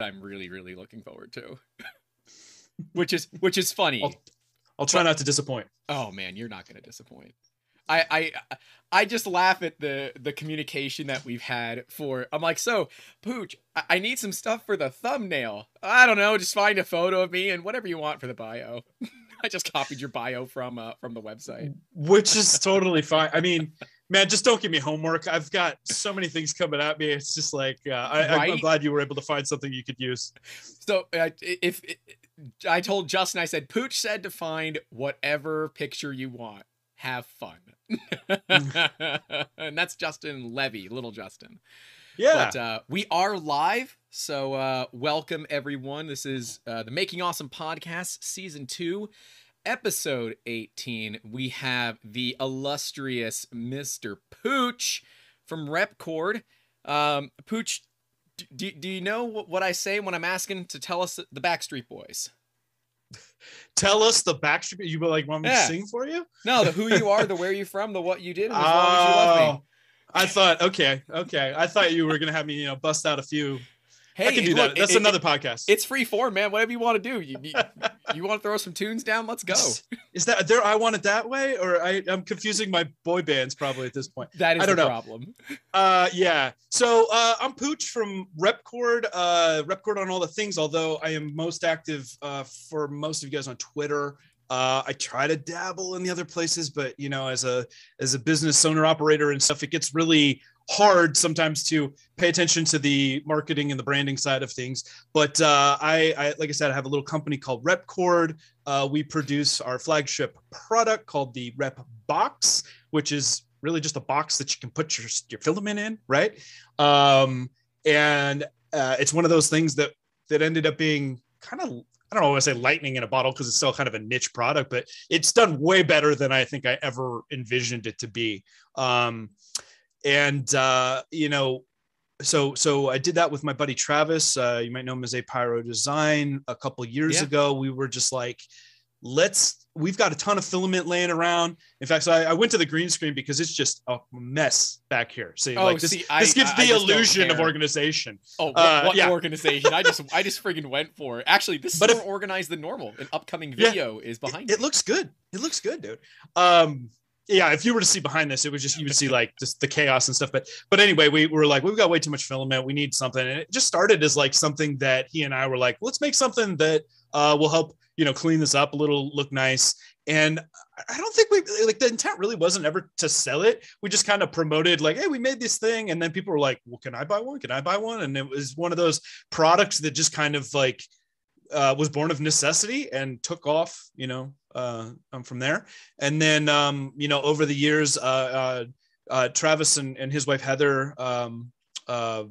I'm really really looking forward to. which is which is funny. I'll, I'll try not to disappoint. Oh man, you're not going to disappoint. I I I just laugh at the the communication that we've had for. I'm like, so Pooch, I, I need some stuff for the thumbnail. I don't know, just find a photo of me and whatever you want for the bio. I just copied your bio from uh, from the website, which is totally fine. I mean, man, just don't give me homework. I've got so many things coming at me. It's just like uh, I, right? I'm glad you were able to find something you could use. So uh, if, if I told Justin, I said Pooch said to find whatever picture you want. Have fun. and that's Justin Levy, little Justin. Yeah. But uh, we are live. So uh, welcome, everyone. This is uh, the Making Awesome podcast, season two, episode 18. We have the illustrious Mr. Pooch from Repcord. Um, Pooch, do, do you know what I say when I'm asking to tell us the Backstreet Boys? Tell us the Backstreet. You like want me yeah. to sing for you? No, the who you are, the where you from, the what you did, as long as you love me. Oh, I thought, okay, okay. I thought you were gonna have me, you know, bust out a few Hey, I can do look, that. That's it, another it, podcast. It's free form, man. Whatever you want to do. You, you, you want to throw some tunes down? Let's go. Is that there? I want it that way, or I, am confusing my boy bands probably at this point. That is I don't the know. problem. Uh, yeah. So uh, I'm Pooch from Repcord. Uh, Repcord on all the things. Although I am most active uh, for most of you guys on Twitter. Uh, I try to dabble in the other places, but you know, as a as a business owner operator and stuff, it gets really hard sometimes to pay attention to the marketing and the branding side of things. But uh, I, I, like I said, I have a little company called Repcord. Uh, we produce our flagship product called the Rep Box, which is really just a box that you can put your, your filament in, right? Um, and uh, it's one of those things that that ended up being kind of I don't know, I want to say lightning in a bottle because it's still kind of a niche product, but it's done way better than I think I ever envisioned it to be. Um, and uh, you know so so i did that with my buddy travis. Uh, you might know him as a pyro design a couple years yeah. ago. We were just like let's we've got a ton of filament laying around. In fact so I, I, went to the green screen because it's just a mess back here. So oh, like this, see, this gives I, the I illusion of organization. Oh what, uh, what yeah. organization? I just i just friggin went for it. Actually this is but more if, organized than normal. An upcoming video yeah, is behind it, it. looks good. It looks good dude. Um yeah, if you were to see behind this, it was just you would see like just the chaos and stuff. But but anyway, we were like, we've got way too much filament. We need something, and it just started as like something that he and I were like, let's make something that uh, will help you know clean this up a little, look nice. And I don't think we like the intent really wasn't ever to sell it. We just kind of promoted like, hey, we made this thing, and then people were like, well, can I buy one? Can I buy one? And it was one of those products that just kind of like uh, was born of necessity and took off, you know, uh, um, from there. And then, um, you know, over the years, uh, uh, uh Travis and, and, his wife Heather, um, uh,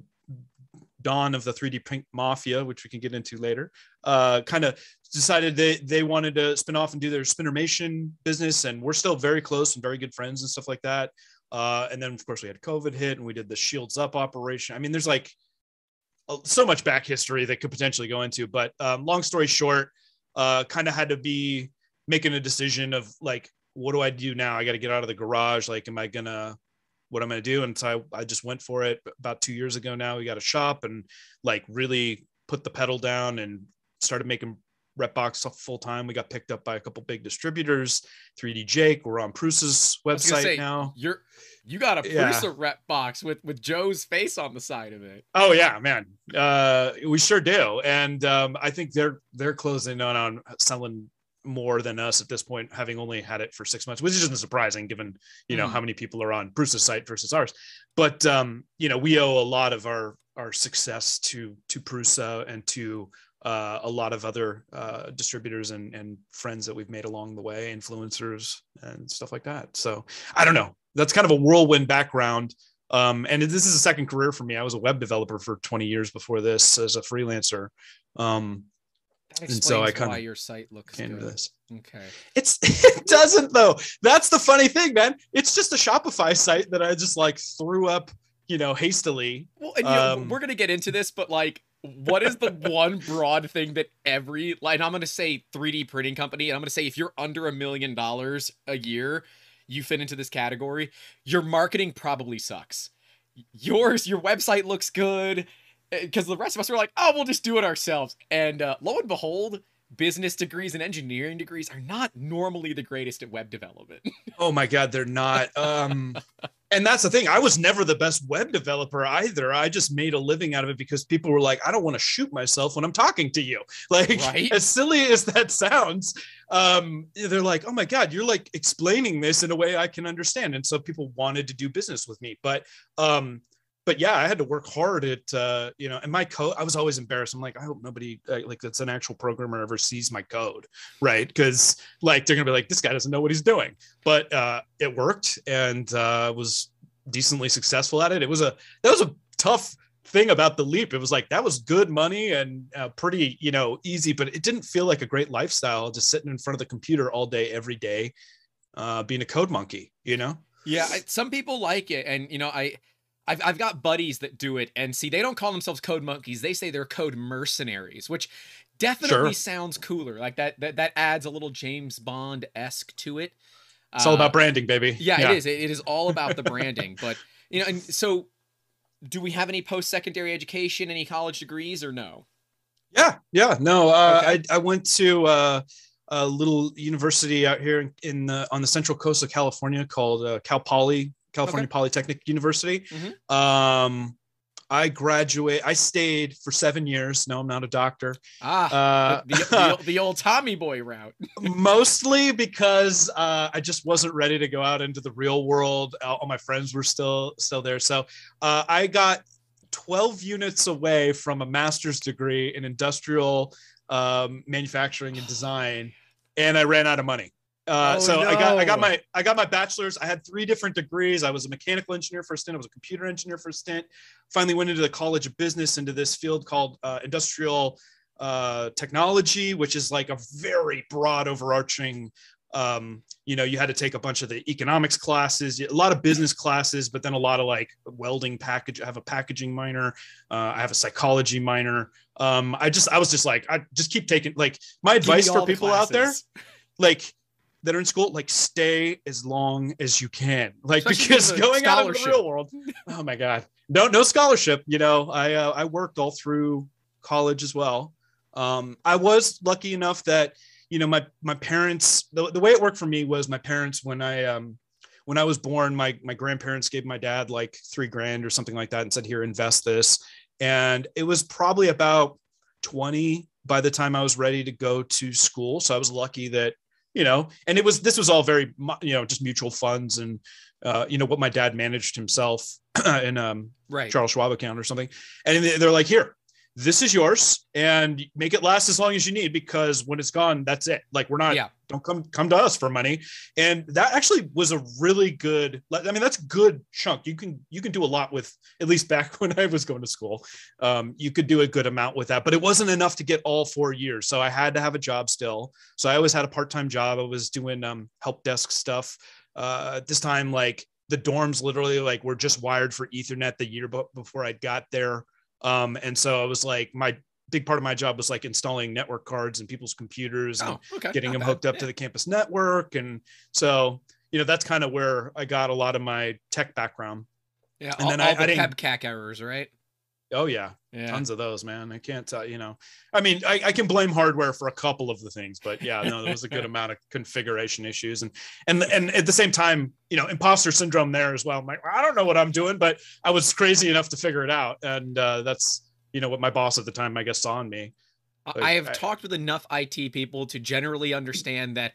Dawn of the 3D Print Mafia, which we can get into later, kind of decided they they wanted to spin off and do their spinnermation business, and we're still very close and very good friends and stuff like that. and then, of course, we had COVID hit, and we did the Shields Up operation. I mean, there's like so much back history that could potentially go into. But um, long story short, uh, kind of had to be making a decision of like, what do I do now? I got to get out of the garage. Like, am I gonna what I'm gonna do? And so I, I just went for it about two years ago. Now we got a shop and like really put the pedal down and started making Repbox full time. We got picked up by a couple big distributors. 3D Jake. We're on Prusa's website say, now. You're you got a Prusa yeah. rep box with with Joe's face on the side of it. Oh yeah, man. Uh, we sure do, and um, I think they're they're closing on on selling more than us at this point, having only had it for six months, which isn't surprising given you know mm. how many people are on Prusa's site versus ours. But um, you know, we owe a lot of our our success to to Prusa and to uh, a lot of other uh, distributors and, and friends that we've made along the way, influencers and stuff like that. So I don't know. That's kind of a whirlwind background. Um, and this is a second career for me. I was a web developer for 20 years before this as a freelancer. Um, and so I kind of your site looks good. This. Okay. It's it doesn't though. That's the funny thing, man. It's just a Shopify site that I just like threw up, you know, hastily. Well, and, you um, know, we're gonna get into this, but like what is the one broad thing that every like I'm gonna say 3D printing company, and I'm gonna say if you're under a million dollars a year, you fit into this category. Your marketing probably sucks. Yours, your website looks good. because the rest of us were like, oh, we'll just do it ourselves. And uh, lo and behold, business degrees and engineering degrees are not normally the greatest at web development. oh my god, they're not. Um, and that's the thing. I was never the best web developer either. I just made a living out of it because people were like, I don't want to shoot myself when I'm talking to you. Like, Right. as silly as that sounds, um, they're like, oh my god, you're like explaining this in a way I can understand. And so people wanted to do business with me, but um, but yeah, I had to work hard at uh, you know, and my code. I was always embarrassed. I'm like, I hope nobody uh, like that's an actual programmer ever sees my code, right? Because like they're gonna be like, this guy doesn't know what he's doing. But uh, it worked, and uh, was decently successful at it. It was a that was a tough thing about the leap. It was like that was good money and uh, pretty you know easy, but it didn't feel like a great lifestyle just sitting in front of the computer all day every day, uh, being a code monkey. You know. Yeah, some people like it, and you know, I, I've I've got buddies that do it, and see, they don't call themselves code monkeys; they say they're code mercenaries, which definitely Sure. sounds cooler. Like that that that adds a little James Bond esque to it. It's all Uh, about branding, baby. Yeah, it is. It, it is all about the branding. but you know, and so, do we have any post secondary education, any college degrees, or no? Yeah, yeah. No, uh, Okay. I I went to uh, a little university out here in, in the, on the central coast of California called uh, Cal Poly, California Polytechnic University. Mhm. Um, I graduate. I stayed for seven years. No, I'm not a doctor. Ah, Uh, the, the, the, old Tommy Boy route. mostly because uh, I just wasn't ready to go out into the real world. All all my friends were still still there, so uh, I got 12 units away from a master's degree in industrial um, manufacturing and design, and I ran out of money. Uh, Oh, so I got I got my I got my bachelor's. I had three different degrees. I was a mechanical engineer for a stint. I was a computer engineer for a stint. Finally went into the College of Business into this field called uh, industrial uh, technology, which is like a very broad, overarching. Um, you know, you had to take a bunch of the economics classes, a lot of business classes, but then a lot of like welding package. I have a packaging minor. Uh, I have a psychology minor. Um, I just, I was just like, I just keep taking like my advice for people out there, like that are in school, like stay as long as you can, like Especially because going out into the real world. Oh my god, no, no scholarship. You know, I uh, I worked all through college as well. Um, I was lucky enough that you know my my parents. The, the way it worked for me was my parents when I um when I was born, my my grandparents gave my dad like three grand or something like that and said, "Here, invest this." And it was probably about twenty by the time I was ready to go to school. So I was lucky that you know, and it was this was all very you know just mutual funds and uh, you know what my dad managed himself in um, right. Charles Schwab account or something. And they're like, here, this is yours and make it last as long as you need because when it's gone, that's it. Like we're not, Yeah. don't come, come to us for money. And that actually was a really good, I mean, that's good chunk. You can, you can do a lot with, at least back when I was going to school, um, you could do a good amount with that, but it wasn't enough to get all four years. So I had to have a job still. So I always had a part-time job. I was doing um, help desk stuff. Uh, this time, like the dorms literally like were just wired for ethernet the year before i got there um, and so i was like my big part of my job was like installing network cards in people's computers and Oh, okay. getting not them bad. hooked up Yeah. to the campus network and so you know that's kind of where i got a lot of my tech background Yeah, and all, then all I- the I didn't- PEBKAC errors, right? Oh yeah, Yeah. tons of those man. I can't tell you know. I mean I, I can blame hardware for a couple of the things but yeah no there was a good amount of configuration issues. And and and at the same time you know imposter syndrome there as well. I'm like i don't know what i'm doing but i was crazy enough to figure it out. And uh, that's you know what my boss at the time i guess saw in me. I- Like, I have I- talked with enough IT people to generally understand that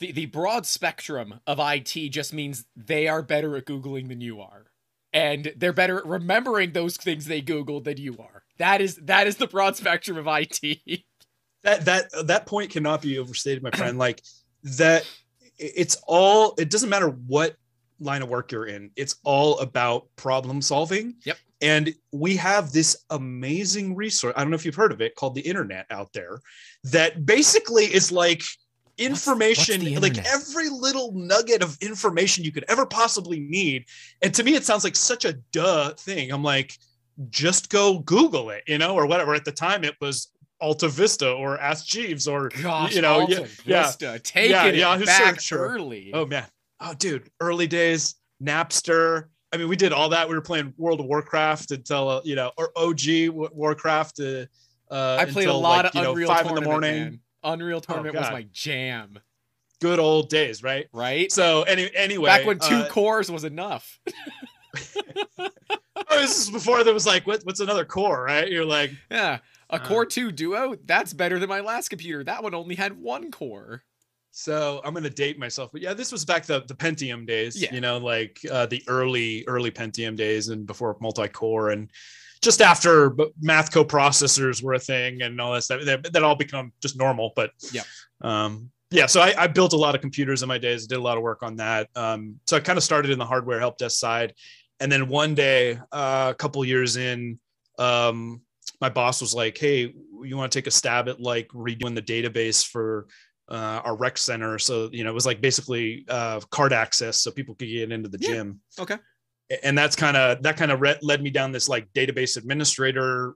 the, the broad spectrum of IT just means they are better at Googling than you are. And they're better at remembering those things they Googled than you are. That is that is the broad spectrum of IT. that that that point cannot be overstated my friend like that it's all it doesn't matter what line of work you're in it's all about problem solving Yep. and we have this amazing resource i don't know if you've heard of it called the internet out there that basically is like information the like every little nugget of information you could ever possibly need and to me it sounds like such a duh thing i'm like just go google it you know or whatever at the time it was alta vista or ask jeeves or Gosh, you know, Alta yeah, Vista, taking Yeah, it yeah, back early. oh man oh dude early days napster I mean, we did all that. We were playing World of Warcraft until uh, you know, or OG Warcraft. Uh, uh, I played a lot like, of know, Unreal five in the morning. man. Unreal Tournament was my jam, Good old days, right? right? So any, anyway, Back when two uh, cores was enough. oh, this is before there was like, what, what's another core, right? You're like, Yeah. A Uh, Core 2 Duo, that's better than my last computer. That one only had one core. So I'm gonna date myself, but yeah, this was back the the Pentium days. Yeah. You know, like uh, the early early Pentium days, and before multi-core, and just after math coprocessors were a thing, and all that stuff. That, that all become just normal. But Yeah. um, yeah. So I, I built a lot of computers in my days. Did a lot of work on that. Um, so I kind of started in the hardware help desk side, and then one day, uh, a couple years in, um, my boss was like, "Hey, you want to take a stab at like redoing the database for uh, our rec center?" So you know, it was like basically uh, card access, so people could get into the Yeah. gym. Okay. And that's kind of that kind of re- led me down this like database administrator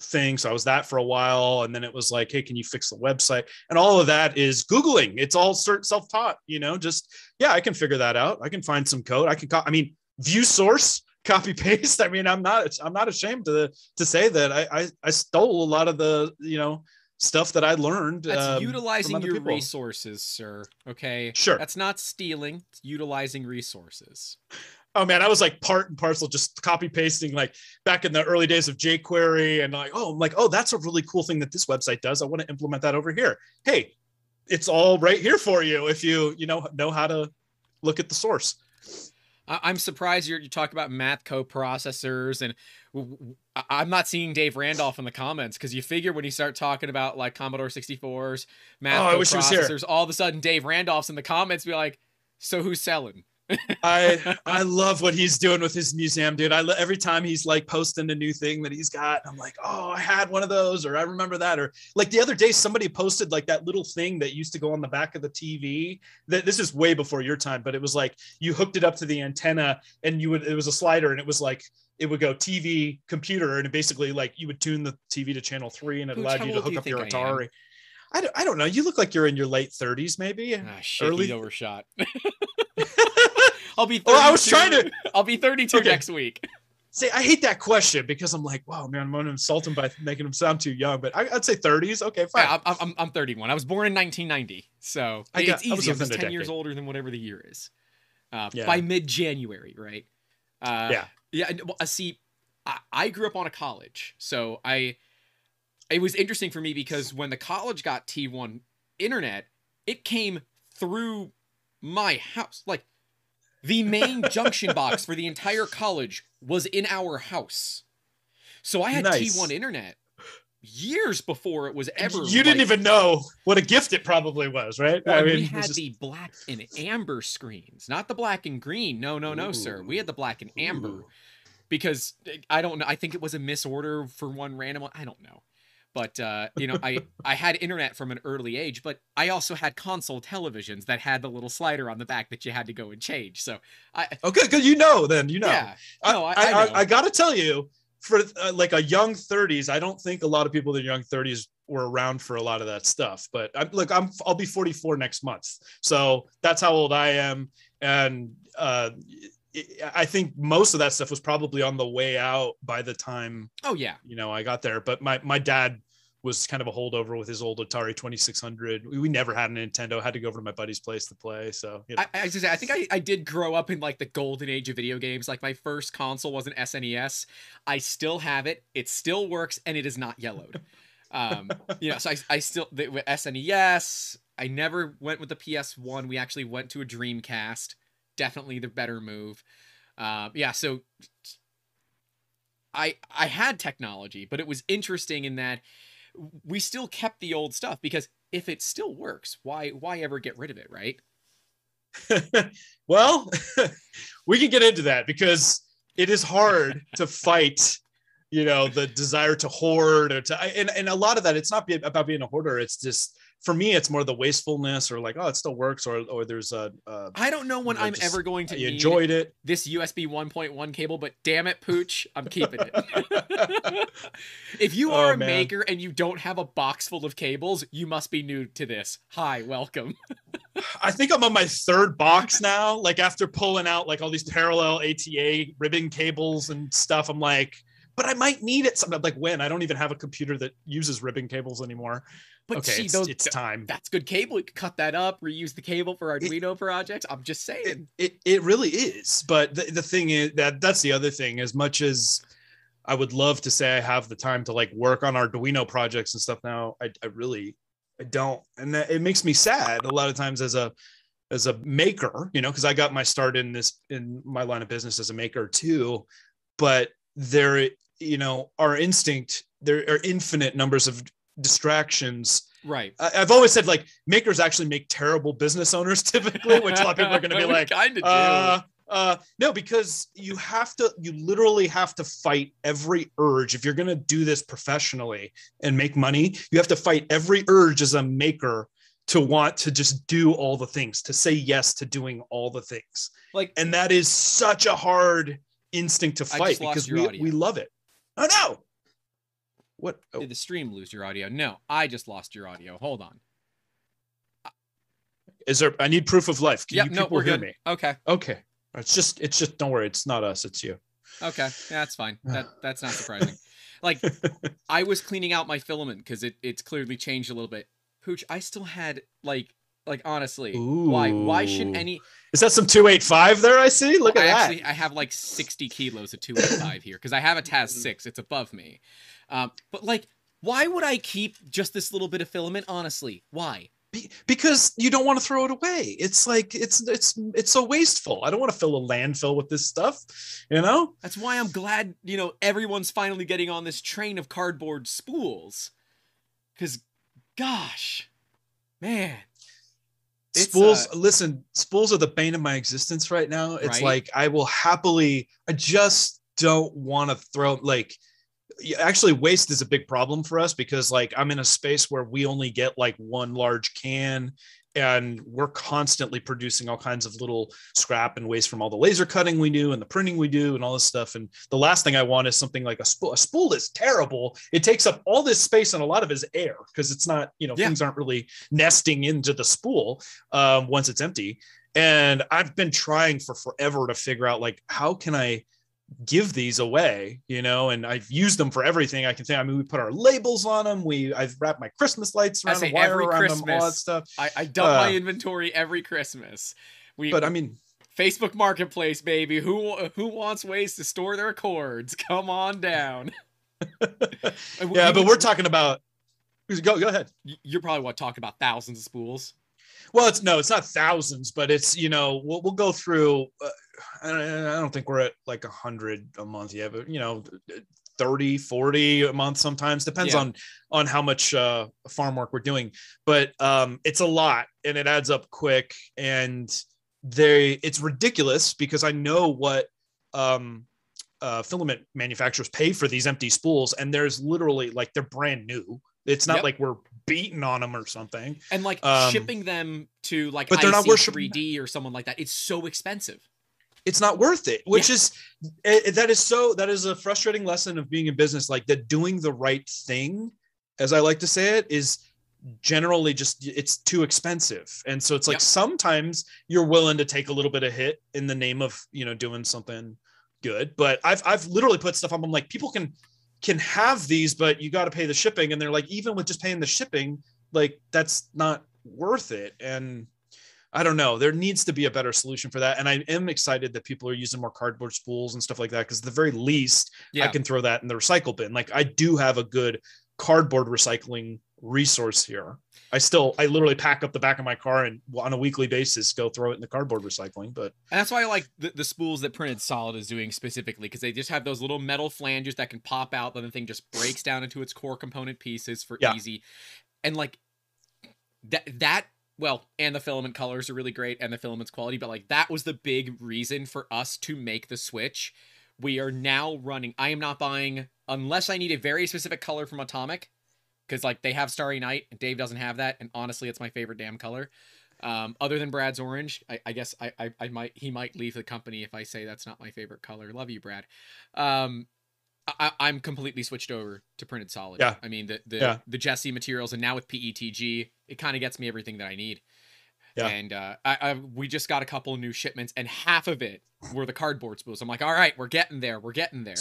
thing. So I was that for a while, and then it was like, "Hey, can you fix the website?" And all of that is googling. It's all self-taught. You know, just yeah, I can figure that out. I can find some code. I can. Co- I mean, view source copy paste i mean i'm not i'm not ashamed to to say that i i, I stole a lot of the you know stuff that i learned That's um, utilizing your people. resources, sir. Okay. Sure. That's not stealing, it's utilizing resources. Oh man i was like part and parcel just copy pasting like back in the early days of jquery and like oh i'm like oh that's a really cool thing that this website does i want to implement that over here hey it's all right here for you if you you know know how to look at the source I'm surprised you're, you talk about math coprocessors, and I'm not seeing Dave Randolph in the comments because you figure when you start talking about like Commodore 64s, math Oh, I wish he was here. coprocessors, all of a sudden Dave Randolph's in the comments, be like, "So who's selling?" I I love what he's doing with his museum, dude. I lo- every time he's like posting a new thing that he's got, I'm like, oh, I had one of those, or I remember that, or like the other day somebody posted like that little thing that used to go on the back of the TV. That this is way before your time, but it was like you hooked it up to the antenna, and you would it was a slider, and it was like it would go TV computer, and it basically like you would tune the TV to channel three, and it allowed you to hook you up your think I am? Atari. I don't, I don't know. You look like you're in your late 30s, maybe. Ah, shit, Early- overshot. I'll be. 32, Well, I was trying to- I'll be 32 Okay. next week. See, I hate that question because I'm like, wow, man, I'm going to insult him by making him sound too young. But I, I'd say 30s. Okay, fine. Yeah, I'm, I'm, I'm 31. I was born in 1990, so I got- it's I was easy. I'm just a 10 years older than whatever the year is. Uh, Yeah. By mid-January, right? Uh, Yeah. Yeah. Uh, see, I, I grew up on a college, so I. It was interesting for me because when the college got T1 internet, it came through my house. Like the main junction box for the entire college was in our house. So I had Nice. T1 internet years before it was ever. you didn't like- even know what a gift it probably was, right? Well, I mean, we had just- the black and amber screens, not the black and green. No, no, no, sir. We had the black and amber Ooh. because eh, I don't know. I think it was a misorder for one random one. I don't know. But uh, you know, I I had internet from an early age, but I also had console televisions that had the little slider on the back that you had to go and change. So I Oh, good, good. You know, then you know. yeah, I, no, I, I, I, I, know. I got to tell you, for uh, like a young 30s, I don't think a lot of people in their young 30s were around for a lot of that stuff. But I'm, look, I'm I'll be 44 next month, so that's how old I am, and uh, I think most of that stuff was probably on the way out by the time oh yeah, you know I got there. But my my dad was kind of a holdover with his old Atari 2600. We, we never had a Nintendo. Had to go over to my buddy's place to play. So you know. I, I, say, I think I, I did grow up in like the golden age of video games. Like my first console was an SNES. I still have it. It still works, and it is not yellowed. Um, you know, so I, I still the, with SNES. I never went with the PS1. We actually went to a Dreamcast. Definitely the better move. Um, yeah, so I I had technology, but it was interesting in that we still kept the old stuff because if it still works, why why ever get rid of it, right? well, we can get into that because it is hard to fight, you know, the desire to hoard or to, and, and a lot of that, it's not about being a hoarder. It's just, for me, it's more the wastefulness or like, oh, it still works or, or there's a, uh, don't know when You know, I'm just- ever going to you enjoyed it. this USB 1.1 cable, but damn it, Pooch, I'm keeping it. if you are Oh, a man. maker and you don't have a box full of cables, you must be new to this. Hi, welcome. I think I'm on my third box now. Like after pulling out like all these parallel ATA ribbon cables and stuff, I'm like, but I might need it. sometime. like when I don't even have a computer that uses ribbon cables anymore. But okay, see, it's, those, it's time. that's good cable. You can cut that up, reuse the cable for It- Arduino projects. I'm just It, saying. it it really is. But the, the thing is that that's the other thing. As much as I would love to say I have the time to like work on Arduino projects and stuff now, I, I really I don't, and that, it makes me sad a lot of times as a as a maker, you know, because I got my start in this in my line of business as a maker too. But there, you know, our instinct there are infinite numbers of distractions right. I- I've always said like makers actually make terrible business owners typically, which a lot of people are going to be like, kind of do. uh, uh, no, because you have to, you literally have to fight every urge. If you're going to do this professionally and make money, you have to fight every urge as a maker to want to just do all the things, to say yes to doing all the things. like And that is such a hard instinct to fight because we, we love it. Oh no. What? Oh, did the stream lose your audio? No, I just lost your audio. Hold on. is there, I need proof of life. Can Yep, you no, people we're hear good. me? Okay. Okay. It's just, it's just, don't worry. It's not us. It's you. Okay. Yeah, that's fine. That that's not surprising. like I was cleaning out my filament because it, it's clearly changed a little bit. Pooch, I still had like like honestly, why why shouldn't any Is that some 285 there? I see. Look I at that. actually I have like 60 kilos of 285 here because I have a Taz 6. It's above me. Um, but like, why would I keep just this little bit of filament? Honestly, why? Be- because you don't want to throw it away. It's like it's it's it's so wasteful. I don't want to fill a landfill with this stuff, you know? That's why I'm glad, you know, everyone's finally getting on this train of cardboard spools. Cause gosh, man. Spools uh, listen, spools are the bane of my existence right now. It's Right? like I will happily I just don't want to throw like actually waste is a big problem for us because like I'm in a space where we only get like one large can and we're constantly producing all kinds of little scrap and waste from all the laser cutting we do and the printing we do and all this stuff. And the last thing I want is something like a spool a spool is terrible. It takes up all this space and a lot of is air because it's not you know Yeah. things aren't really nesting into the spool um, once it's empty. And I've been trying for forever to figure out like how can I give these away, you know, and I've used them for everything I can think. I mean, we put our labels on them. We I've wrapped my Christmas lights I around say them, wire every around them, all that Christmas. stuff. I, I dump my Uh, inventory every Christmas. We But I mean, Facebook Marketplace, baby. Who who wants ways to store their cords? Come on down. Yeah, but we're talking about. Go go ahead. You're probably what talking about thousands of spools. Well, it's no, it's not thousands, but it's you know we'll we'll go through. Uh, I don't- think we're at like a hundred a month yet, but you know. 30 40 a month sometimes depends Yeah. on on how much uh farm work we're doing but um it's a lot and it adds up quick and they it's ridiculous because i know what um uh filament manufacturers pay for these empty spools and there's literally like they're brand new it's not Yep. like we're beating on them or something. And like Um, shipping them to like but they're not shipping 3D or someone like that, it's so expensive. it's not worth it which is it, that is so that is a frustrating lesson of being in business. Like that doing the right thing as i like to say it is generally just it's too expensive. And so it's like Yep. sometimes you're willing to take a little bit of hit in the name of you know doing something good. But i've i've literally put stuff on i'm like people can can have these but you got to pay the shipping and they're like even with just paying the shipping like that's not worth it and I don't know. There needs to be a better solution for that. And I am excited that people are using more cardboard spools and stuff like that. Cause at the very least, Yeah. I can throw that in the recycle bin. Like I do have a good cardboard recycling resource here. I still, I literally pack up the back of my car and on a weekly basis go throw it in the cardboard recycling. But And that's why I like the, the spools that Printed Solid is doing specifically because they just have those little metal flanges that can pop out, then the thing just breaks down into its core component pieces for Yeah. easy. And like that that well, and the filament colors are really great and the filament's quality, but like that was the big reason for us to make the switch. We are now running. I am not buying unless I need a very specific color from Atomic, because like they have Starry Night and Dave doesn't have that, and honestly, it's my favorite damn color. Um, other than Brad's orange, I, I guess I, I I might he might leave the company if I say that's not my favorite color. Love you, Brad. Um, I, I'm completely switched over to printed solid. Yeah. I mean the the Yeah. the Jessie materials, and now with PETG, it kind of gets me everything that I need. Yeah. And uh, I, I we just got a couple of new shipments, and half of it were the cardboard spools. I'm like, all right, we're getting there. We're getting there.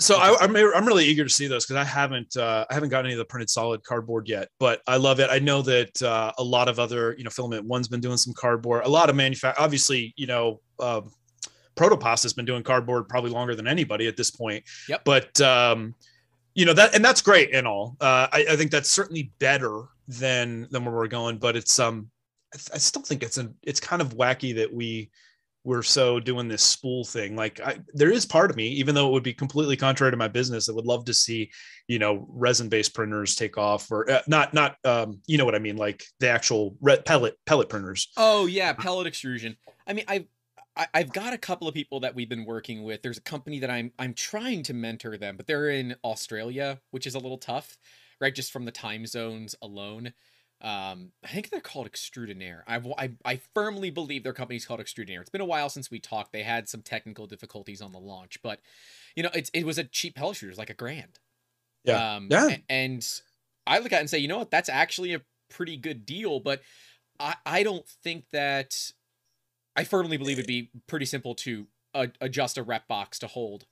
So I, I'm I'm really eager to see those because I haven't uh, I haven't got any of the printed solid cardboard yet, but I love it. I know that uh, a lot of other you know filament one's been doing some cardboard. A lot of manufacture obviously you know um, Protopasta has been doing cardboard probably longer than anybody at this point. Yep. But um, you know that and that's great and all. Uh, I, I think that's certainly better than than where we're going, but it's um I, th- I still think it's an it's kind of wacky that we we're so doing this spool thing. Like I, there is part of me, even though it would be completely contrary to my business, I would love to see, you know, resin-based printers take off, or uh, not, not, um, you know what I mean, like the actual red pellet pellet printers. Oh yeah, pellet extrusion. I mean, I've I've got a couple of people that we've been working with. There's a company that I'm I'm trying to mentor them, but they're in Australia, which is a little tough, right? Just from the time zones alone. Um, I think they're called Extrudinaire. I, I I firmly believe their company's called Extrudinaire. It's been a while since we talked. They had some technical difficulties on the launch, but you know, it's it was a cheap pellet extruder, it was like a grand. Yeah. Um, Yeah. And I look at it and say, you know what, that's actually a pretty good deal, but I, I don't think that I firmly believe it'd be pretty simple to uh, adjust a rep box to hold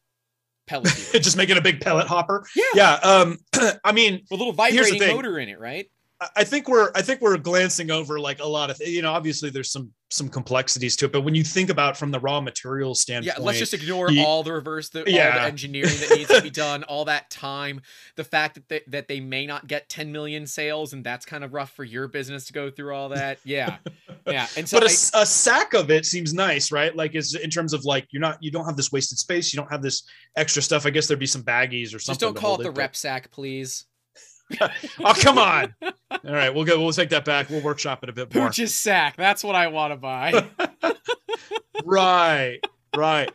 pellet. Just making a big pellet hopper. Yeah. Yeah. Um, I mean, with a little vibrating motor in it, right? I- think we're I think we're glancing over like a lot of you know obviously there's some some complexities to it, but when you think about from the raw material standpoint, Yeah, let's just ignore Ye- all the reverse, the, all Yeah. the engineering that needs to be done, all that time, the fact that they, that they may not get 10 million sales, and that's kind of rough for your business to go through all that. Yeah, yeah, and so but a I- a sack of it seems nice, right? Like is in terms of like you're not you don't have this wasted space, you don't have this extra stuff. I guess there'd be some baggies or something. just don't call it the but- rep sack, please. Oh come on! All right, we'll go. We'll take that back. We'll workshop it a bit more. Pooch's sack. That's what I want to buy. right, right.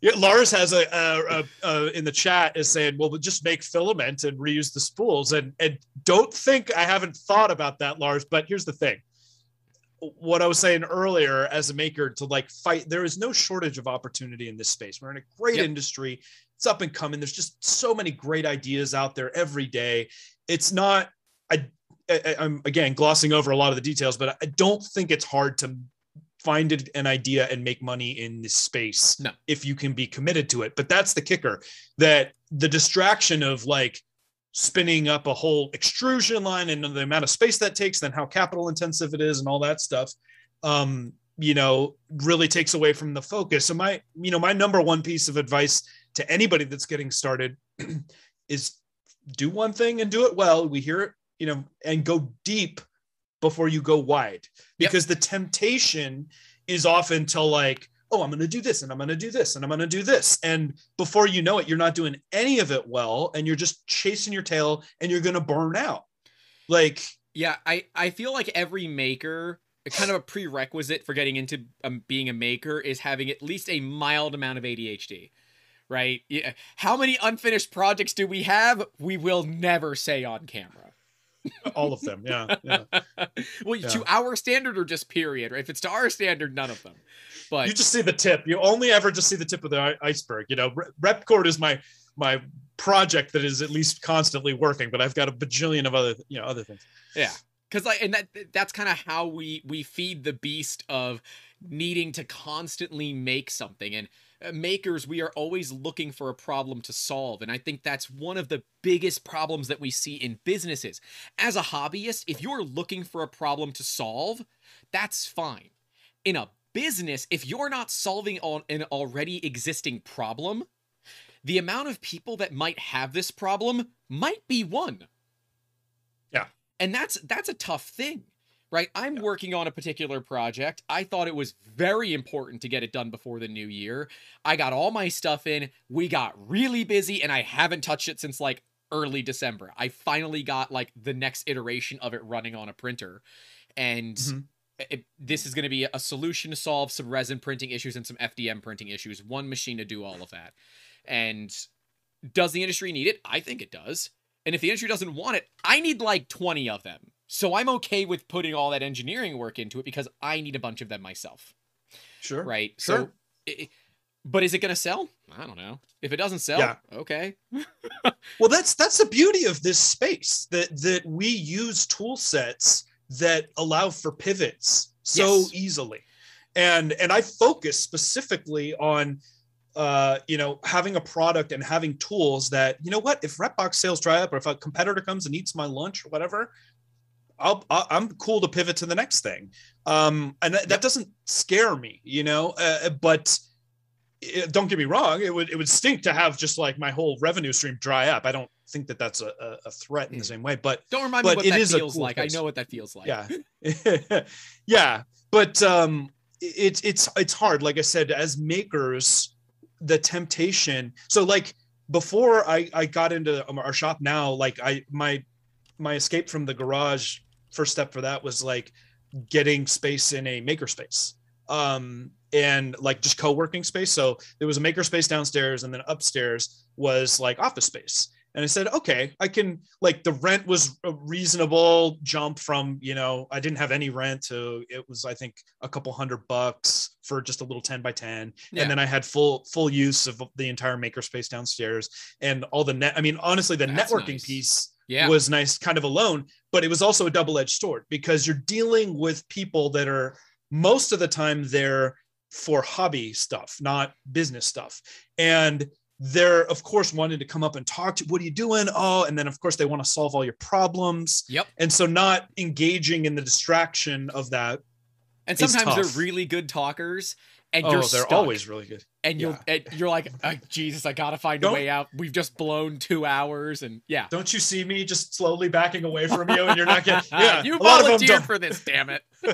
Yeah, Lars has a, a, a, a in the chat is saying, "Well, we'll just make filament and reuse the spools." And and don't think I haven't thought about that, Lars. But here's the thing: what I was saying earlier, as a maker, to like fight, there is no shortage of opportunity in this space. We're in a great Yep. industry. It's up and coming. There's just so many great ideas out there every day. It's not. I, I I'm again glossing over a lot of the details, but I don't think it's hard to find an idea and make money in this space No. if you can be committed to it. But that's the kicker that the distraction of like spinning up a whole extrusion line and the amount of space that takes, then how capital intensive it is and all that stuff, um, you know, really takes away from the focus. So my, you know, my number one piece of advice to anybody that's getting started is do one thing and do it well. We hear it, you know, and go deep before you go wide Yep. because the temptation is often to like, oh, I'm going to do this and I'm going to do this and I'm going to do this. And before you know it, you're not doing any of it well and you're just chasing your tail and you're going to burn out. Like, Yeah, I I feel like every maker, kind of a prerequisite for getting into um, being a maker is having at least a mild amount of ADHD. Right? Yeah. How many unfinished projects do we have? We will never say on camera. All of them. Yeah. yeah. well, Yeah. to our standard or just period, right? If it's to our standard, none of them. But you just see the tip. You only ever just see the tip of the iceberg. You know, Repcord is my, my project that is at least constantly working, but I've got a bajillion of other, you know, other things. Yeah. Cause like and that that's kind of how we we feed the beast of needing to constantly make something and Uh, makers we are always looking for a problem to solve and I think that's one of the biggest problems that we see in businesses. As a hobbyist, if you're looking for a problem to solve, that's fine. In a business, if you're not solving on an already existing problem, the amount of people that might have this problem might be one Yeah. and that's that's a tough thing right? I'm Yeah. working on a particular project. I thought it was very important to get it done before the new year. I got all my stuff in. We got really busy and i haven't touched it since like early december. I finally got like the next iteration of it running on a printer. And Mhm. it, this is going to be a solution to solve some resin printing issues and some fdm printing issues. One machine to do all of that. And does the industry need it? I think it does. And if the industry doesn't want it, I need like 20 of them. So I'm okay with putting all that engineering work into it because I need a bunch of them myself. Sure. Right. Sure. So, but is it going to sell? I don't know. If it doesn't sell, Yeah. okay. Well, that's that's the beauty of this space that that we use tool sets that allow for pivots so Yes. easily. And and I focus specifically on uh, you know, having a product and having tools that, you know what, if Repbox sales dry up or if a competitor comes and eats my lunch or whatever, I'll, I- I'm cool to pivot to the next thing. Um, and that, that doesn't scare me, you know, uh, but it, don't get me wrong. It would, it would stink to have just like my whole revenue stream dry up. I don't think that that's a, a, threat in the Mm. same way, but Don't remind But me what it that is feels cool like. I know what that feels like. yeah yeah but um it's it's it's hard like i said as makers the temptation so like before i i got into our shop now like i my my escape from the garage first step for that was like getting space in a makerspace um and like just co-working space so there was a makerspace downstairs and then upstairs was like office space and i said okay i can like the rent was a reasonable jump from you know i didn't have any rent to it was i think a couple hundred bucks for just a little 10 by 10 Yeah. and then i had full full use of the entire makerspace downstairs and all the net i mean honestly the That's networking nice. piece Yeah. was nice kind of alone but it was also a double-edged sword because you're dealing with people that are most of the time they're for hobby stuff not business stuff and they're of course wanting to come up and talk to what are you doing oh and then of course they want to solve all your problems Yep. and so not engaging in the distraction of that And sometimes they're really good talkers, and oh you're they're stuck. always really good and you're and you're like, "Uh, Jesus, I gotta find a Don't- way out. We've just blown two hours, and yeah, don't you see me just slowly backing away from you and you're not getting yeah you a lot of them volunteered for this, damn it.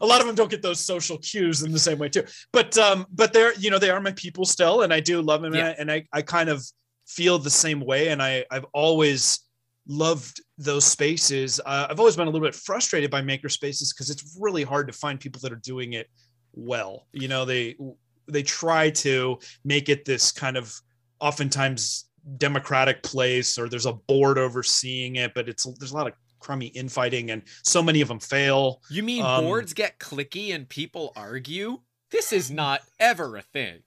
a lot of them don't get those social cues in the same way too but um but they're you know they are my people still and i do love them Yeah. and, I, and I i kind of feel the same way and i i've always loved those spaces uh, i've always been a little bit frustrated by maker spaces because it's really hard to find people that are doing it well you know they they try to make it this kind of oftentimes democratic place or there's a board overseeing it but it's there's a lot of crummy infighting and so many of them fail You mean Um, boards get clicky and people argue? This is not ever a thing.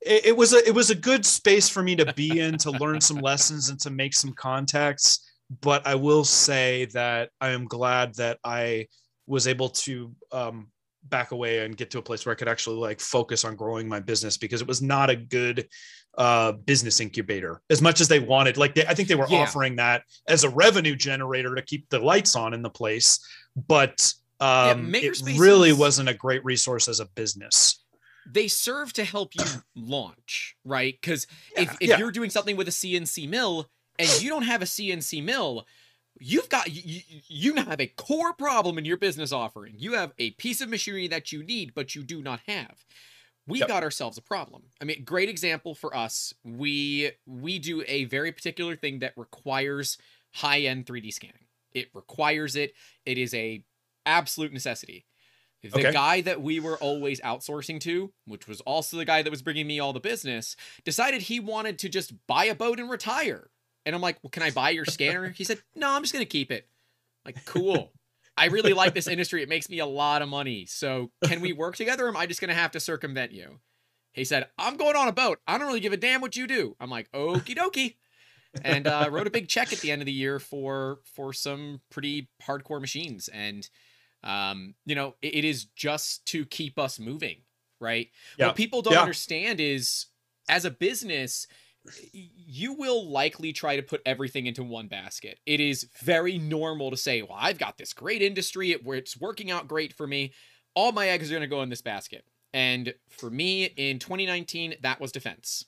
it, it was a it was a good space for me to be in to learn some lessons and to make some contacts but i will say that i am glad that i was able to um back away and get to a place where i could actually like focus on growing my business because it was not a good uh business incubator as much as they wanted like they, i think they were Yeah. offering that as a revenue generator to keep the lights on in the place but um it really wasn't a great resource as a business They serve to help you launch, right? Because if, Yeah, if yeah. you're doing something with a CNC mill and you don't have a CNC mill, you've got you, you- now have a core problem in your business offering. You have a piece of machinery that you need, but you do not have. We Yep. got ourselves a problem. I mean, great example for us. We we do a very particular thing that requires high-end 3D scanning. It requires it. It is a absolute necessity. The Okay. guy that we were always outsourcing to, which was also the guy that was bringing me all the business, decided he wanted to just buy a boat and retire. And I'm like, well, can I buy your scanner? He said, no, I'm just going to keep it. Like, cool. I really like this industry. It makes me a lot of money. So can we work together? Or am I just going to have to circumvent you? He said, I'm going on a boat. I don't really give a damn what you do. I'm like, okie dokie. And uh, wrote a big check at the end of the year for for some pretty hardcore machines. And um, you know, it, it is just to keep us moving, right? Yeah. What people don't Yeah. understand is as a business, you will likely try to put everything into one basket. It is very normal to say, "Well, I've got this great industry it- it's working out great for me. All my eggs are going to go in this basket." And for me in 2019, that was defense.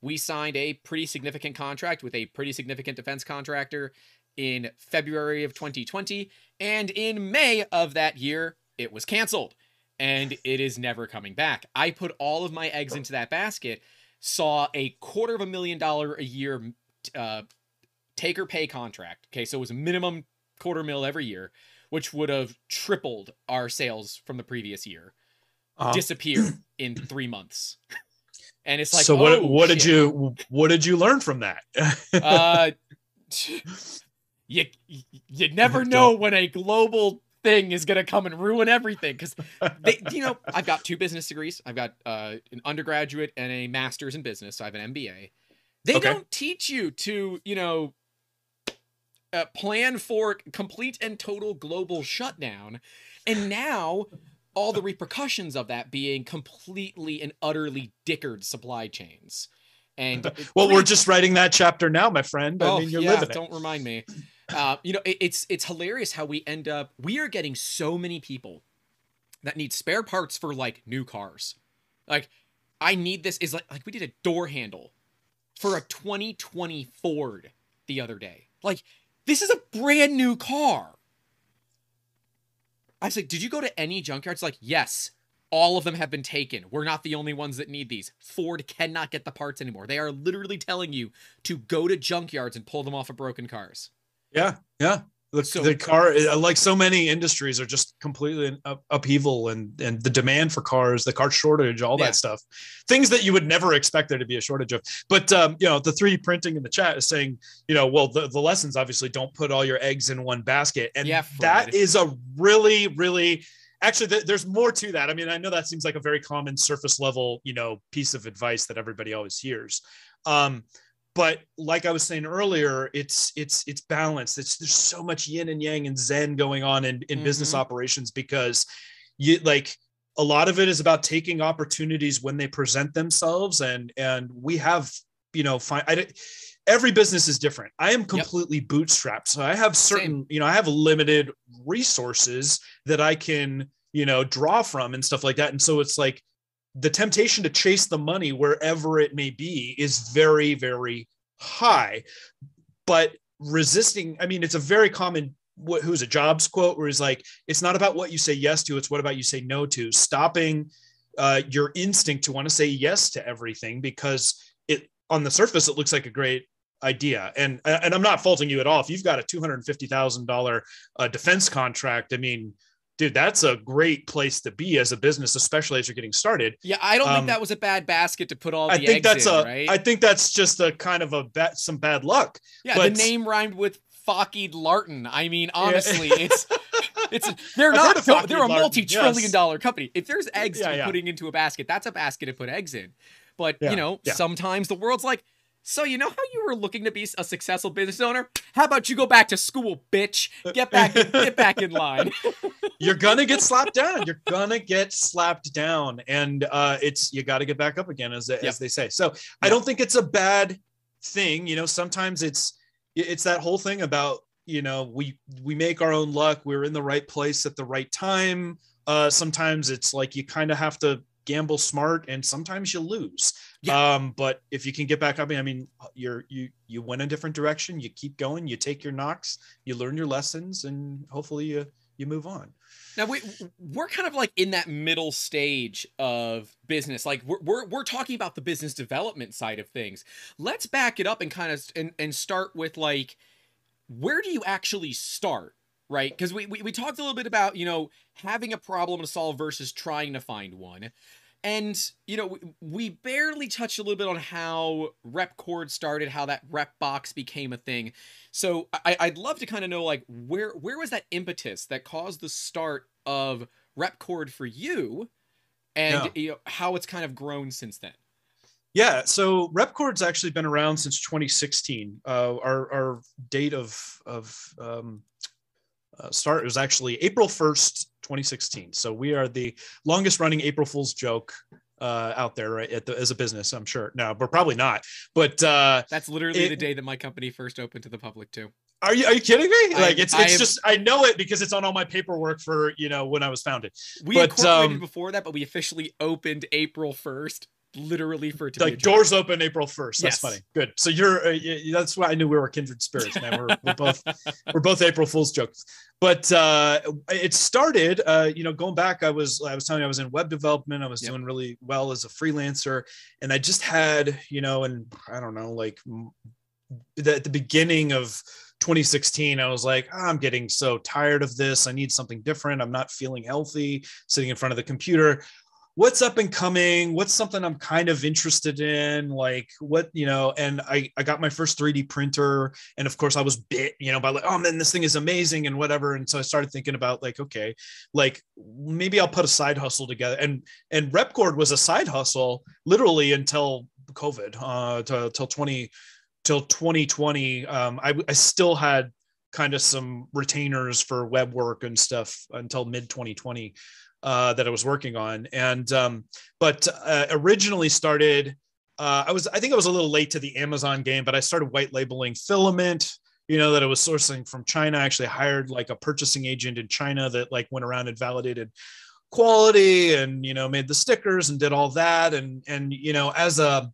We signed a pretty significant contract with a pretty significant defense contractor in February of 2020, and in May of that year, it was canceled and it is never coming back. I put all of my eggs into that basket, saw a quarter of a million dollar a year uh, take or pay contract. Okay, so it was a minimum quarter mil every year, which would have tripled our sales from the previous year. Uh-huh. Disappear in three months, and it's like, so what oh, what did you what did you learn from that uh, you you never know when a global thing is gonna come and ruin everything because they you know I've got two business degrees I've got uh, an undergraduate and a master's in business so I have an MBA they Okay. don't teach you to you know uh, plan for complete and total global shutdown, and now all the repercussions of that being completely and utterly dickered supply chains. And well, we're just writing that chapter now, my friend. I oh, mean, you're yeah, living it. Don't remind me. Uh, you know, it, it's it's hilarious how we end up. We are getting so many people that need spare parts for like new cars. Like, I need this. Is like like we did a door handle for a 2020 Ford the other day. Like, this is a brand new car. I was like, did you go to any junkyards? Like, yes, all of them have been taken. We're not the only ones that need these. Ford cannot get the parts anymore. They are literally telling you to go to junkyards and pull them off of broken cars. Yeah, yeah. The, So- the car, uh, like so many industries, are just completely in up, upheaval, and and the demand for cars, the car shortage, all Yeah. that stuff, things that you would never expect there to be a shortage of. But um, you know, the 3D printing in the chat is saying, you know, well, the, the lessons obviously don't put all your eggs in one basket, and Yeah, that is a really, really actually th- there's more to that. I mean, I know that seems like a very common surface level, you know, piece of advice that everybody always hears. Um, but like I was saying earlier, it's it's it's balanced. It's there's so much yin and yang and zen going on in, in business Mhm. operations because you like a lot of it is about taking opportunities when they present themselves and and we have you know fine I, every business is different. I am completely bootstrapped. So i have certain you know i have limited resources that i can you know draw from and stuff like that. And so it's like the temptation to chase the money wherever it may be is very very high. But resisting i mean it's a very common what who's a jobs quote where he's like it's not about what you say yes to it's what about you say no to. Stopping uh, your instinct to want to say yes to everything because it on the surface it looks like a great idea. And and i'm not faulting you at all. If you've got a $250000 uh, defense contract i mean dude that's a great place to be as a business especially as you're getting started Yeah, I don't Um, think that was a bad basket to put all the i think eggs that's in, a right? I think that's just a kind of a bad some bad luck yeah, but- the name rhymed with Focky Larton. I mean, honestly, it's it's they're not no, they're a multi-trillion yes. dollar company. If there's eggs to Yeah, be yeah. putting into a basket, that's a basket to put eggs in. But Yeah, you know, yeah. sometimes the world's like, so you know how you were looking to be a successful business owner? How about you go back to school, bitch? Get back, get back in line. you're gonna get slapped down. You're gonna get slapped down, and uh, it's you got to get back up again, as Yep. as they say. So I don't think it's a bad thing. You know, sometimes it's it's that whole thing about you know we we make our own luck. We're in the right place at the right time. Uh, sometimes it's like you kind of have to gamble smart, and sometimes you lose. Yeah. Um, but if you can get back up, I mean, you're you you went a different direction. You keep going. You take your knocks. You learn your lessons, and hopefully you you move on. Now we we're kind of like in that middle stage of business. Like we're we're we're talking about the business development side of things. Let's back it up and kind of and and start with like where do you actually start? Right? Because we, we we talked a little bit about, you know, having a problem to solve versus trying to find one. And, you know, we, we barely touched a little bit on how Repcord started, how that rep box became a thing. So I, I'd love to kind of know like where where was that impetus that caused the start of Repcord for you, and Yeah. you know, how it's kind of grown since then. Yeah, so Repcord's actually been around since 2016. Uh, our our date of of um, uh, start it was actually April 1st, 2016. So we are the longest running April Fool's joke uh, out there right, at the, as a business. I'm sure. No, we're probably not. But uh, That's literally It- the day that my company first opened to the public too. are you are you kidding me? I- Like it's I it's just I know it because it's on all my paperwork for you know when I was founded. We But, incorporated um, before that, but we officially opened April first, literally for it to like doors open April 1st. That's Yes. funny. Good. So you're, uh, that's why I knew we were kindred spirits, man. We're, we're both, we're both April Fool's jokes. But uh, it started, uh, you know, going back, I was, I was telling you, I was in web development. I was Yep. doing really well as a freelancer. And I just had, you know, and I don't know, like the, at the beginning of 2016, I was like, "Ah, I'm getting so tired of this. I need something different. I'm not feeling healthy sitting in front of the computer what's up and coming? What's something i'm kind of interested in? Like what you know and i i got my first 3d printer and of course i was bit you know by like oh man this thing is amazing and whatever and so i started thinking about like okay like maybe i'll put a side hustle together and and repcord was a side hustle literally until covid uh till, till 20 till 2020 um I, I still had kind of some retainers for web work and stuff until mid 2020 uh, that I was working on. And um, but uh, originally started. Uh, I was I think I was a little late to the Amazon game, but I started white labeling filament. You know that it was sourcing from China. I actually hired like a purchasing agent in China that like went around and validated quality and you know made the stickers and did all that and and you know as a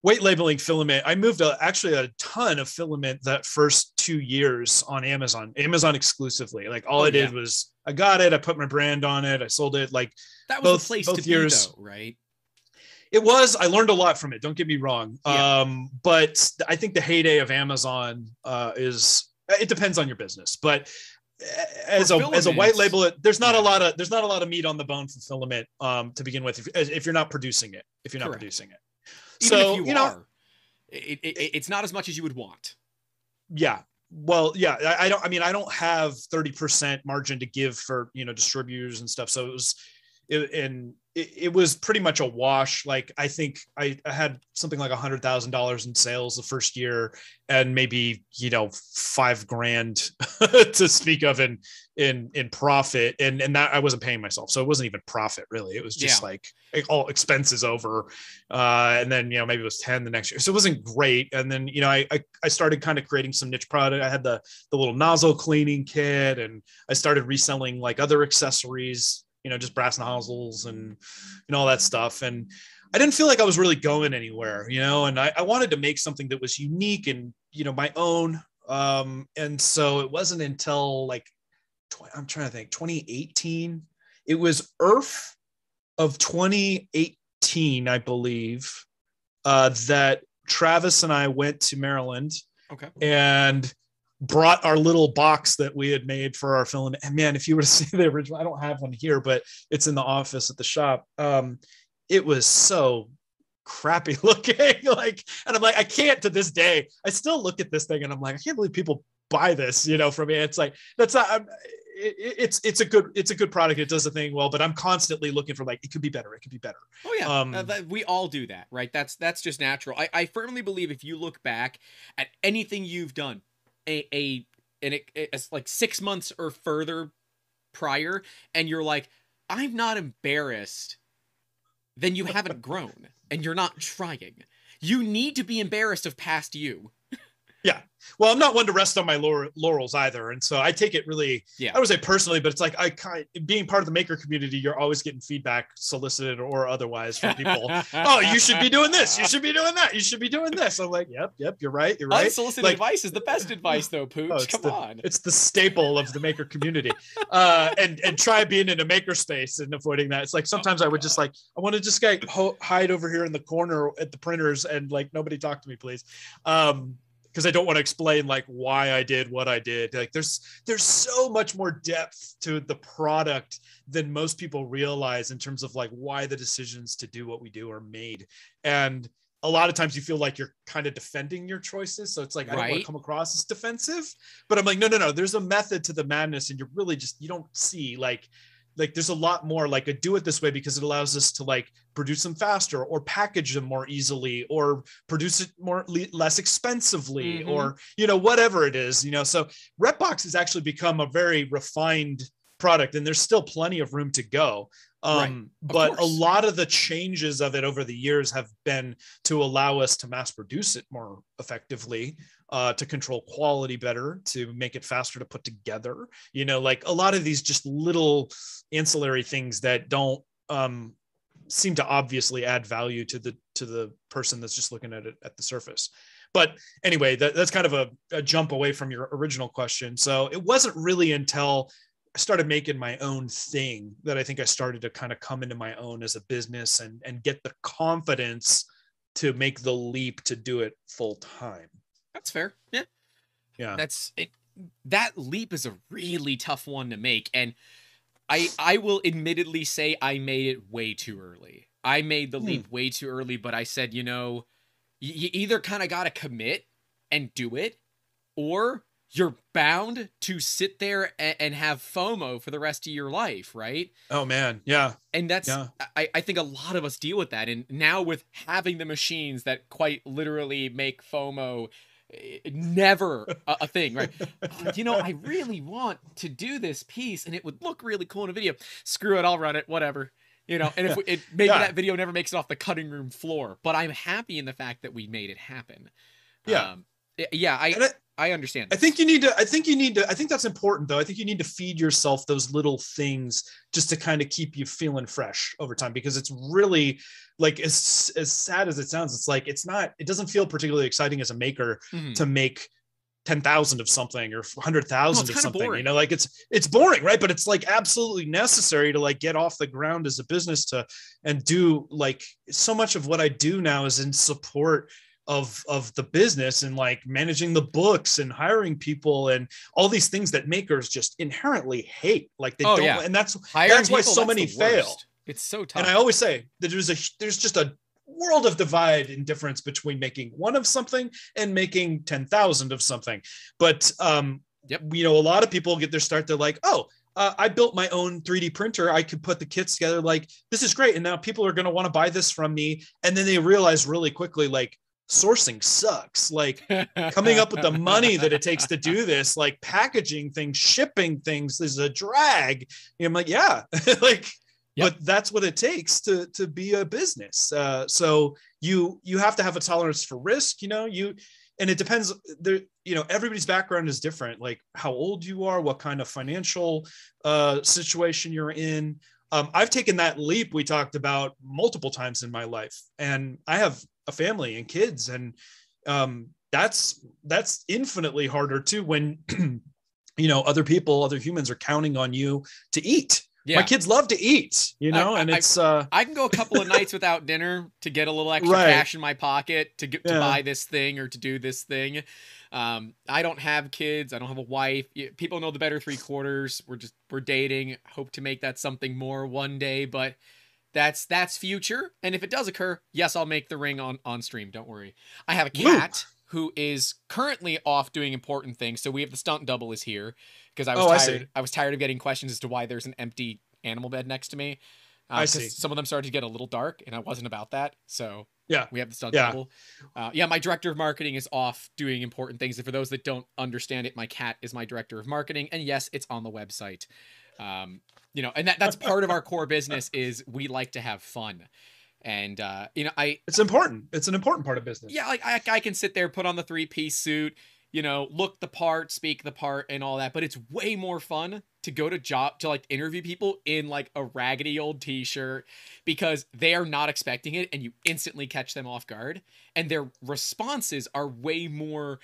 white labeling filament i moved a, actually a ton of filament that first two years on amazon amazon exclusively like all Oh, i did yeah. was i got it i put my brand on it i sold it like That was Both- the place both to years. be, though, right? it was i learned a lot from it don't get me wrong Yeah. um but i think the heyday of amazon uh is it depends on your business but as For a as a white label there's not a lot of there's not a lot of meat on the bone for filament um to begin with if, if you're not producing it if you're not Correct. producing it Even so if you, you know are, it, it- it's not as much as you would want. yeah well yeah I, I don't i mean i don't have 30% margin to give for you know distributors and stuff. So it was it, and it, it was pretty much a wash. Like i think i, I had something like a hundred thousand dollars in sales the first year and maybe you know five grand to speak of in in in profit. And and that i wasn't paying myself. So it wasn't even profit really. It was just Yeah. like all expenses over uh and then you know maybe it was 10 the next year. So it wasn't great. And then you know i i, I started kind of creating some niche product. I had the the little nozzle cleaning kit and i started reselling like other accessories you know just brass nozzles and and all that stuff. And i didn't feel like i was really going anywhere you know and i, I wanted to make something that was unique and you know my own. Um and so it wasn't until like tw- i'm trying to think 2018 it was earth of 2018 i believe uh that travis and i went to maryland. Okay. and brought our little box that we had made for our film. And man, if you were to see the original, I don't have one here, but it's in the office at the shop. Um, it was so crappy looking. like, and I'm like, I can't to this day. I still look at this thing and I'm like, I can't believe people buy this, you know, from me. It's like that's not. I'm, it, it's it's a good it's a good product. It does the thing well, but I'm constantly looking for like it could be better. It could be better. Oh yeah, Um, Uh, we all do that, right? That's that's just natural. I, I firmly believe if you look back at anything you've done, a a and it, it's like six months or further prior, and you're like, I'm not embarrassed, then you haven't grown and you're not trying. You need to be embarrassed of past you. Well, I'm not one to rest on my laurels either, and so I take it really. Yeah. I would say personally, but it's like I kind being part of the maker community, you're always getting feedback, solicited or otherwise, from people. oh, you should be doing this. You should be doing that. You should be doing this. I'm like, yep, yep, you're right. You're right. Unsolicited Like- advice is the best advice, though, Pooch. Oh, Come the- on. It's the staple of the maker community. Uh, and and try being in a maker space and avoiding that. It's like sometimes I would just like I want to just like ho- hide over here in the corner at the printers and like nobody talk to me, please. Um, because I don't want to explain like why I did what I did. Like there's there's so much more depth to the product than most people realize in terms of like why the decisions to do what we do are made. And a lot of times you feel like you're kind of defending your choices. So it's like I don't want to come across as defensive, but I'm like, no, no, no. There's a method to the madness, and you're really just you don't see like like there's a lot more like a do it this way because it allows us to like produce them faster or package them more easily or produce it more le- less expensively Mhm. or you know whatever it is you know? So repbox has actually become a very refined product and there's still plenty of room to go. Um Of but a lot of the changes of it over the years have been to allow us to mass produce it more effectively uh, to control quality better to make it faster to put together. You know like a lot of these just little ancillary things that don't um seem to obviously add value to the to the person that's just looking at it at the surface. But anyway that, that's kind of a, a jump away from your original question. So it wasn't really until I started making my own thing that I think I started to kind of come into my own as a business and and get the confidence to make the leap to do it full time. That's fair. Yeah. Yeah. That's it. That leap is a really tough one to make, and I I will admittedly say I made it way too early. I made the hmm. leap way too early, but I said, you know, you either kind of got to commit and do it, or you're bound to sit there and, and have FOMO for the rest of your life, right? Oh man. Yeah. And that's Yeah. I, I think a lot of us deal with that. And now with having the machines that quite literally make FOMO never a, a thing, right? "Oh, you know, I really want to do this piece, and it would look really cool in a video. Screw it, I'll run it, whatever. You know, and if we, it maybe Yeah. that video never makes it off the cutting room floor, but I'm happy in the fact that we made it happen. Yeah. um, yeah, I I, understand. I think you need to. I think you need to. I think that's important, though. I think you need to feed yourself those little things just to kind of keep you feeling fresh over time, because it's really like as as sad as it sounds. It's like it's not. It doesn't feel particularly exciting as a maker Mhm. to make ten thousand of something or hundred thousand it's of something. You know, like it's it's boring, right? But it's like absolutely necessary to like get off the ground as a business to and do like so much of what I do now is in support of of the business and like managing the books and hiring people and all these things that makers just inherently hate. Like they Oh, don't, yeah. and that's Hiring that's why people, so that's many fail. It's so tough. And I always say that there's a there's just a world of divide and difference between making one of something and making 10,000 of something. But um Yep. you know a lot of people get their start they're like, "Oh, uh, I built my own 3D printer. I could put the kits together like this is great and now people are going to want to buy this from me." And then they realize really quickly like sourcing sucks. Like coming up with the money that it takes to do this, like packaging things, shipping things is a drag. And I'm like, yeah, like, Yep. but that's what it takes to to be a business. Uh, so you you have to have a tolerance for risk. You know, you and it depends. There, you know, everybody's background is different. Like how old you are, what kind of financial uh, situation you're in. Um, I've taken that leap we talked about multiple times in my life, and I have a family and kids, and um, that's that's infinitely harder too when you know other people, other humans are counting on you to eat. yeah. My kids love to eat, you know, I- and I- it's uh, I can go a couple of nights without dinner to get a little extra Right. cash in my pocket to get to Yeah. buy this thing or to do this thing. Um, I don't have kids. I don't have a wife. People know the better three quarters. We're just we're dating. Hope to make that something more one day, but that's that's future. And if it does occur, yes, I'll make the ring on on stream. Don't worry. I have a Woo. cat who is currently off doing important things. So we have the stunt double is here because I was Oh, I tired. I, was tired of getting questions as to why there's an empty animal bed next to me. Uh, I see. Some of them started to get a little dark, and I wasn't about that. So Yeah. we have the stunt Yeah. double. Uh, yeah, my director of marketing is off doing important things. And for those that don't understand it, my cat is my director of marketing, and yes, it's on the website. Um, you know, and that that's part of our core business is we like to have fun, and uh, you know, I it's important. It's an important part of business. yeah, like I, I can sit there, put on the three piece suit, you know, look the part, speak the part, and all that. But it's way more fun to go to job to like interview people in like a raggedy old t shirt because they are not expecting it, and you instantly catch them off guard, and their responses are way more.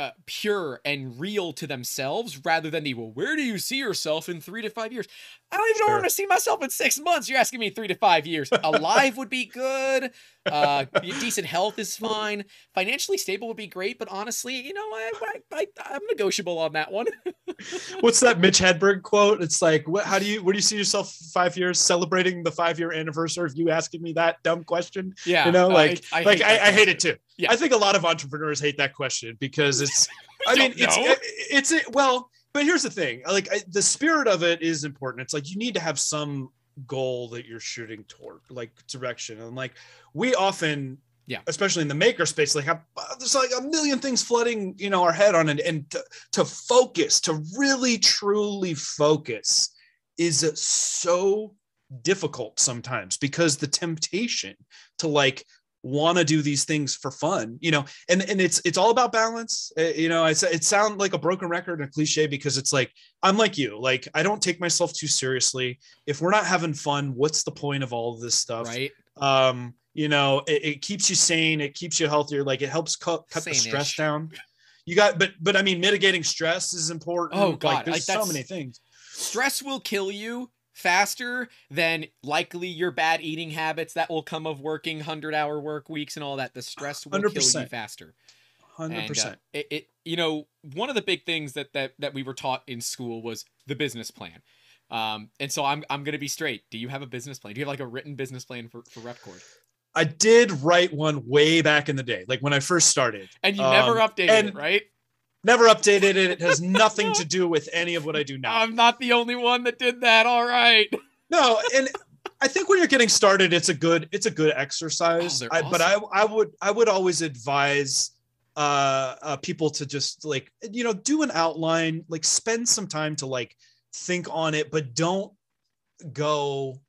Uh, pure and real to themselves rather than the well where do you see yourself in three to five years i don't even know where to see myself in six months you're asking me three to five years alive would be good uh decent health is fine financially stable would be great but honestly you know I, I, I i'm negotiable on that one What's that Mitch Hedberg quote? It's like, what? How do you? Where do you see yourself five years celebrating the five year anniversary of you asking me that dumb question? yeah you know, like, I, like hate I, I hate it too. Yeah. I think a lot of entrepreneurs hate that question because it's. I mean, it's it's it, well, but here's the thing. Like I, the spirit of it is important. It's like you need to have some goal that you're shooting toward, like direction, and like we often. Yeah. especially in the maker space, like have, uh, there's like a million things flooding, you know, our head on it, and to, to focus, to really truly focus, is so difficult sometimes because the temptation to like want to do these things for fun you know and and it's it's all about balance. Uh, you know it's it sound like a broken record and a cliche because it's like i'm like you like i don't take myself too seriously. If we're not having fun what's the point of all of this stuff? Right. Um you know it, it keeps you sane it keeps you healthier like it helps cut, cut the stress down. You got but but i mean mitigating stress is important. Oh, God, like there's like, so many things. Stress will kill you faster than likely your bad eating habits that will come of working 100 hour work weeks and all that the stress will kill you faster 100% And, uh, it, it you know one of the big things that that that we were taught in school was the business plan. Um, and so I'm I'm gonna be straight. Do you have a business plan? Do you have like a written business plan for for Repcord? I did write one way back in the day, like when I first started. And you never Um, updated and- it, right? Never updated it. It has nothing to do with any of what I do now. I'm not the only one that did that. All right. No, and I think when you're getting started, it's a good it's a good exercise. Oh, I, But I I would I would always advise uh, uh people to just like you know do an outline like spend some time to like think on it but don't go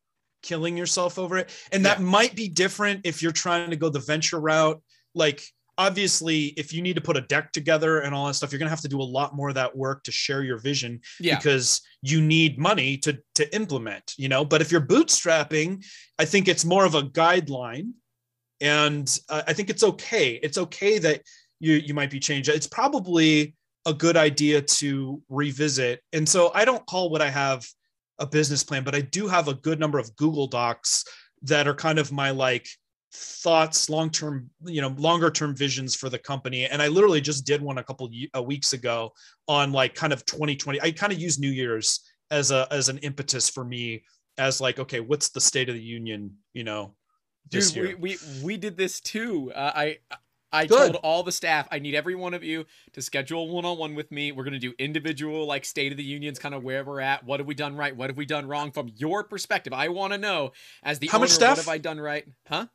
killing yourself over it and that might be different if you're trying to go the venture route like obviously if you need to put a deck together and all that stuff you're going to have to do a lot more of that work to share your vision Yeah. because you need money to to implement you know? But if you're bootstrapping i think it's more of a guideline and uh, i think it's okay. It's okay that you you might be changed. It's probably a good idea to revisit. And so i don't call what i have a business plan but i do have a good number of google docs that are kind of my like thoughts long term you know longer term visions for the company and i literally just did one a couple uh, weeks ago on like kind of 2020 i kind of use new year's as a as an impetus for me as like okay what's the state of the union you know this Dude, year we, we we did this too. Uh, I I Good. told all the staff I need every one of you to schedule one on one with me. We're gonna do individual like state of the unions, kind of where we're at. What have we done right? What have we done wrong from your perspective? I want to know as the How much owner, staff? What have I done right? Huh?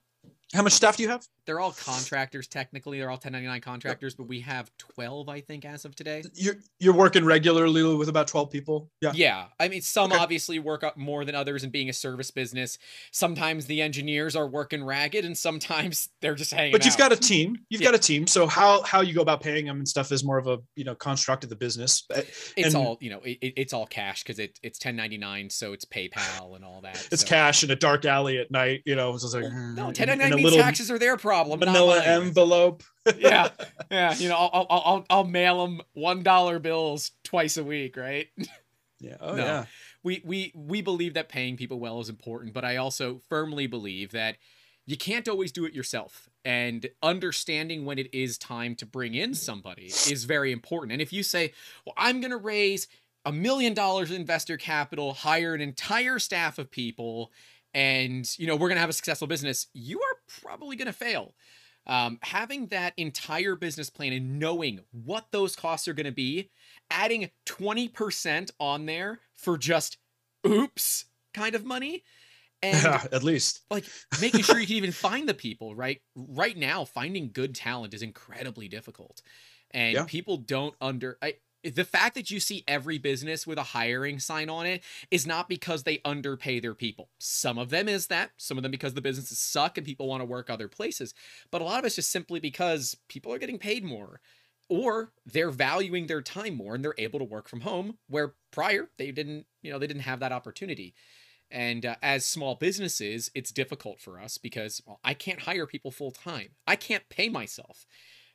How much staff do you have They're all contractors technically. They're all 1099 contractors, but we have 12, I think, as of today. you're you're working regularly with about 12 people yeah Yeah, I mean, some Okay. obviously work up more than others in being a service business. Sometimes the engineers are working ragged, and sometimes they're just hanging. Out. But you've out. got a team you've Yeah. got a team so how how you go about paying them and stuff is more of a you know construct of the business eh, It's and- all you know. It, it- it's all cash because it, it's 1099, so it's PayPal and all that. it's so. cash in a dark alley at night you know it's like No, 1099 in a little taxes are their problem. not envelope yeah, yeah. You know, I'll, I'll I'll I'll mail them one dollar bills twice a week, right? yeah oh No. yeah we we we believe that paying people well is important, but I also firmly believe that you can't always do it yourself. And understanding when it is time to bring in somebody is very important. And if you say, "Well, I'm going to raise a million dollars in investor capital, hire an entire staff of people, and you know we're going to have a successful business," you are probably going to fail. Um, having that entire business plan and knowing what those costs are going to be, adding 20% on there for just oops kind of money and at least like making sure you can even find the people right right now finding good talent is incredibly difficult and Yeah. people don't under I, the fact that you see every business with a hiring sign on it is not because they underpay their people. Some of them is that some of them because the businesses suck and people want to work other places but a lot of it's just simply because people are getting paid more or they're valuing their time more and they're able to work from home where prior they didn't you know they didn't have that opportunity. And uh, as small businesses it's difficult for us because well, i can't hire people full time i can't pay myself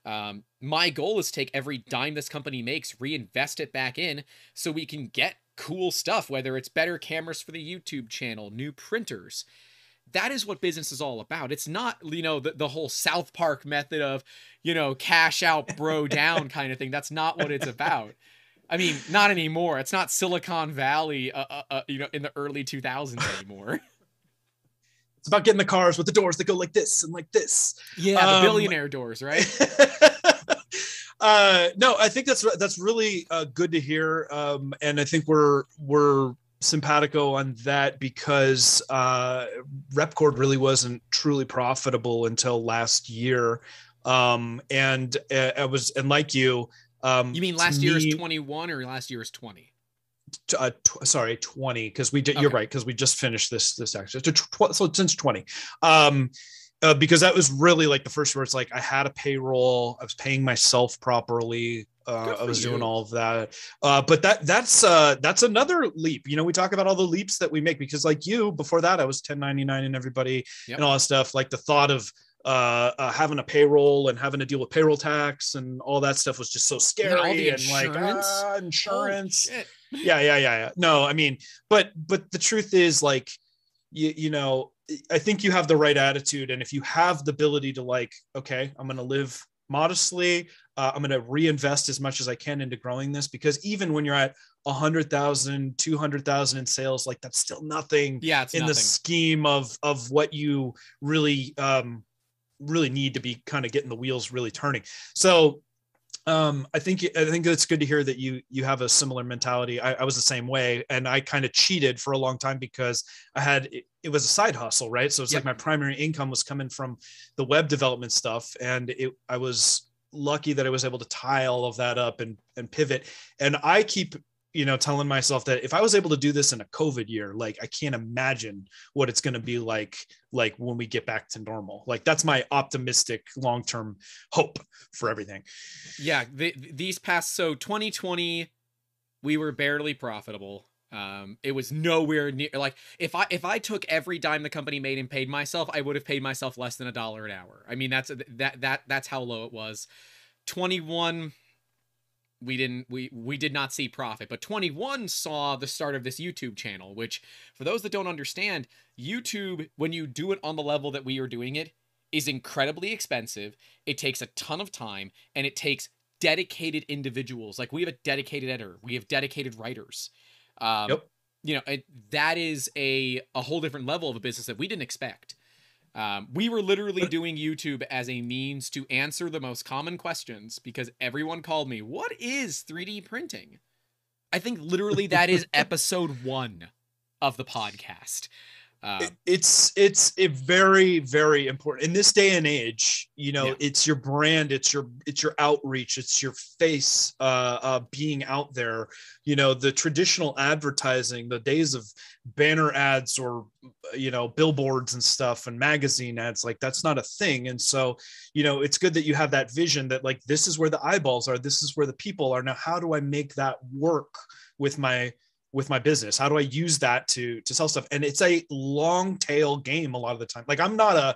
um, my goal is to take every dime this company makes reinvest it back in so we can get cool stuff whether it's better cameras for the youtube channel new printers. That is what business is all about. It's not you know the, the whole south park method of you know cash out bro down kind of thing. That's not what it's about. I mean not anymore. It's not silicon valley uh, uh, uh, you know in the early 2000s anymore it's about getting the cars with the doors that go like this and like this. Yeah the Um, billionaire doors right? Uh no i think that's that's really uh, good to hear um and i think we're we're simpatico on that because uh repcord really wasn't truly profitable until last year. Um and uh, i was and like you um you mean last year is 21 or last year is 20 t- uh, tw- sorry 20 because we did you're right because we just finished this this actually so, tw- so since 20 um uh, because that was really like the first where it's like I had a payroll, I was paying myself properly, uh, I was doing all of that. Uh, but that that's uh, that's another leap. You know, we talk about all the leaps that we make because, like you, before that, I was 1099 and everybody Yep. and all that stuff. Like the thought of uh, uh, having a payroll and having to deal with payroll tax and all that stuff was just so scary and like insurance. ah, Holy insurance shit. yeah yeah yeah yeah no i mean but but the truth is like you, you know i think you have the right attitude and if you have the ability to like okay i'm going to live modestly uh, i'm going to reinvest as much as i can into growing this because even when you're at 100000 200000 in sales like that's still nothing yeah in the scheme of of what you really um really need to be kind of getting the wheels really turning so um i think i think it's good to hear that you you have a similar mentality i, I was the same way and i kind of cheated for a long time because i had it, it was a side hustle right so it's Yep. like my primary income was coming from the web development stuff and it i was lucky that I was able to tie all of that up and and pivot. And I keep you know telling myself that if I was able to do this in a COVID year, like I can't imagine what it's going to be like like when we get back to normal. Like that's my optimistic long term hope for everything. Yeah, the, these past so 2020, we were barely profitable. Um, it was nowhere near like if I if I took every dime the company made and paid myself, I would have paid myself less than a dollar an hour. I mean that's that that that's how low it was. 21 we didn't we we did not see profit but 21 saw the start of this youtube channel which for those that don't understand youtube when you do it on the level that we are doing it is incredibly expensive. It takes a ton of time and it takes dedicated individuals. Like we have a dedicated editor. We have dedicated writers. Um, Yep. you know it, that is a a whole different level of a business that we didn't expect um, we were literally doing YouTube as a means to answer the most common questions because everyone called me, What is 3D printing? I think literally that is episode one of the podcast. Uh, It- it's it's a very very important in this day and age you know Yeah. it's your brand it's your it's your outreach it's your face uh, uh being out there. You know the traditional advertising the days of banner ads or you know billboards and stuff and magazine ads like that's not a thing. And so you know it's good that you have that vision that like this is where the eyeballs are this is where the people are. Now how do i make that work with my with my business? How do i use that to to sell stuff? And it's a long tail game a lot of the time. Like i'm not a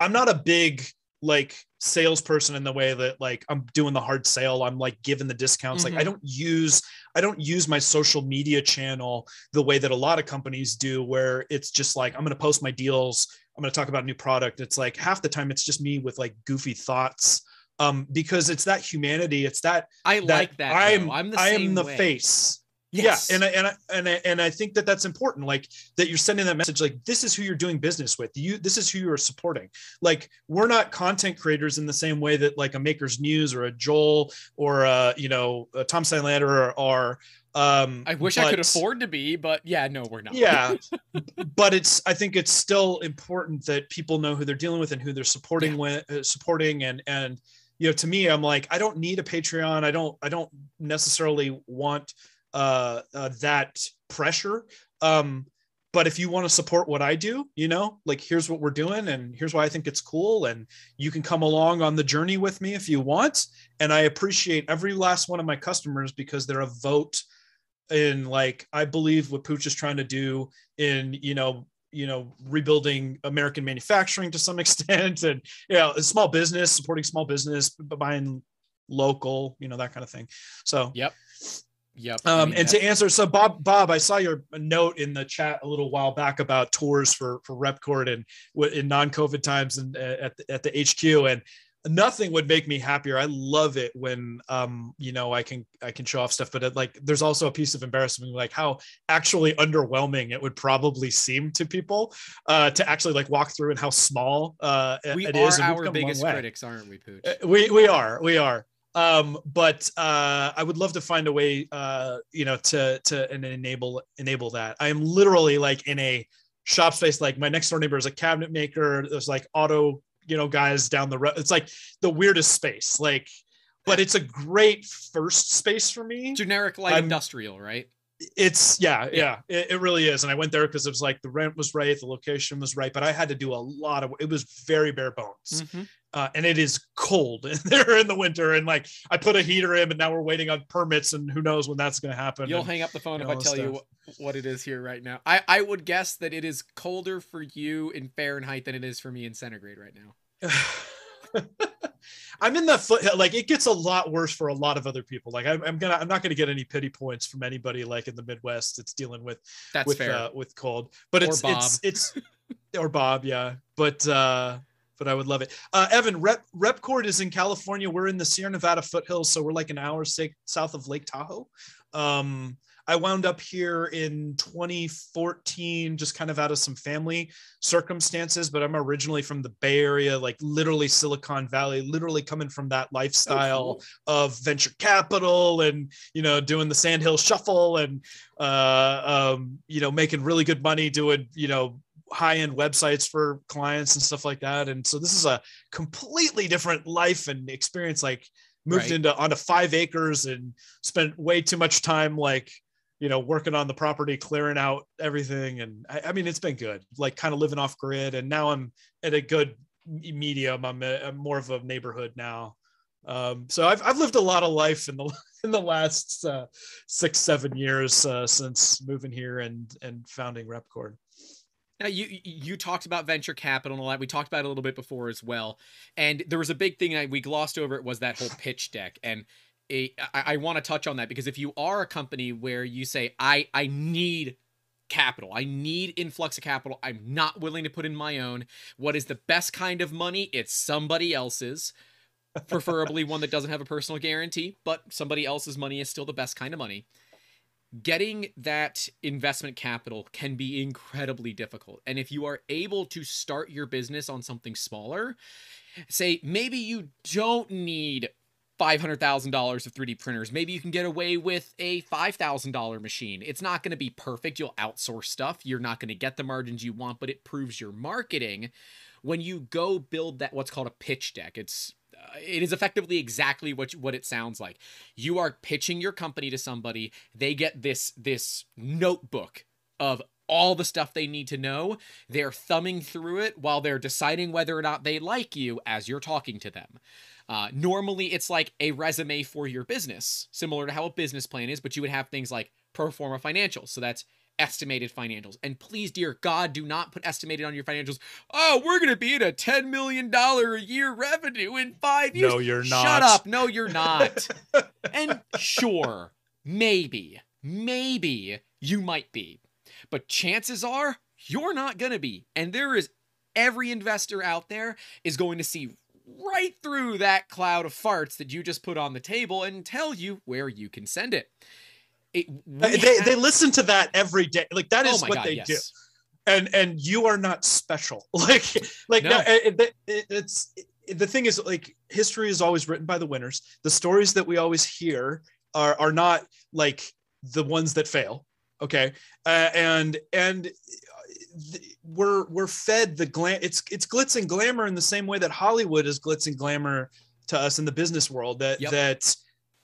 i'm not a big like salesperson in the way that like i'm doing the hard sale. I'm like giving the discounts. Like i Mhm. don't use i don't use my social media channel the way that a lot of companies do where it's just like i'm going to post my deals. I'm going to talk about a new product. It's like half the time it's just me with like goofy thoughts. Um because it's that humanity. It's that I that like that. i'm though. I'm the i am the way. face Yes. yeah, and I, and I, and I, and I think that that's important. Like that you're sending that message. Like this is who you're doing business with. You this is who you are supporting. Like we're not content creators in the same way that like a Maker's Muse or a Joel or a, you know a Tom Sanladerer are. Um, I wish I could afford to be, but yeah, no, we're not. yeah but it's i think it's still important that people know who they're dealing with and who they're supporting Yeah. with uh, supporting and and you know to me i'm like i don't need a patreon i don't i don't necessarily want uh, uh that pressure. Um but if you want to support what i do you know like here's what we're doing and here's why i think it's cool. And you can come along on the journey with me if you want. And i appreciate every last one of my customers because they're a vote in like i believe what pooch is trying to do in you know you know rebuilding american manufacturing to some extent and you know small business supporting small business buying local you know that kind of thing. So Yep. Yep. I um, mean, and to answer, so Bob, Bob, I saw your note in the chat a little while back about tours for for Repcord and in non-COVID times and uh, at the, at the HQ, and nothing would make me happier. I love it when um, you know I can I can show off stuff, but it, like there's also a piece of embarrassment, like how actually underwhelming it would probably seem to people uh, to actually like walk through and how small uh, it- we it are is. and we've our come a long biggest critics, aren't we, Pooch? Uh, we we are we are um but uh i would love to find a way uh you know to to and enable enable that i am literally like in a shop space like my next door neighbor is a cabinet maker there's like auto you know guys down the road it's like the weirdest space like but it's a great first space for me Generic light I'm- industrial, right? it's yeah Yeah. yeah, it, it really is and i went there because it was like the rent was right the location was right but i had to do a lot of it was very bare bones Mhm. Uh, and it is cold in there in the winter. And like I put a heater in, but now we're waiting on permits, and who knows when that's going to happen. You'll And- hang up the phone and if I tell that you what, what it is here right now. I, I would guess that it is colder for you in Fahrenheit than it is for me in centigrade right now. I'm in the foot like it gets a lot worse for a lot of other people. Like I'm, I'm gonna I'm not gonna get any pity points from anybody like in the Midwest that's dealing with That's with fair. uh, with cold. But Or it's Bob. it's it's or Bob, yeah. But uh but I would love it. Uh Evan, Rep Repcord is in California. We're in the Sierra Nevada foothills, so we're like an hour south of Lake Tahoe. Um I wound up here in 2014, just kind of out of some family circumstances, but I'm originally from the Bay Area, like literally Silicon Valley, literally coming from that Oh, lifestyle cool. of venture capital and you know doing the sandhill shuffle and uh um you know making really good money doing you know high end websites for clients and stuff like that. And so this is a completely different life and experience. Like moved Right. into onto five acres and spent way too much time like you know working on the property clearing out everything and i, I mean it's been good like kind of living off grid and now i'm at a good medium i'm, a, I'm more of a neighborhood now um, so I've, I've lived a lot of life in the in the last uh, six seven years uh, since moving here and and founding repcord Now, you you- you talked about venture capital and all that. We talked about it a little bit before as well. And there was a big thing that we glossed over. It was that whole pitch deck. And I want to touch on that because if you are a company where you say I I need capital, I need influx of capital, I'm not willing to put in my own. What is the best kind of money? It's somebody else's. Preferably one that doesn't have a personal guarantee, but somebody else's money is still the best kind of money getting that investment capital can be incredibly difficult. And if you are able to start your business on something smaller, say maybe you don't need $500,000 of 3D printers. Maybe you can get away with a $5,000 machine. It's not going to be perfect. You'll outsource stuff. You're not going to get the margins you want, but it proves your marketing. When you go build that what's called a pitch deck, it's it is effectively exactly what what it sounds like. You are pitching your company to somebody. They get this this notebook of all the stuff they need to know. They're thumbing through it while they're deciding whether or not they like you as you're talking to them. Uh, normally, it's like a resume for your business, similar to how a business plan is, but you would have things like pro forma financials. So that's estimated financials. And please, dear God, do not put estimated on your financials. Oh, we're going to be at a $10 million a year revenue in five years. no you're not Shut up. No, you're not. and sure, maybe, maybe you might be. But chances are you're not going to be. And there is every investor out there is going to see right through that cloud of farts that you just put on the table and tell you where you can send it. It they, they, have- they listen to that every day like that is oh what God, they yes. do and and you are not special like like No. no, it, it- it- it's it- the thing is like history is always written by the winners the stories that we always hear are are not like the ones that fail okay uh, and and th- we're we're fed the glam it's it's glitz and glamour in the same way that hollywood is glitz and glamour to us in the business world that Yep. that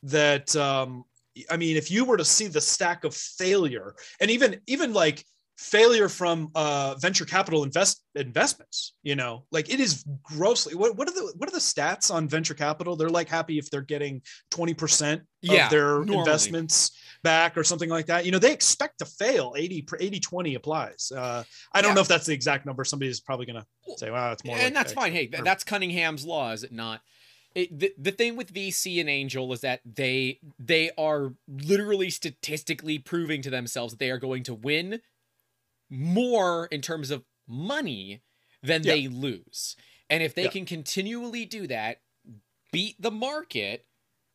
that um i mean if you were to see the stack of failure and even even like failure from uh venture capital invest investments you know like it is grossly what, what are the what are the stats on venture capital they're like happy if they're getting 20% Yeah, of their normally. investments back or something like that you know they expect to fail 80 80 20 applies uh i don't Yeah. know if that's the exact number somebody's probably gonna say wow it's more and like that's X." fine. Hey, or- that's Cunningham's law, is it not? It, the, the thing with VC and Angel is that they they are literally statistically proving to themselves that they are going to win more in terms of money than Yeah. they lose. And if they Yeah. can continually do that, beat the market,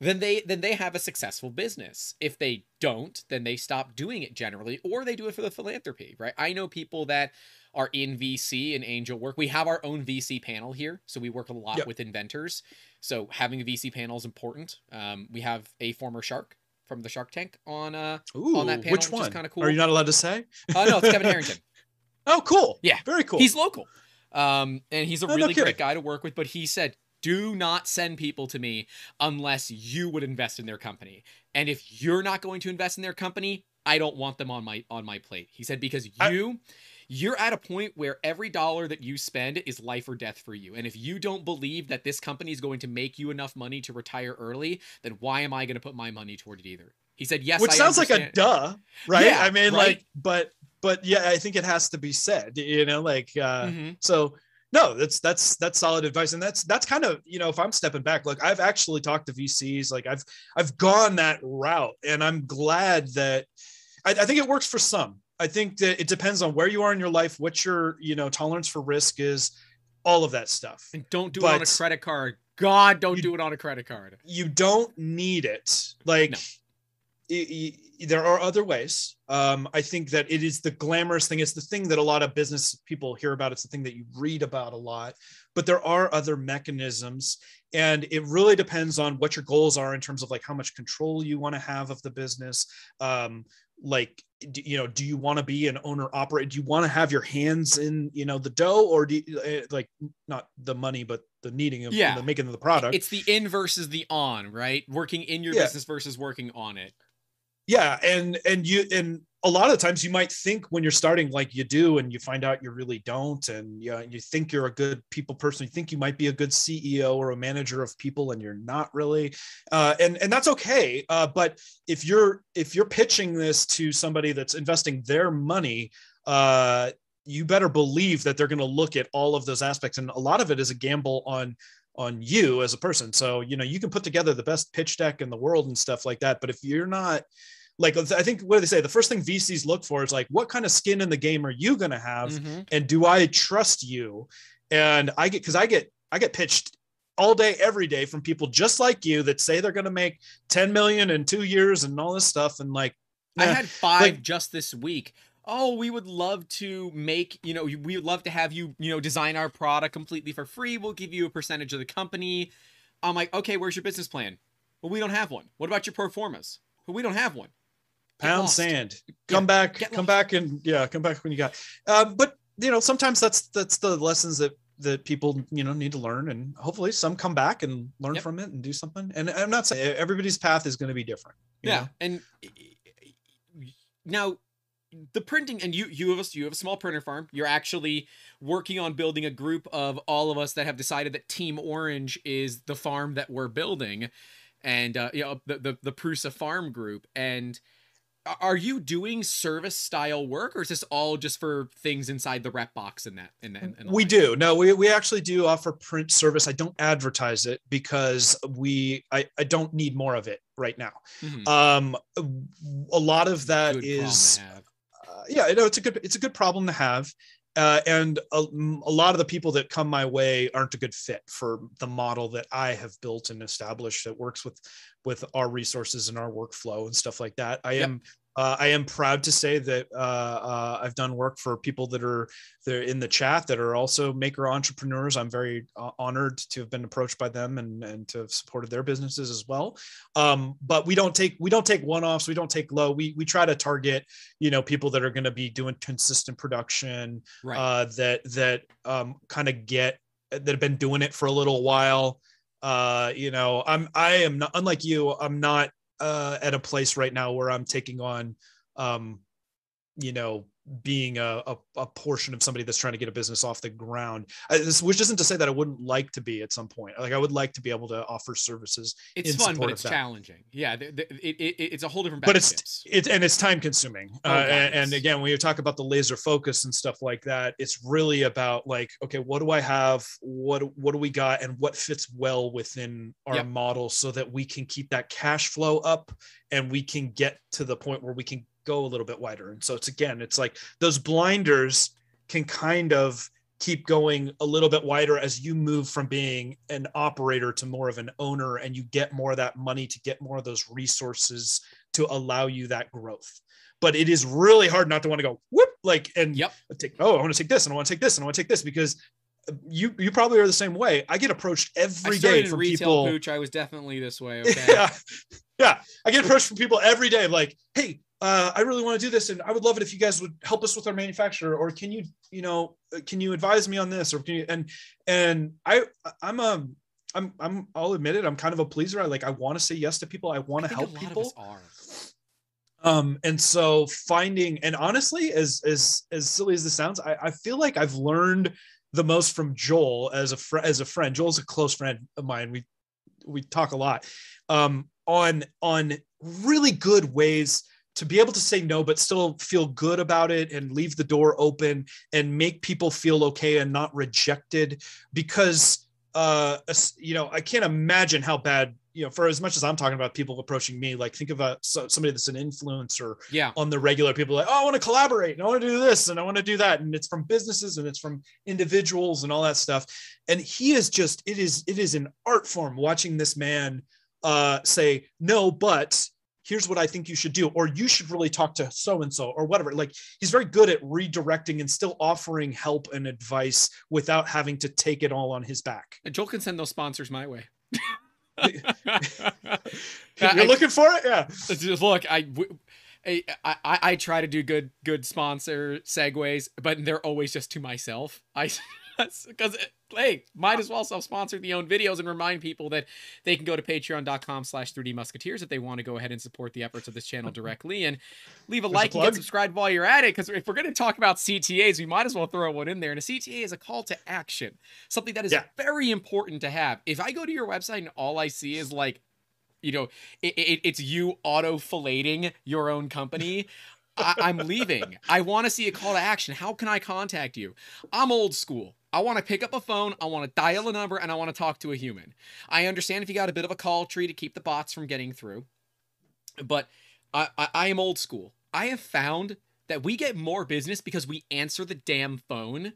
then they then they have a successful business. If they don't, then they stop doing it generally or they do it for the philanthropy, right? I know people that are in VC and angel work. We have our own VC panel here, so we work a lot Yep. with inventors. So having a VC panel is important. Um, we have a former shark from the Shark Tank on uh Ooh, on that panel, which one kinda cool. are you not allowed to say uh no, it's Kevin Harrington. oh cool Yeah. very cool He's local. Um, and he's a Oh, really kidding. great guy to work with, but he said, do not send people to me unless you would invest in their company. And if you're not going to invest in their company, I don't want them on my on my plate. He said because I- you you're at a point where every dollar that you spend is life or death for you. And if you don't believe that this company is going to make you enough money to retire early, then why am I going to put my money toward it either? He said, "Yes, which I sounds like a duh right Yeah, i mean right? like but but yeah i think it has to be said you know like uh Mhm. so no that's that's that's solid advice and that's that's kind of you know if i'm stepping back look i've actually talked to vcs like i've i've gone that route and i'm glad that I, I think it works for some i think that it depends on where you are in your life what your you know tolerance for risk is all of that stuff And don't do it on a credit card. God, don't You- do it on a credit card. you don't need it like No. i- i- there are other ways um, i think that it is the glamorous thing it's the thing that a lot of business people hear about it's the thing that you read about a lot but there are other mechanisms and it really depends on what your goals are in terms of like how much control you want to have of the business um, like do, you know do you want to be an owner operator do you want to have your hands in you know the dough or do you, uh, like not the money but the kneading of Yeah. the making of the product It's the in versus the on, right? Working in your Yeah. business versus working on it. Yeah and and you and a lot of times you might think when you're starting like you do and you find out you really don't and you, you think you're a good people person you think you might be a good ceo or a manager of people and you're not really uh, and and that's okay uh, but if you're if you're pitching this to somebody that's investing their money uh, you better believe that they're going to look at all of those aspects and a lot of it is a gamble on on you as a person. So you know you can put together the best pitch deck in the world and stuff like that but if you're not like I think what do they say? The first thing VCs look for is like, what kind of skin in the game are you going to have, Mhm. and do I trust you? And I get because I get I get pitched all day every day from people just like you that say they're going to make 10 million in two years and all this stuff and like I eh, had five like- just this week. Oh, we would love to make, you know, we would love to have you, you know, design our product completely for free. We'll give you a percentage of the company. I'm like, okay, where's your business plan? Well, we don't have one. What about your pro formas? Well, we don't have one. Pound sand come back come back and yeah come back when you got um, but you know sometimes that's that's the lessons that that people you know need to learn and hopefully some come back and learn Yep. from it and do something and i'm not saying everybody's path is going to be different you Yeah, know? and now the printing and you you have a, you have a small printer farm. You're actually working on building a group of all of us that have decided that Team Orange is the farm that we're building, and uh, you know the the the Prusa Farm Group. And are you doing service style work, or is this all just for things inside the rep box and that? And, and, and we like? do no we, we actually do offer print service i don't advertise it because we i, I don't need more of it right now Mhm. um a lot of that Good is uh, yeah, you know, it's a good it's a good problem to have. Uh, and a, a lot of the people that come my way aren't a good fit for the model that I have built and established that works with with our resources and our workflow and stuff like that. I Yep. am uh, I am proud to say that uh, uh, I've done work for people that are they're in the chat that are also maker entrepreneurs. I'm very uh, honored to have been approached by them and and to have supported their businesses as well. Um, but we don't take we don't take one offs. We don't take low. We we try to target you know people that are going to be doing consistent production right. uh, that that um, kind of get that have been doing it for a little while. Uh, you know, I'm I am not unlike you. I'm not uh, at a place right now where I'm taking on, um, you know, being a, a, a portion of somebody that's trying to get a business off the ground. I, this, which isn't to say that I wouldn't like to be at some point. Like I would like to be able to offer services it's fun, but it's challenging. Yeah, th- th- it, it, it's a whole different. but it's it and it's time consuming Oh, uh, and, and again when you talk about the laser focus and stuff like that it's really about like okay what do i have what what do we got and what fits well within our Yep. model so that we can keep that cash flow up and we can get to the point where we can go a little bit wider and so it's again it's like those blinders can kind of keep going a little bit wider as you move from being an operator to more of an owner and you get more of that money to get more of those resources to allow you that growth but it is really hard not to want to go whoop like and Yep. take oh i want to take this and i want to take this and i want to take this because you you probably are the same way i get approached every day from retail people pooch. I was definitely this way. Okay. yeah yeah i get approached from people every day like hey uh, i really want to do this and i would love it if you guys would help us with our manufacturer or can you you know uh, can you advise me on this or can you and and i i'm a i'm i'm i'll admit it i'm kind of a pleaser. I like i want to say yes to people. I want to help people. um and so finding and honestly as as as silly as this sounds i, I feel like i've learned the most from joel as a friend as a friend. Joel's a close friend of mine. We we talk a lot. Um on on really good ways to be able to say no but still feel good about it and leave the door open and make people feel okay and not rejected because uh you know i can't imagine how bad you know for as much as i'm talking about people approaching me like think about so, somebody that's an influencer Yeah. on the regular people like oh i want to collaborate and i want to do this and i want to do that and it's from businesses and it's from individuals and all that stuff and he is just it is it is an art form watching this man uh say no but here's what i think you should do or you should really talk to so and so or whatever like he's very good at redirecting and still offering help and advice without having to take it all on his back And Joel can send those sponsors my way. you're I- looking for it yeah It's just- look, I try to do good good sponsor segues, but they're always just to myself. I because hey, might as well self-sponsor the own videos and remind people that they can go to patreon.com slash 3D Musketeers if they want to go ahead and support the efforts of this channel directly and leave a There's like a and get subscribed while you're at it. Because if we're going to talk about CTAs, we might as well throw one in there. And a CTA is a call to action, something that is Yeah. very important to have. If I go to your website and all I see is like, you know, it, it, it's you auto filleting your own company. I, I'm leaving. I want to see a call to action. How can I contact you? I'm old school. I want to pick up a phone, I want to dial a number, and I want to talk to a human. I understand if you got a bit of a call tree to keep the bots from getting through, but I, I, I am old school. I have found that we get more business because we answer the damn phone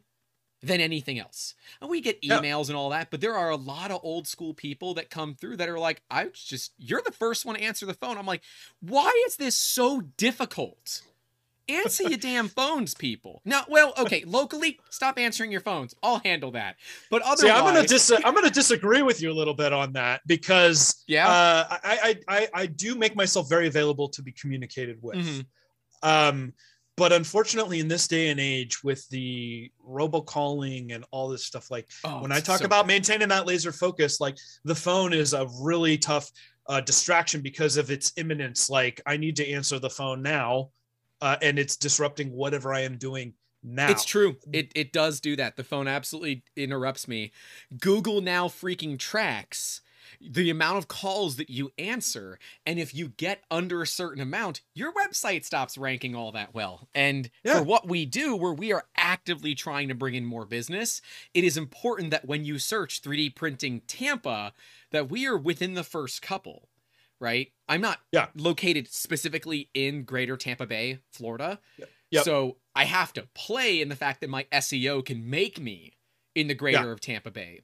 than anything else. And we get emails and all that, but there are a lot of old school people that come through that are like, I just, you're the first one to answer the phone. I'm like, why is this so difficult? Answer your damn phones, people. Now, well, okay, locally, stop answering your phones. I'll handle that. But otherwise, See, I'm gonna dis- I'm gonna disagree with you a little bit on that because Yeah? uh, I, I I I do make myself very available to be communicated with. Mhm. Um, but unfortunately, in this day and age, with the robocalling and all this stuff, like Oh, when I talk so- about maintaining that laser focus, like the phone is a really tough uh, distraction because of its imminence. Like I need to answer the phone now, uh, and it's disrupting whatever I am doing now. It's true. It it does do that. The phone absolutely interrupts me. Google now freaking tracks the amount of calls that you answer and if you get under a certain amount your website stops ranking all that well and Yeah. for what we do where we are actively trying to bring in more business it is important that when you search 3d printing tampa that we are within the first couple right i'm not Yeah. located specifically in greater tampa bay florida Yep. so I have to play in the fact that my SEO can make me in the greater Yeah. of Tampa Bay.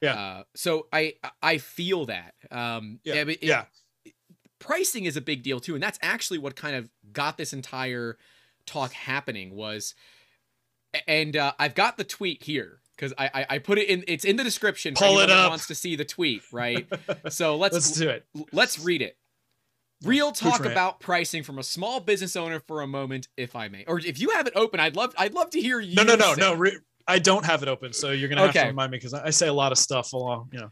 Yeah. Uh, so I I feel that. Um, Yeah, it- yeah. pricing is a big deal too, and that's actually what kind of got this entire talk happening was. And uh, I've got the tweet here because I, I I put it in. It's in the description. Pull it up. Wants to see the tweet, right? so let's Let's do it. let's read it. Real talk about pricing from a small business owner for a moment, if I may. Or if you have it open, I'd love I'd love to hear you. No, no, no, no. Re- I don't have it open, so you're gonna have Okay. to remind me because I say a lot of stuff along. You know,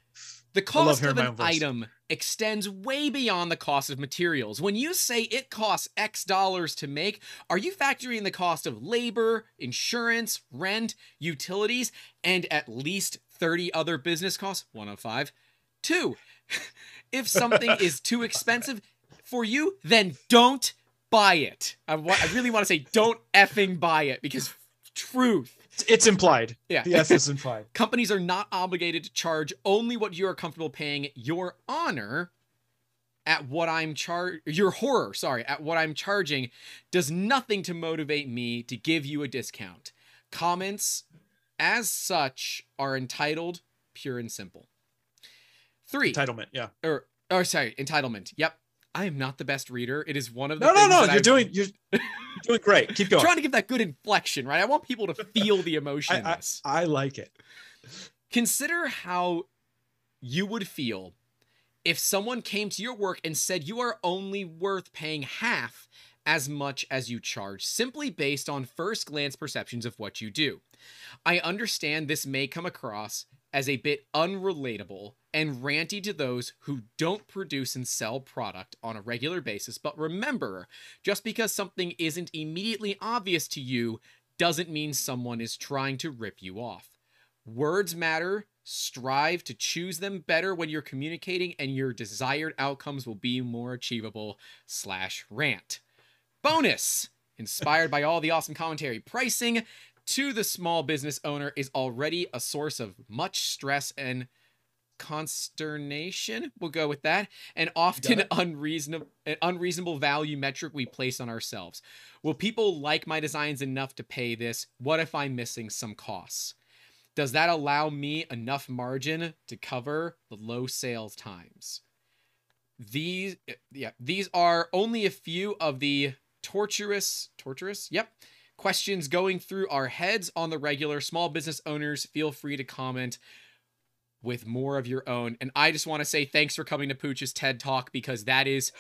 The cost of an item extends way beyond the cost of materials. When you say it costs X dollars to make, are you factoring the cost of labor, insurance, rent, utilities, and at least 30 other business costs? One of five. Two, if something is too expensive for you, then don't buy it. I, wa- I really want to say don't effing buy it because truth. It's, it's implied. Yeah. The F is implied. Companies are not obligated to charge only what you are comfortable paying your honor at what I'm char your horror, sorry, at what I'm charging does nothing to motivate me to give you a discount. Comments as such are entitled pure and simple. 3 Entitlement. Yeah. or or sorry, entitlement. Yep. I am not the best reader. It is one of the No, no, no. You're I've- doing. You're, you're doing great. Keep going. trying to give that good inflection, right? I want people to feel the emotion I, I. I like it. Consider how you would feel if someone came to your work and said you are only worth paying half as much as you charge, simply based on first glance perceptions of what you do. I understand this may come across as a bit unrelatable and ranty to those who don't produce and sell product on a regular basis, but remember, just because something isn't immediately obvious to you doesn't mean someone is trying to rip you off. Words matter. Strive to choose them better when you're communicating, and your desired outcomes will be more achievable. Slash rant. Bonus! Inspired by all the awesome commentary, pricing to the small business owner is already a source of much stress and consternation. We'll go with that. And often unreasonable, an unreasonable value metric we place on ourselves. Will people like my designs enough to pay this? What if I'm missing some costs? Does that allow me enough margin to cover the low sales times? These eh, yeah, these are only a few of the torturous torturous, yep, questions going through our heads on the regular. Small business owners, feel free to comment with more of your own. And I just want to say thanks for coming to Pooch's TED Talk because that is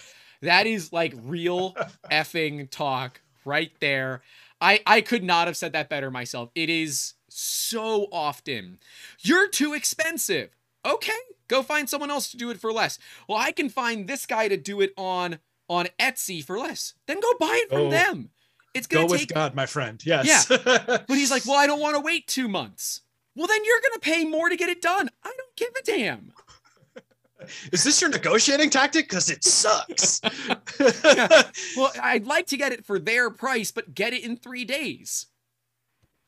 That is like real effing talk right there. I I could not have said that better myself. It is so often. You're too expensive. Okay, go find someone else to do it for less. Well, I can find this guy to do it on on Etsy for less. Then go buy it from Oh. them. It's gonna with take God, my friend. Yes. Yeah. But he's like, well, I don't want to wait two months. Well, then you're going to pay more to get it done. I don't give a damn. Is this your negotiating tactic? Because it sucks. Well, I'd like to get it for their price, but get it in three days.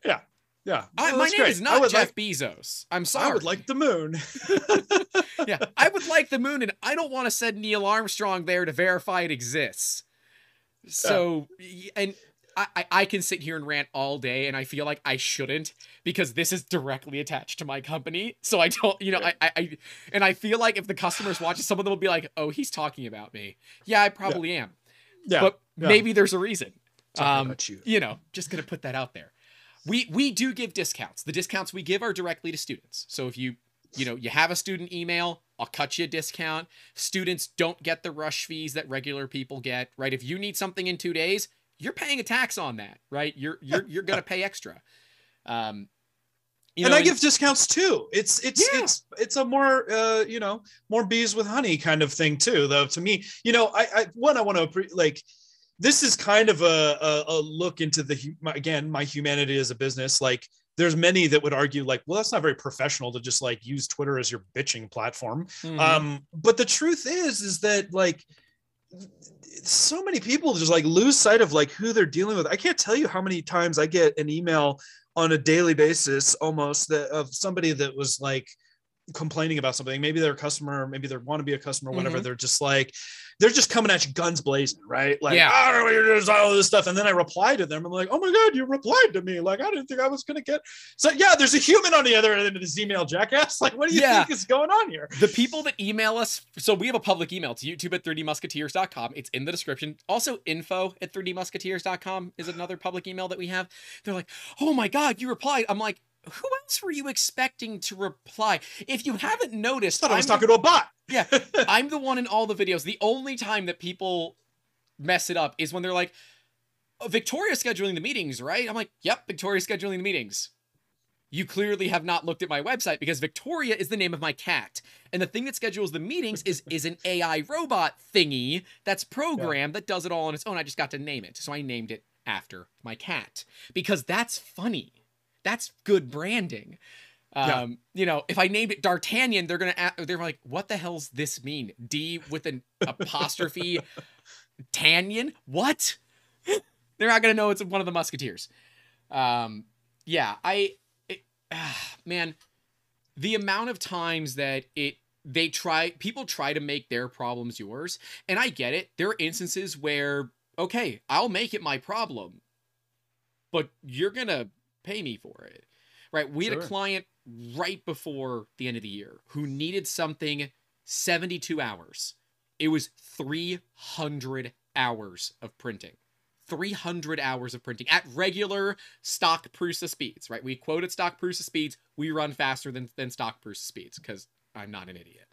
yeah. I, Well, my name great. is not Jeff like- Bezos. I'm sorry. I would like the moon. yeah, I would like the moon, and I don't want to send Neil Armstrong there to verify it exists. So, y- and I, I, can sit here and rant all day, and I feel like I shouldn't because this is directly attached to my company. So I don't, you know, I, I, I and I feel like if the customers watch it, some of them will be like, "Oh, he's talking about me." Yeah, I probably am, Yeah. but yeah. maybe there's a reason. Talking Um, you. you know, just gonna put that out there. We we do give discounts. The discounts we give are directly to students. So if you you know you have a student email, I'll cut you a discount. Students don't get the rush fees that regular people get, right? If you need something in two days, you're paying a tax on that, right? You're you're you're gonna pay extra. Um, you and know, I give discounts too. It's it's Yeah. it's it's a more uh you know more bees with honey kind of thing too. Though to me, you know, I I one I want to like this is kind of a, a a look into the my- again my humanity as a business. Like there's many that would argue like, well, that's not very professional to just like use Twitter as your bitching platform. Mhm. Um, but the truth is, is that like so many people just like lose sight of like who they're dealing with. I can't tell you how many times I get an email on a daily basis almost that of somebody that was like complaining about something. Maybe they're a customer, maybe they want to be a customer, whatever. Mhm. They're just like, they're just coming at you guns blazing, right? Like, Yeah. I don't know you're doing, all this stuff. And then I reply to them. I'm like, oh my God, you replied to me. Like, I didn't think I was going to get. So, yeah, there's a human on the other end of this email, jackass. Like, what do you Yeah. think is going on here? the people that email us so we have a public email to youtube at 3dmusketeers.com it's in the description also info at 3dmusketeers.com is another public email that we have they're like oh my god you replied i'm like who else were you expecting to reply if you haven't I noticed thought I was I'm talking to a bot. Yeah. i'm the one in all the videos the only time that people mess it up is when they're like oh, victoria's scheduling the meetings right i'm like yep victoria's scheduling the meetings you clearly have not looked at my website because Victoria is the name of my cat. And the thing that schedules the meetings is is an AI robot thingy that's programmed that does it all on its own. I just got to name it. So I named it after my cat because that's funny. That's good branding. Um, Yeah. you know, if I named it D'Artagnan, they're gonna a- they're like, what the hell's this mean? D with an apostrophe, Tanyan? What? they're not gonna know it's one of the Musketeers. Um, yeah, I, it, ah, man, the amount of times that it they try people try to make their problems yours, and I get it. There are instances where okay, I'll make it my problem, but you're gonna pay me for it, right? We had a client right before the end of the year who needed something 72 hours. It was 300 hours of printing. 300 hours of printing at regular stock Prusa speeds, right? We quoted stock Prusa speeds. We run faster than, than stock Prusa speeds because I'm not an idiot.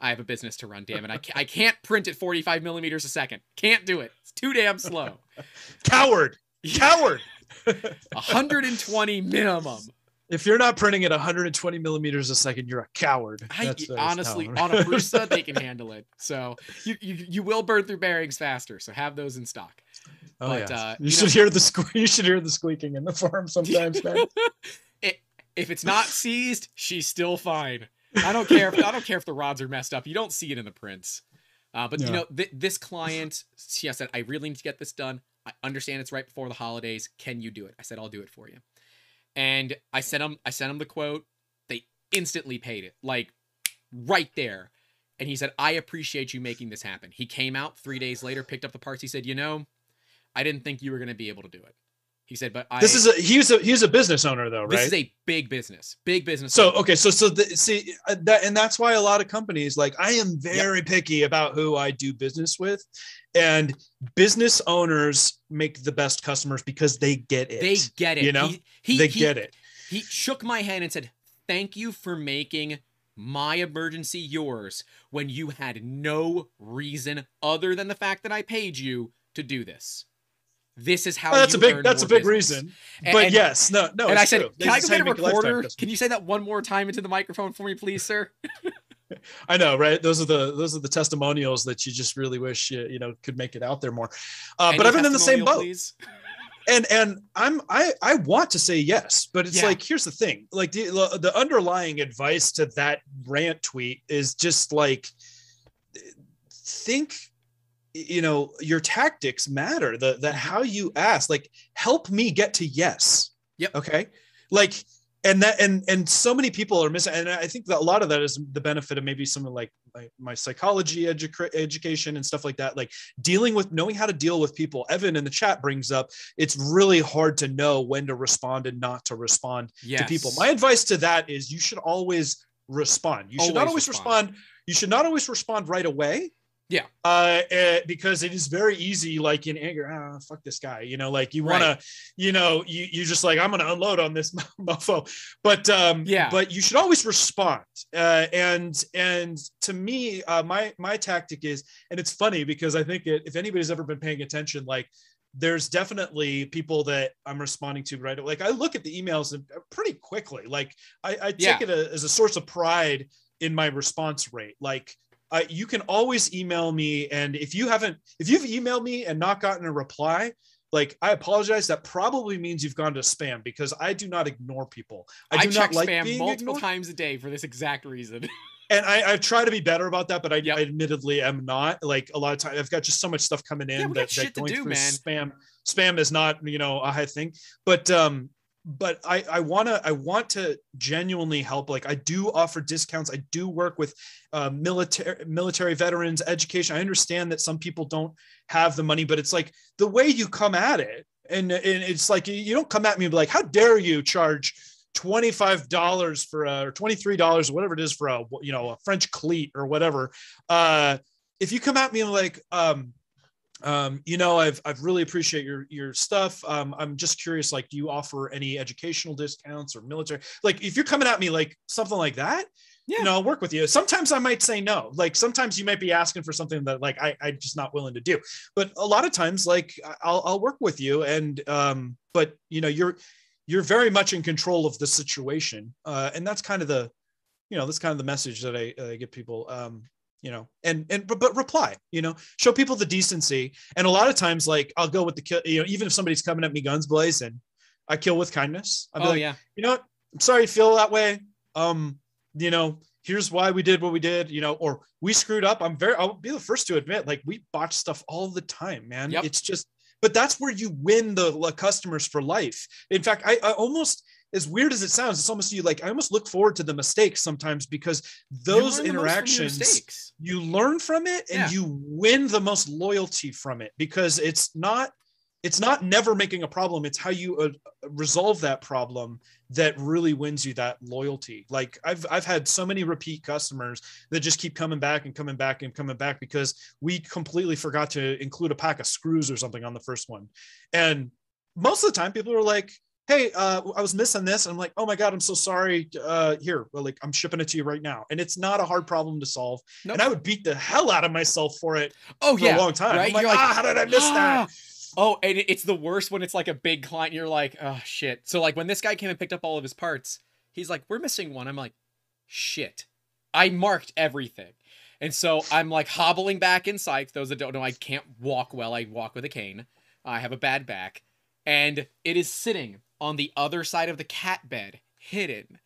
I have a business to run, damn it. I can't, I can't print at 45 millimeters a second. Can't do it. It's too damn slow. Coward. Coward. 120 minimum. if you're not printing at 120 millimeters a second, you're a coward. I, honestly, on a Prusa, they can handle it. So you, you you will burn through bearings faster. So have those in stock. oh, but, yeah. uh, you, you should know- hear the sque- You should hear the squeaking in the farm sometimes, it, if it's not seized, she's still fine. I don't care. If, I don't care if the rods are messed up. You don't see it in the prints. Uh, but you know, th- this client, she said, "I really need to get this done. I understand it's right before the holidays. Can you do it?" I said, "I'll do it for you." And I sent him. I sent him the quote. They instantly paid it, like right there. And he said, "I appreciate you making this happen." He came out three days later, picked up the parts. He said, "You know, I didn't think you were going to be able to do it." He said, "But I." This is a he's a he's a business owner though, right? this is a big business. Big business. so owner. okay, so so the, see uh, that and that's why a lot of companies like I am very picky about who I do business with, and business owners make the best customers because they get it. They get it. you know? he, he, they he- get it. He shook my hand and said, "Thank you for making my emergency yours when you had no reason other than the fact that I paid you to do this. This is how Well, that's you a big that's a big business." reason. But and- yes, no, no. and I said, true. "Can I go get a how you make lifetime recorder? Can you say that one more time into the microphone for me, please, sir?" I know, right? Those are the those are the testimonials that you just really wish you you know could make it out there more. Uh, but I've been in the same boat, please? and and I'm I I want to say yes, but it's Yeah. like here's the thing: like the the underlying advice to that rant tweet is just like think you know your tactics matter the the mm-hmm. how you ask like help me get to yes. Yep. okay? Like and that and and so many people are missing and i think that a lot of that is the benefit of maybe some of like my, my psychology edu- education and stuff like that. Like dealing with knowing how to deal with people. Evan in the chat brings up it's really hard to know when to respond and not to respond Yes. to people. My advice to that is you should always respond. You should not Always always respond. respond you should not always respond right away Yeah. uh eh, because it is very easy like in anger ah fuck this guy you know like you want to you know you you just like i'm gonna unload on this mofo but um Yeah. but you should always respond uh and and to me uh my my tactic is and it's funny because i think it, if anybody's ever been paying attention like there's definitely people that I'm responding to right away. Like I look at the emails uh, pretty quickly. Like I, I take Yeah. it a, as a source of pride in my response rate. Like uh, you can always email me, and if you haven't, if you've emailed me and not gotten a reply, like I apologize. That probably means you've gone to spam because I do not ignore people. I I, do check not like spam being multiple ignored, times a day for this exact reason. and I, I try to be better about that. But I, Yep. I admittedly am not. Like a lot of times, I've got just so much stuff coming in Yeah, that, that to going do, through man. spam spam is not you know a high thing. But um, but I I want to I want to genuinely help. Like I do offer discounts. I do work with uh, military military veterans education. I understand that some people don't have the money, but it's like the way you come at it, and, and it's like you- don't come at me and be like, how dare you charge. $25 for a or $23 whatever it is for a you know a french cleat or whatever uh if you come at me and like um um you know i've i've really appreciate your your stuff. Um i'm just curious like do you offer any educational discounts or military like if you're coming at me like something like that Yeah. you know i'll work with you. Sometimes i might say no. Like sometimes you might be asking for something that like i i'm just not willing to do. But a lot of times like i'll i'll work with you and um but you know you're you're very much in control of the situation. Uh and that's kind of the you know that's kind of the message that i, I give people. Um you know and and but, but reply you know show people the decency. And a lot of times like i'll go with the kill you know even if somebody's coming at me guns blazing i kill with kindness. I'll be oh like yeah. you know what? I'm sorry you feel that way. Um you know here's why we did what we did you know or we screwed up. I'm very i'll be the first to admit like we botch stuff all the time man. Yep. it's just but that's where you win the uh, customers for life. In fact I, I almost as weird as it sounds it's almost you like i almost look forward to the mistakes sometimes because those learn the most from your interactions you learn from it and Yeah. you win the most loyalty from it because it's not it's not never making a problem. It's how you uh, resolve that problem that really wins you that loyalty. Like i've i've had so many repeat customers that just keep coming back and coming back and coming back because we completely forgot to include a pack of screws or something on the first one. And most of the time people are like hey uh, i was missing this and i'm like oh my god i'm so sorry uh, here well, like i'm shipping it to you right now and it's not a hard problem to solve Nope. and i would beat the hell out of myself for it oh for yeah. a long time right? i'm like, like, ah how did i miss that "Ah." Oh, and it's the worst when it's like a big client. You're like, oh shit. So like when this guy came and picked up all of his parts, he's like, we're missing one. I'm like, shit. I marked everything. And so I'm like hobbling back inside. Those that don't know, I can't walk well. I walk with a cane. I have a bad back. And it is sitting on the other side of the cat bed, hidden.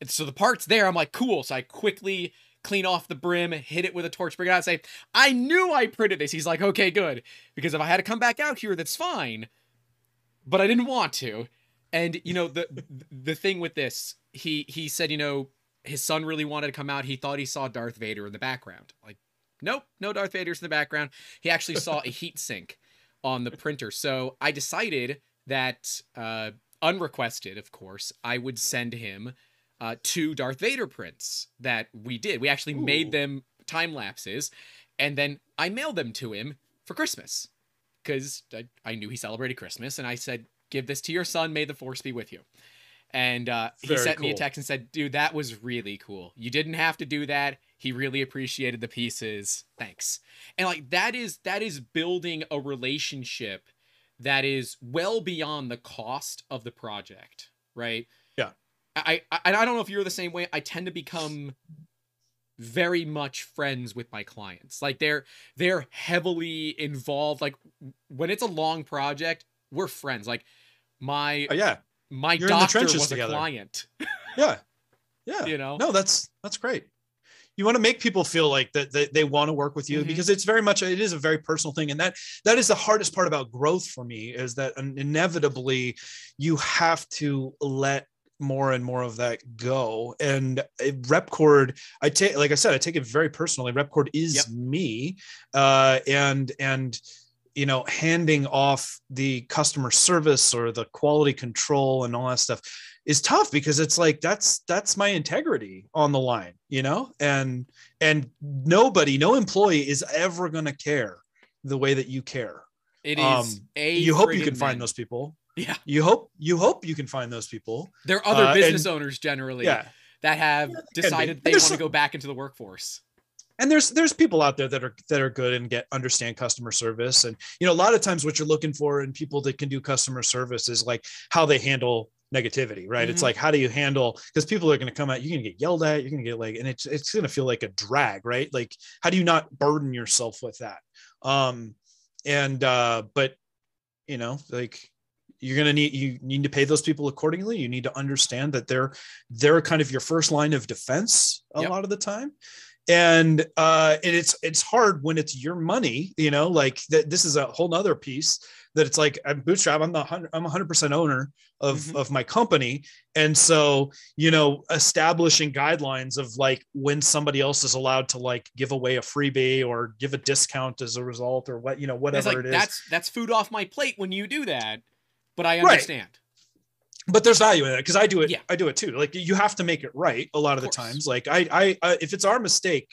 And so the part's there. I'm like, cool. So I quickly clean off the brim, hit it with a torch, bring it out, and say, I knew I printed this. He's like, okay, good. Because if I had to come back out here, that's fine. But I didn't want to. And you know, the the thing with this, he he said, you know, his son really wanted to come out. He thought he saw Darth Vader in the background. Like, nope, no Darth Vader's in the background. He actually saw a heat sink on the printer. So I decided that, uh, unrequested, of course, I would send him uh, two Darth Vader prints that we did. We actually Ooh. made them time lapses, and then I mailed them to him for Christmas because I, I knew he celebrated Christmas, and I said, "Give this to your son. May the Force be with you." And uh, he sent me a text and said, "Dude, that was really cool. You didn't have to do that. He really appreciated the pieces. Thanks." And like that is that is building a relationship that is well beyond the cost of the project, right? Yeah. I I, I don't know if you're the same way. I tend to become very much friends with my clients. Like they're they're heavily involved. Like when it's a long project, we're friends. Like my Oh, yeah, my You're doctor was together. a client. yeah, yeah. You know? No, that's that's great. You want to make people feel like that they, they want to work with you Mhm. because it's very much it is a very personal thing, and that that is the hardest part about growth for me is that inevitably you have to let more and more of that go. And Repcord, I take like I said, I take it very personally. Repcord is Yep. me, uh, and and you know handing off the customer service or the quality control and all that stuff is tough because it's like that's that's my integrity on the line you know? And and nobody no employee is ever going to care the way that you care. It is Um, a you hope you can find those people. Yeah. you hope you hope you can find those people. There are other Uh, business and- owners generally yeah. that have be. decided they want to go back into the workforce. and there's there's people out there that are that are good and get understand customer service. And you know a lot of times what you're looking for in people that can do customer service is like how they handle negativity right? It's Mhm. like how do you handle because people are going to come out you're going to get yelled at you're going to get like and it's it's going to feel like a drag right? Like how do you not burden yourself with that? Um and uh but you know like you're going to need you need to pay those people accordingly. You need to understand that they're they're kind of your first line of defense a Yep. lot of the time and uh and it's it's hard when it's your money you know like that this is a whole nother piece that it's like i'm bootstrap i'm the 100 i'm 100% owner of Mhm. of my company and so you know establishing guidelines of like when somebody else is allowed to like give away a freebie or give a discount as a result or what you know whatever like it is that's that's food off my plate when you do that. But I Right. Understand. but there's value in it because I do it. Yeah. I do it too. Like you have to make it right a lot of, Of the times. Like I, I, I, if it's our mistake,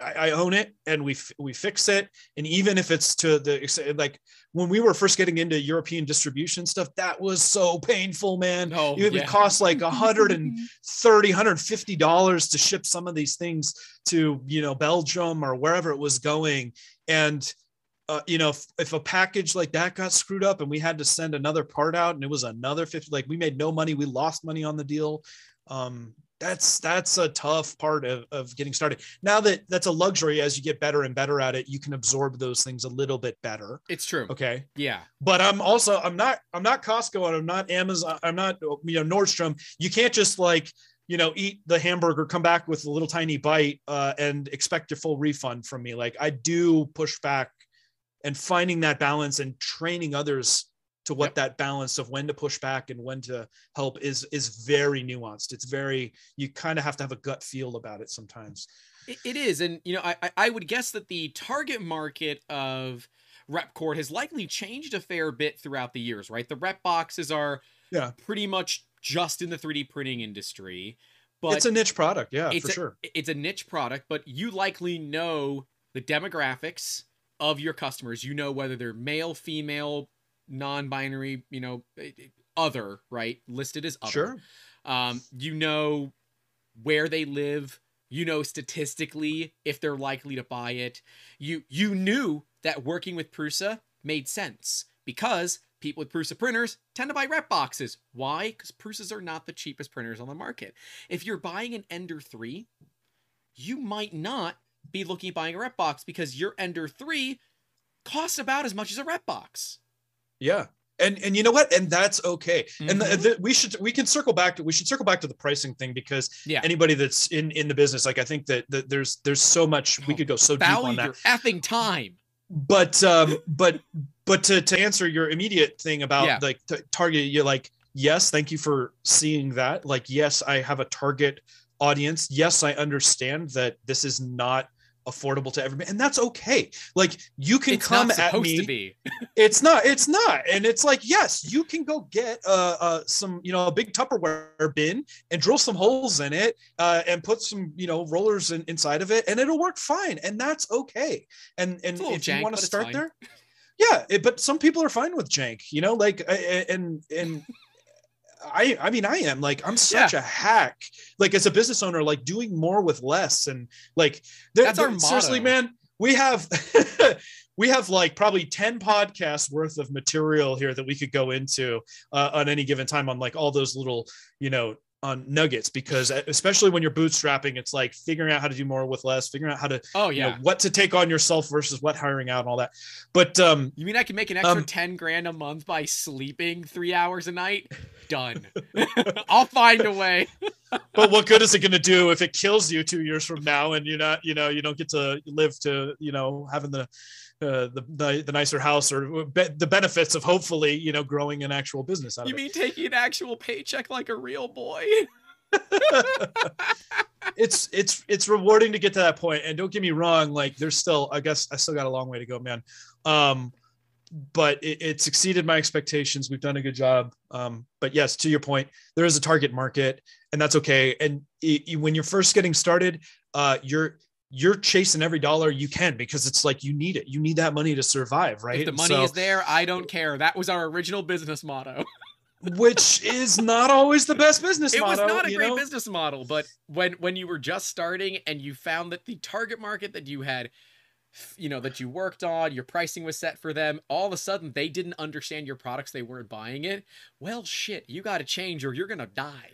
I, I own it and we f- we fix it. And even if it's to the ex- like when we were first getting into European distribution stuff, that was so painful, man. No, it would yeah. cost like a hundred and 30 150 dollars to ship some of these things to you know belgium or wherever it was going and uh, you know if, if a package like that got screwed up and we had to send another part out and it was another 50 like we made no money we lost money on the deal um that's that's a tough part of, of getting started now that that's a luxury as you get better and better at it you can absorb those things a little bit better It's true. okay Yeah. but I'm also I'm not I'm not Costco and I'm not Amazon I'm not you know Nordstrom. You can't just like you know eat the hamburger, come back with a little tiny bite, uh, and expect your full refund from me. Like I do push back, and finding that balance and training others to what Yep. that balance of when to push back and when to help is is very nuanced. It's very you kind of have to have a gut feel about it sometimes. It, it is, and you know, I I- would guess that the target market of Repcord has likely changed a fair bit throughout the years, right? The rep boxes are Yeah. pretty much just in the 3D printing industry, but it's a niche product, yeah, for a, sure. It's a niche product, but you likely know the demographics of your customers. You know whether they're male, female, non-binary, you know, eh, eh, other, right? Listed as other. Sure. Um, you know where they live. You know statistically if they're likely to buy it. You you knew that working with Prusa made sense because people with Prusa printers tend to buy rep boxes. Why? Because Prusas are not the cheapest printers on the market. If you're buying an Ender 3, you might not be looking at buying a rep box because your Ender 3 costs about as much as a rep box. Yeah. And and you know what? And that's okay. And the, Mhm. the, we should we can circle back to we should circle back to the pricing thing because Yeah. anybody that's in in the business, like I think that, that there's there's so much we Oh, could go so deep on Value that. your effing time. But um but but to to answer your immediate thing about Yeah. like target, you're like yes, thank you for seeing that. Like yes, I have a target audience. Yes, I understand that this is not affordable to everybody and that's okay like you can It's come not at supposed me to be. it's not it's not and it's like yes you can go get uh, uh some you know a big tupperware bin and drill some holes in it uh and put some you know rollers in, inside of it and it'll work fine and that's okay and and It's a little if jank, you want to start there yeah it, but some people are fine with jank you know like and and I I mean I am like I'm such a hack. Like as a business owner like doing more with less and like That's our there- seriously man we have we have like probably 10 podcasts worth of material here that we could go into uh, on any given time on like all those little you know on nuggets because especially when you're bootstrapping it's like figuring out how to do more with less figuring out how to Oh you yeah. know what to take on yourself versus what hiring out and all that but um You mean I can make an extra Um, 10 grand a month by sleeping three hours a night? Done. I'll find a way. but what good is it going to do if it kills you two years from now and you're not you know you don't get to live to you know having the uh, the, the the nicer house or be, the benefits of hopefully you know growing an actual business out You of it. mean taking an actual paycheck like a real boy? it's it's it's rewarding to get to that point and don't get me wrong like there's still i guess i still got a long way to go man um but it, it's exceeded my expectations we've done a good job um but yes to your point there is a target market and that's okay and i i- when you're first getting started uh you're you're chasing every dollar you can because it's like you need it you need that money to survive right If the money so- is there, I don't care. That was our original business motto. which is not always the best business it was not a great know? business model, but when when you were just starting and you found that the target market that you had you know that you worked on, your pricing was set for them, all of a sudden they didn't understand your products, they weren't buying it. Well, shit, you got to change or you're going to die.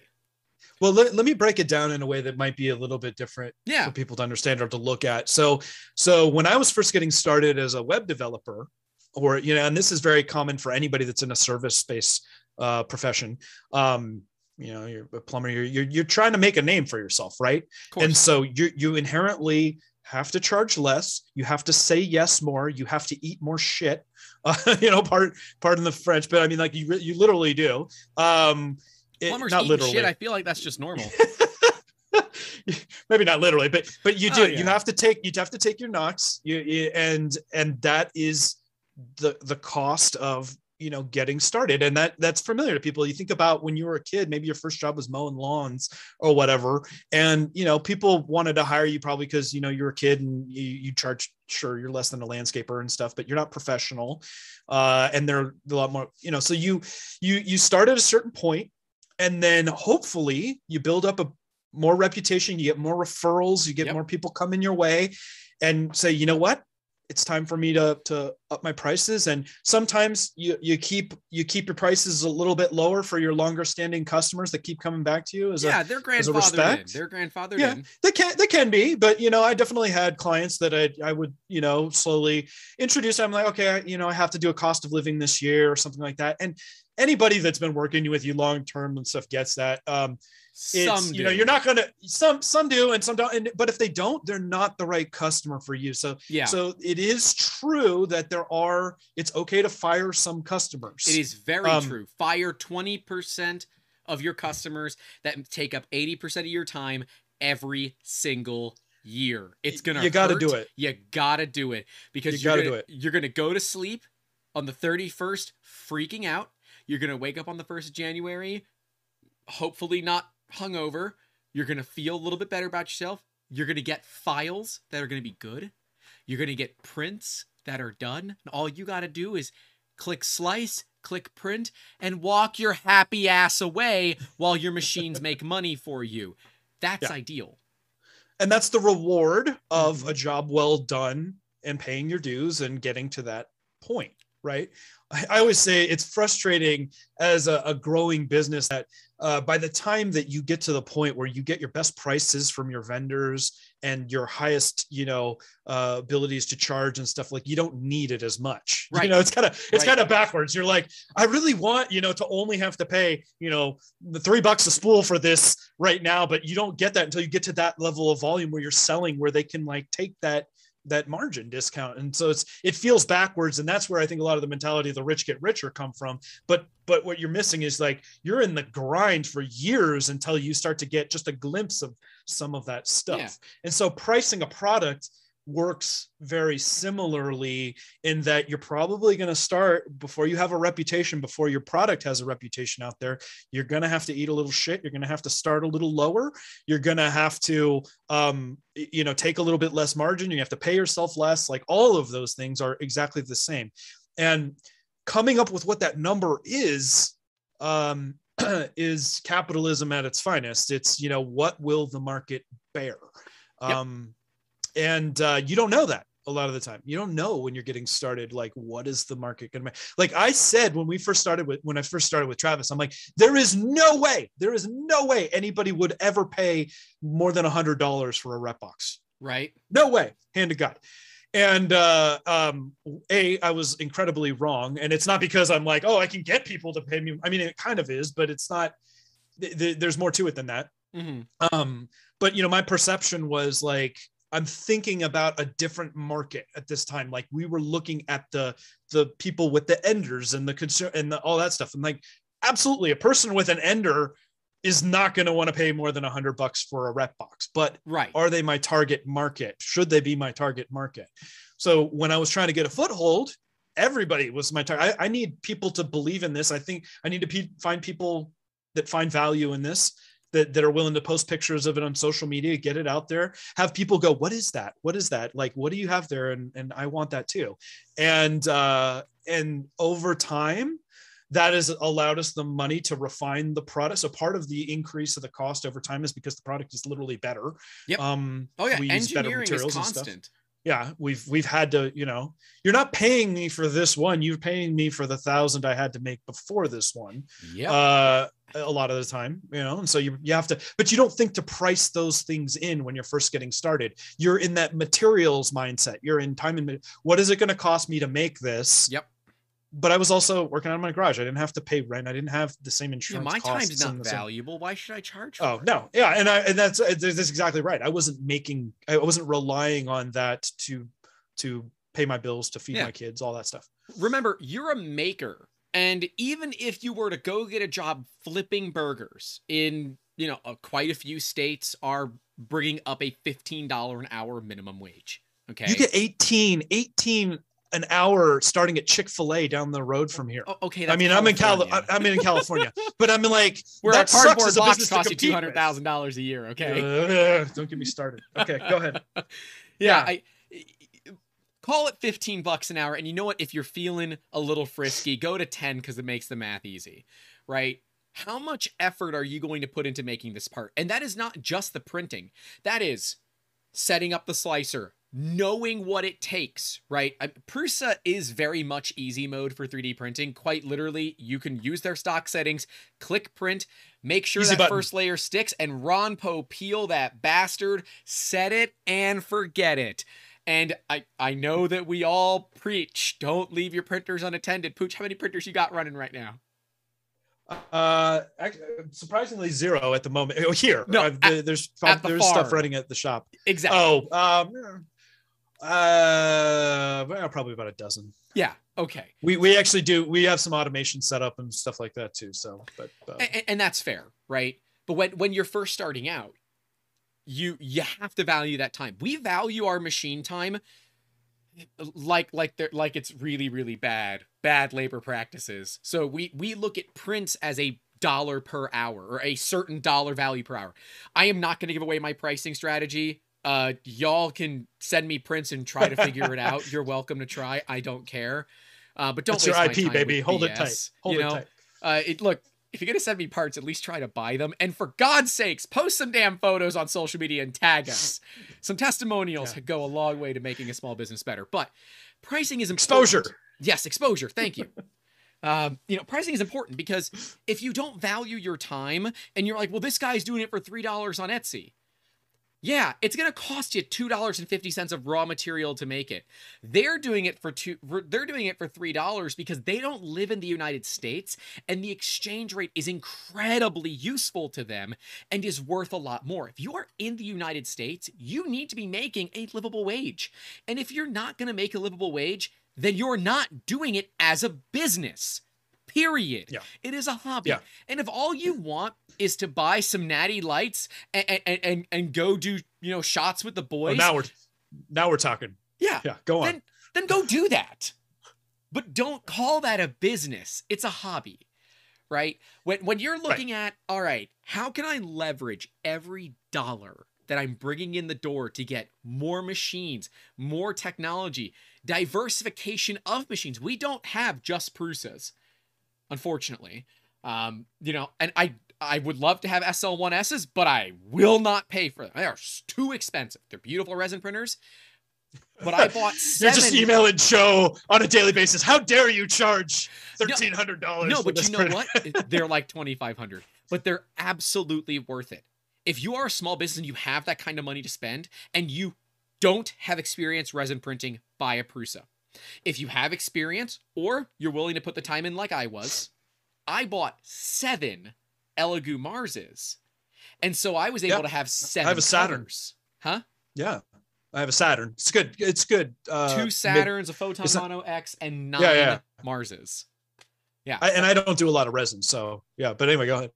Well, let, let me break it down in a way that might be a little bit different Yeah. for people to understand or to look at. So, so when I was first getting started as a web developer, or you know, and this is very common for anybody that's in a service space uh, profession. Um, you know, you're a plumber. You're, you're you're trying to make a name for yourself, right? And so you you inherently have to charge less. You have to say yes more. You have to eat more shit. Uh, you know, part pardon the French, but I mean, like you you literally do. Um, it- Plumbers not literally shit, I feel like that's just normal. maybe not literally but but you Oh, do. You have to take you have to take your knocks. You, you and and that is the the cost of you know getting started. And that that's familiar to people. You think about when you were a kid maybe your first job was mowing lawns or whatever. And you know people wanted to hire you probably because you know you're a kid and you, you charge sure you're less than a landscaper and stuff but you're not professional uh and they're a lot more you know so you you you start at a certain point and then hopefully you build up a more reputation you get more referrals you get Yep. more people coming your way and say you know what it's time for me to to up my prices and sometimes you you keep you keep your prices a little bit lower for your longer standing customers that keep coming back to you as a yeah, they're a grandfathered in. respect? They're grandfathered Yeah. in. they can they can be but you know i definitely had clients that i i would you know slowly introduce i'm like okay you know i have to do a cost of living this year or something like that and anybody that's been working with you long term and stuff gets that um Some you know you're not gonna some some do and some don't and, but if they don't they're not the right customer for you so Yeah. so it is true that there are it's okay to fire some customers It is very Um, true. Fire 20% of your customers that take up 80% of your time every single year. It's to you got to do it You got to do it because You are gotta gonna, do it. You're going to go to sleep on the 31st freaking out. You're going to wake up on the 1st of January hopefully not hungover. You're going to feel a little bit better about yourself. You're going to get files that are going to be good. You're going to get prints that are done. And all you got to do is click slice, click print, and walk your happy ass away while your machines make money for you. That's Yeah. ideal. and that's the reward of a job well done and paying your dues and getting to that point right i, always say it's frustrating as a, a growing business that uh, by the time that you get to the point where you get your best prices from your vendors and your highest you know uh, abilities to charge and stuff like you don't need it as much Right. you know it's kind of it's Right. kind of backwards you're like i really want you know to only have to pay you know the three bucks a spool for this right now but you don't get that until you get to that level of volume where you're selling where they can like take that that margin discount. And so it's it feels backwards. And that's where i think a lot of the mentality of the rich get richer come from. But but what you're missing is like you're in the grind for years until you start to get just a glimpse of some of that stuff. Yeah. and so pricing a product works very similarly in that you're probably going to start before you have a reputation before your product has a reputation out there you're going to have to eat a little shit you're going to have to start a little lower you're going to have to um you know take a little bit less margin you have to pay yourself less like all of those things are exactly the same and coming up with what that number is um is capitalism at its finest. It's you know what will the market bear, Yep. um, and uh, you don't know that a lot of the time. You don't know when you're getting started. Like, what is the market going to make? Like I said when we first started with when I first started with Travis, I'm like, there is no way, there is no way anybody would ever pay more than a hundred dollars for a rep box. Right. No way, hand to God. And uh, um, a, I was incredibly wrong, and it's not because I'm like, oh, I can get people to pay me. I mean, it kind of is, but it's not. th- th- there's more to it than that. hmm Um, but you know, my perception was like I'm thinking about a different market at this time. Like we were looking at the the people with the enders and the concern and the, all that stuff. And like, absolutely, a person with an ender is not going to want to pay more than a hundred bucks for a rep box. But Right. are they my target market? Should they be my target market? So when I was trying to get a foothold, everybody was my target. I, I need people to believe in this. I think I need to pe- find people that find value in this. That, that are willing to post pictures of it on social media, get it out there, have people go, What is that? What is that? Like, what do you have there? And and I want that too. And uh and over time, that has allowed us the money to refine the product. So part of the increase of the cost over time is because the product is literally better. Yep. Um, Oh yeah. we use better materials and stuff constant. yeah we've we've had to you know you're not paying me for this one you're paying me for the thousand i had to make before this one yeah uh a lot of the time you know and so you you have to but you don't think to price those things in when you're first getting started you're in that materials mindset you're in time and what is it going to cost me to make this Yep. but i was also working out of my garage i didn't have to pay rent i didn't have the same yeah, insurance my costs time's not same- valuable. Why should I charge? Oh it? no, yeah, and I and that's that's exactly right. I wasn't making, I wasn't relying on that to to pay my bills, to feed Yeah. my kids, all that stuff. Remember, you're a maker, and even if you were to go get a job flipping burgers in, you know, uh, quite a few states are bringing up a fifteen dollar an hour minimum wage. Okay. You get 18, 18 an hour starting at Chick Fil A down the road from here. Oh, okay. I mean, I'm in Cal, California. I'm in California, but I'm like where sucks cardboard box business costs you compete two with. hundred thousand dollars a year. Okay. Ugh, don't get me started. Okay, go ahead. yeah, Yeah. I call it 15 bucks an hour and you know what? If you're feeling a little frisky go to 10 because it makes the math easy right? How much effort are you going to put into making this part? And that is not just the printing. That is setting up the slicer knowing what it takes right? Prusa is very much easy mode for 3d printing. Quite literally you can use their stock settings click print make sure Easy that button. first layer sticks and Ron Popeil that bastard set it and forget it and I, I know that we all preach don't leave your printers unattended pooch how many printers you got running right now Uh, act- surprisingly zero at the moment. Oh, here, No, Uh, at- there's at the there's stuff running at the shop. exactly Oh, um, uh, well, probably about a dozen. yeah okay We we actually do. We have some automation set up and stuff like that too. So, but uh, and, and that's fair right but when when you're first starting out you you have to value that time. We value our machine time like like they're like it's really really bad bad labor practices. So we we look at prints as a dollar per hour or a certain dollar value per hour. I am not going to give away my pricing strategy. Uh y'all can send me prints and try to figure it out. You're welcome to try. I don't care. Uh but don't that's your waste my IP, baby. Hold it tight. Hold you it tight. uh, it look if you're gonna send me parts, at least try to buy them. And for God's sakes, post some damn photos on social media and tag us. Some testimonials Yeah. go a long way to making a small business better. But pricing is important. Exposure. Yes, exposure. Thank you. um, you know, pricing is important because if you don't value your time and you're like, well, this guy's doing it for three dollars on Etsy. Yeah, it's gonna cost you two dollars and fifty cents of raw material to make it. They're doing it for two. They're doing it for three dollars because they don't live in the United States, and the exchange rate is incredibly useful to them and is worth a lot more. If you are in the United States, you need to be making a livable wage, and if you're not gonna make a livable wage, then you're not doing it as a business. Period. Yeah. It is a hobby. Yeah. And if all you want is to buy some natty lights and and, and, and go do, you know, shots with the Oh, boys. now we're now we're talking. yeah. Yeah, go on. Then then go do that. But don't call that a business. It's a hobby. Right? When when you're looking at, all right, how can I leverage every dollar that I'm bringing in the door to get more machines, more technology, diversification of machines. We don't have just Prusas, unfortunately. Um, you know, and I I would love to have SL1Ss, but I will not pay for them. They are too expensive. They're beautiful resin printers. But I bought seven. You're just emailing Joe on a daily basis. How dare you charge thirteen hundred dollars? No, but you know what? They're like twenty five hundred, but they're absolutely worth it. If you are a small business and you have that kind of money to spend, and you don't have experience resin printing, buy a Prusa. If you have experience, or you're willing to put the time in, like I was, I bought seven Elegoo Marses, and so I was able Yeah. to have seven. I have a Saturn. huh? yeah, I have a Saturn. It's good. It's good. Uh, Two mid- Saturns, a Photon Mono X, and nine Yeah, yeah. Marses. Yeah. I, and I don't do a lot of resin, so yeah. But anyway, go ahead.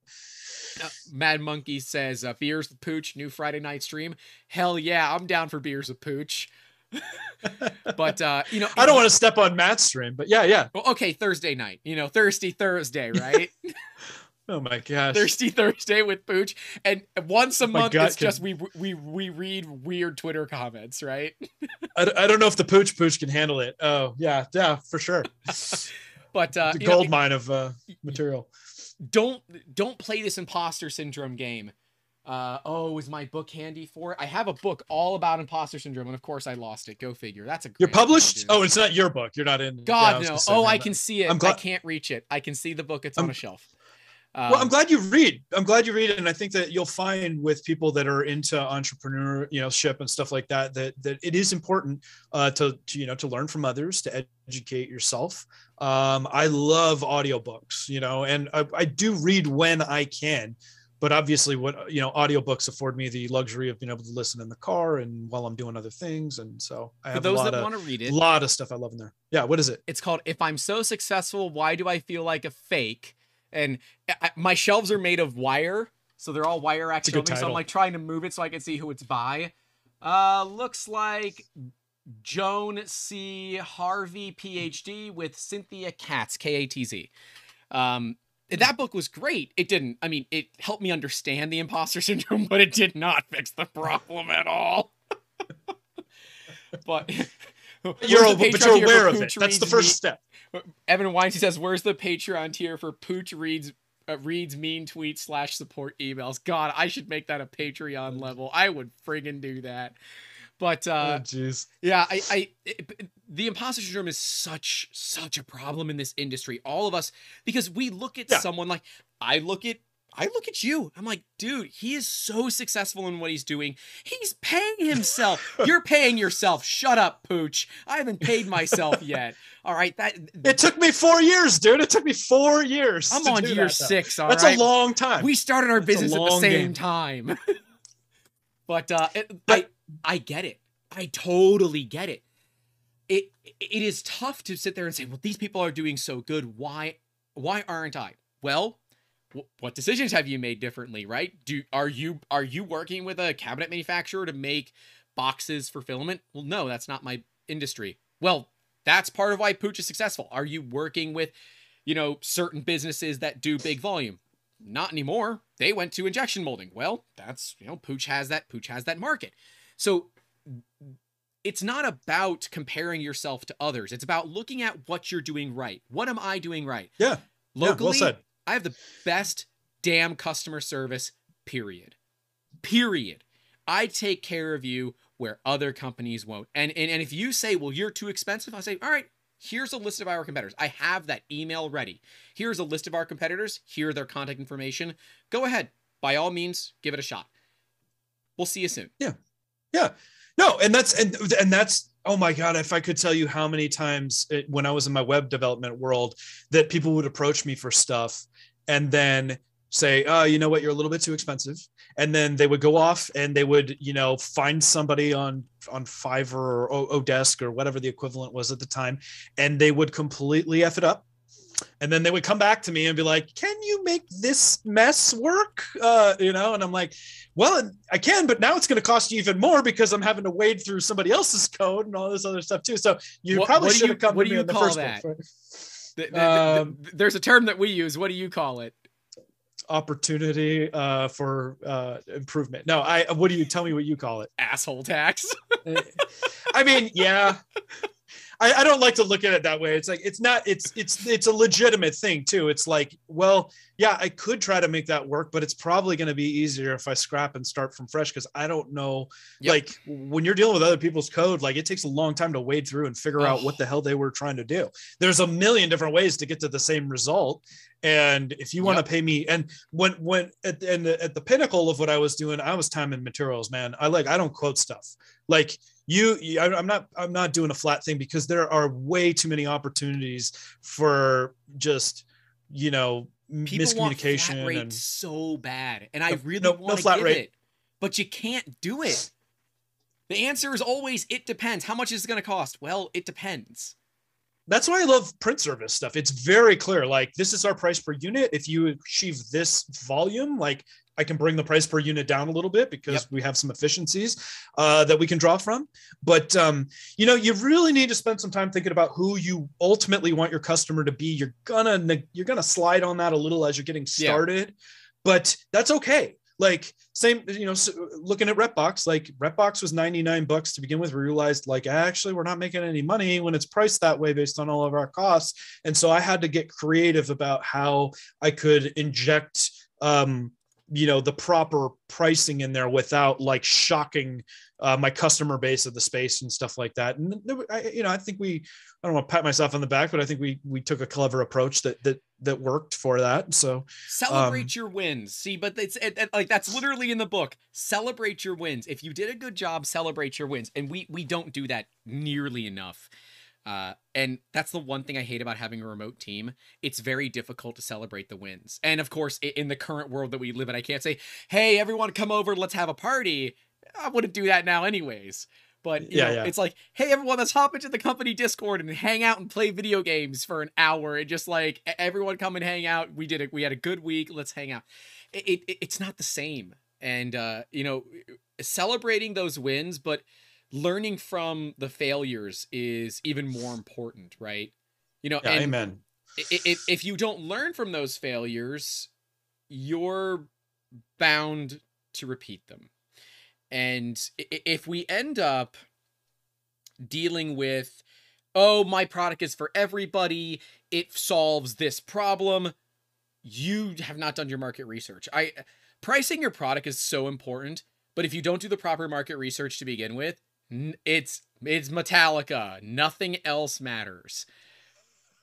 Uh, Mad Monkey says, uh, "Beers with Pooch, new Friday night stream." Hell yeah, I'm down for beers with Pooch. but uh, you know, I don't want to step on Matt's stream, but yeah, yeah. Well, okay, Thursday night. You know, Thirsty Thursday, right? Oh my gosh. Thirsty Thursday with Pooch, and once a My month it's can- just we we we read weird Twitter comments, right? I, I don't know if the pooch pooch can handle it. Oh yeah, yeah, for sure. But uh, the you know, gold mine of uh, material. don't don't play this imposter syndrome game. Uh, oh, is my book handy for it? I have a book all about imposter syndrome, and of course I lost it. Go figure. That's a You're published? Oh, it's not your book. You're not in. God yeah, no! oh, I can see it. I'm I can't reach it. I can see the book. It's I'm- on a shelf. Um, well, I'm glad you read. I'm glad you read it, and I think that you'll find with people that are into entrepreneur, you know, ship and stuff like that, that that it is important uh, to, to you know to learn from others, to educate yourself. Um, I love audiobooks, you know, and I, I do read when I can, but obviously, what you know, audiobooks afford me the luxury of being able to listen in the car and while I'm doing other things, and so I for have a those lot that of want to read it, a lot of stuff I love in there. Yeah, what is it? it's called "If I'm So Successful, Why Do I Feel Like a Fake?" And I, my shelves are made of wire, so they're all wire a only. So I'm like trying to move it so I can see who it's by. Uh, looks like Joan C. Harvey, PhD, with Cynthia Katz, K A T Z. Um, that book was great. It didn't. I mean, it helped me understand the imposter syndrome, but it did not fix the problem at all. but You're, the but you're aware of it. That's the first step. Evan Weinstein says, "Where's the Patreon tier for Pooch reads uh, reads mean tweets slash support emails?" God, I should make that a Patreon level. I would friggin' do that. But Oh, uh, jeez. yeah, I, I it- the imposter syndrome is such such a problem in this industry. All of us, because we look at Yeah. someone like I look at. I look at you. I'm like, dude, he is so successful in what he's doing. He's paying himself. You're paying yourself. Shut up, Pooch. I haven't paid myself yet. All right, that It took me four years, dude. It took me four years. I'm on year that, six. All That's right? a long time. We started our That's business at the same game. time. but uh, it, But- I I get it. I totally get it. It it is tough to sit there and say, well, these people are doing so good. Why why aren't I? Well, what decisions have you made differently, right? Do are you are you working with a cabinet manufacturer to make boxes for filament? Well, no, that's not my industry. Well, that's part of why Pooch is successful. Are you working with, you know, certain businesses that do big volume? Not anymore. They went to injection molding. Well, that's, you know, Pooch has that Pooch has that market. So it's not about comparing yourself to others. It's about looking at what you're doing right. What am I doing right? Yeah. Yeah, well said. I have the best damn customer service, period. Period. I take care of you where other companies won't. And, and and if you say, well, you're too expensive, I say, all right, here's a list of our competitors. I have that email ready. Here's a list of our competitors. Here are their contact information. Go ahead. By all means, give it a shot. We'll see you soon. Yeah. No, and that's and and that's oh my god, if I could tell you how many times it, when I was in my web development world that people would approach me for stuff and then say, "Oh, you know what, you're a little bit too expensive." And then they would go off and they would, you know, find somebody on on Fiverr or Odesk or whatever the equivalent was at the time, and they would completely f it up. And then they would come back to me and be like, "Can you make this mess work?" Uh, you know, and I'm like, well, I can, but now it's going to cost you even more because I'm having to wade through somebody else's code and all this other stuff too. So you What- probably what do should you- have come what to do me you in the call first that? place. Th- th- th- Um, there's a term that we use. What do you call it? Opportunity uh, for uh, improvement. No, I. What do you tell me? What you call it? Asshole tax. I mean, yeah. I, I don't like to look at it that way. It's like it's not. It's it's it's a legitimate thing too. It's like, well, yeah, I could try to make that work, but it's probably going to be easier if I scrap and start from fresh because I don't know. Yep. Like when you're dealing with other people's code, like it takes a long time to wade through and figure out what the hell they were trying to do. There's a million different ways to get to the same result. And if you want to Yep. pay me, and when when at the, and the, at the pinnacle of what I was doing, I was time and materials, man. I like I don't quote stuff. Like you, I'm not I'm not doing a flat thing because there are way too many opportunities for just you know People want miscommunication flat rate and so bad, and I really no- no want to flat give rate. it, but you can't do it. The answer is always it depends. How much is it going to cost? Well, it depends. that's why I love print service stuff. It's very clear. Like this is our price per unit. If you achieve this volume, like I can bring the price per unit down a little bit because Yep. we have some efficiencies uh, that we can draw from. But um, you know, you really need to spend some time thinking about who you ultimately want your customer to be. You're gonna you're gonna slide on that a little as you're getting Yeah. started, but that's okay. Like same, you know, looking at Repbox, like Repbox was 99 bucks to begin with. We realized like actually we're not making any money when it's priced that way based on all of our costs. And so I had to get creative about how I could inject um, you know, the proper pricing in there without like shocking uh, my customer base of the space and stuff like that. And I, you know, I think we, I don't want to pat myself on the back, but I think we we took a clever approach that that that worked for that. So Celebrate Um, your wins. See, but it's it, it- like that's literally in the book. Celebrate your wins. If you did a good job, celebrate your wins. And we we don't do that nearly enough. Uh, and that's the one thing I hate about having a remote team. It's very difficult to celebrate the wins. And of course, in the current world that we live in, I can't say, "Hey, everyone, come over, let's have a party." I wouldn't do that now, anyways. But you Yeah, know, yeah. it's like, hey, everyone, let's hop into the company Discord and hang out and play video games for an hour and just like everyone come and hang out. We did it. We had a good week. Let's hang out. It, it it's not the same. And uh, you know, celebrating those wins, but learning from the failures is even more important, right? You know, yeah, and amen. if if you don't learn from those failures, you're bound to repeat them. And if we end up dealing with, oh, my product is for everybody, it solves this problem, you have not done your market research. I pricing your product is so important, but if you don't do the proper market research to begin with, it's it's Metallica. Nothing else matters.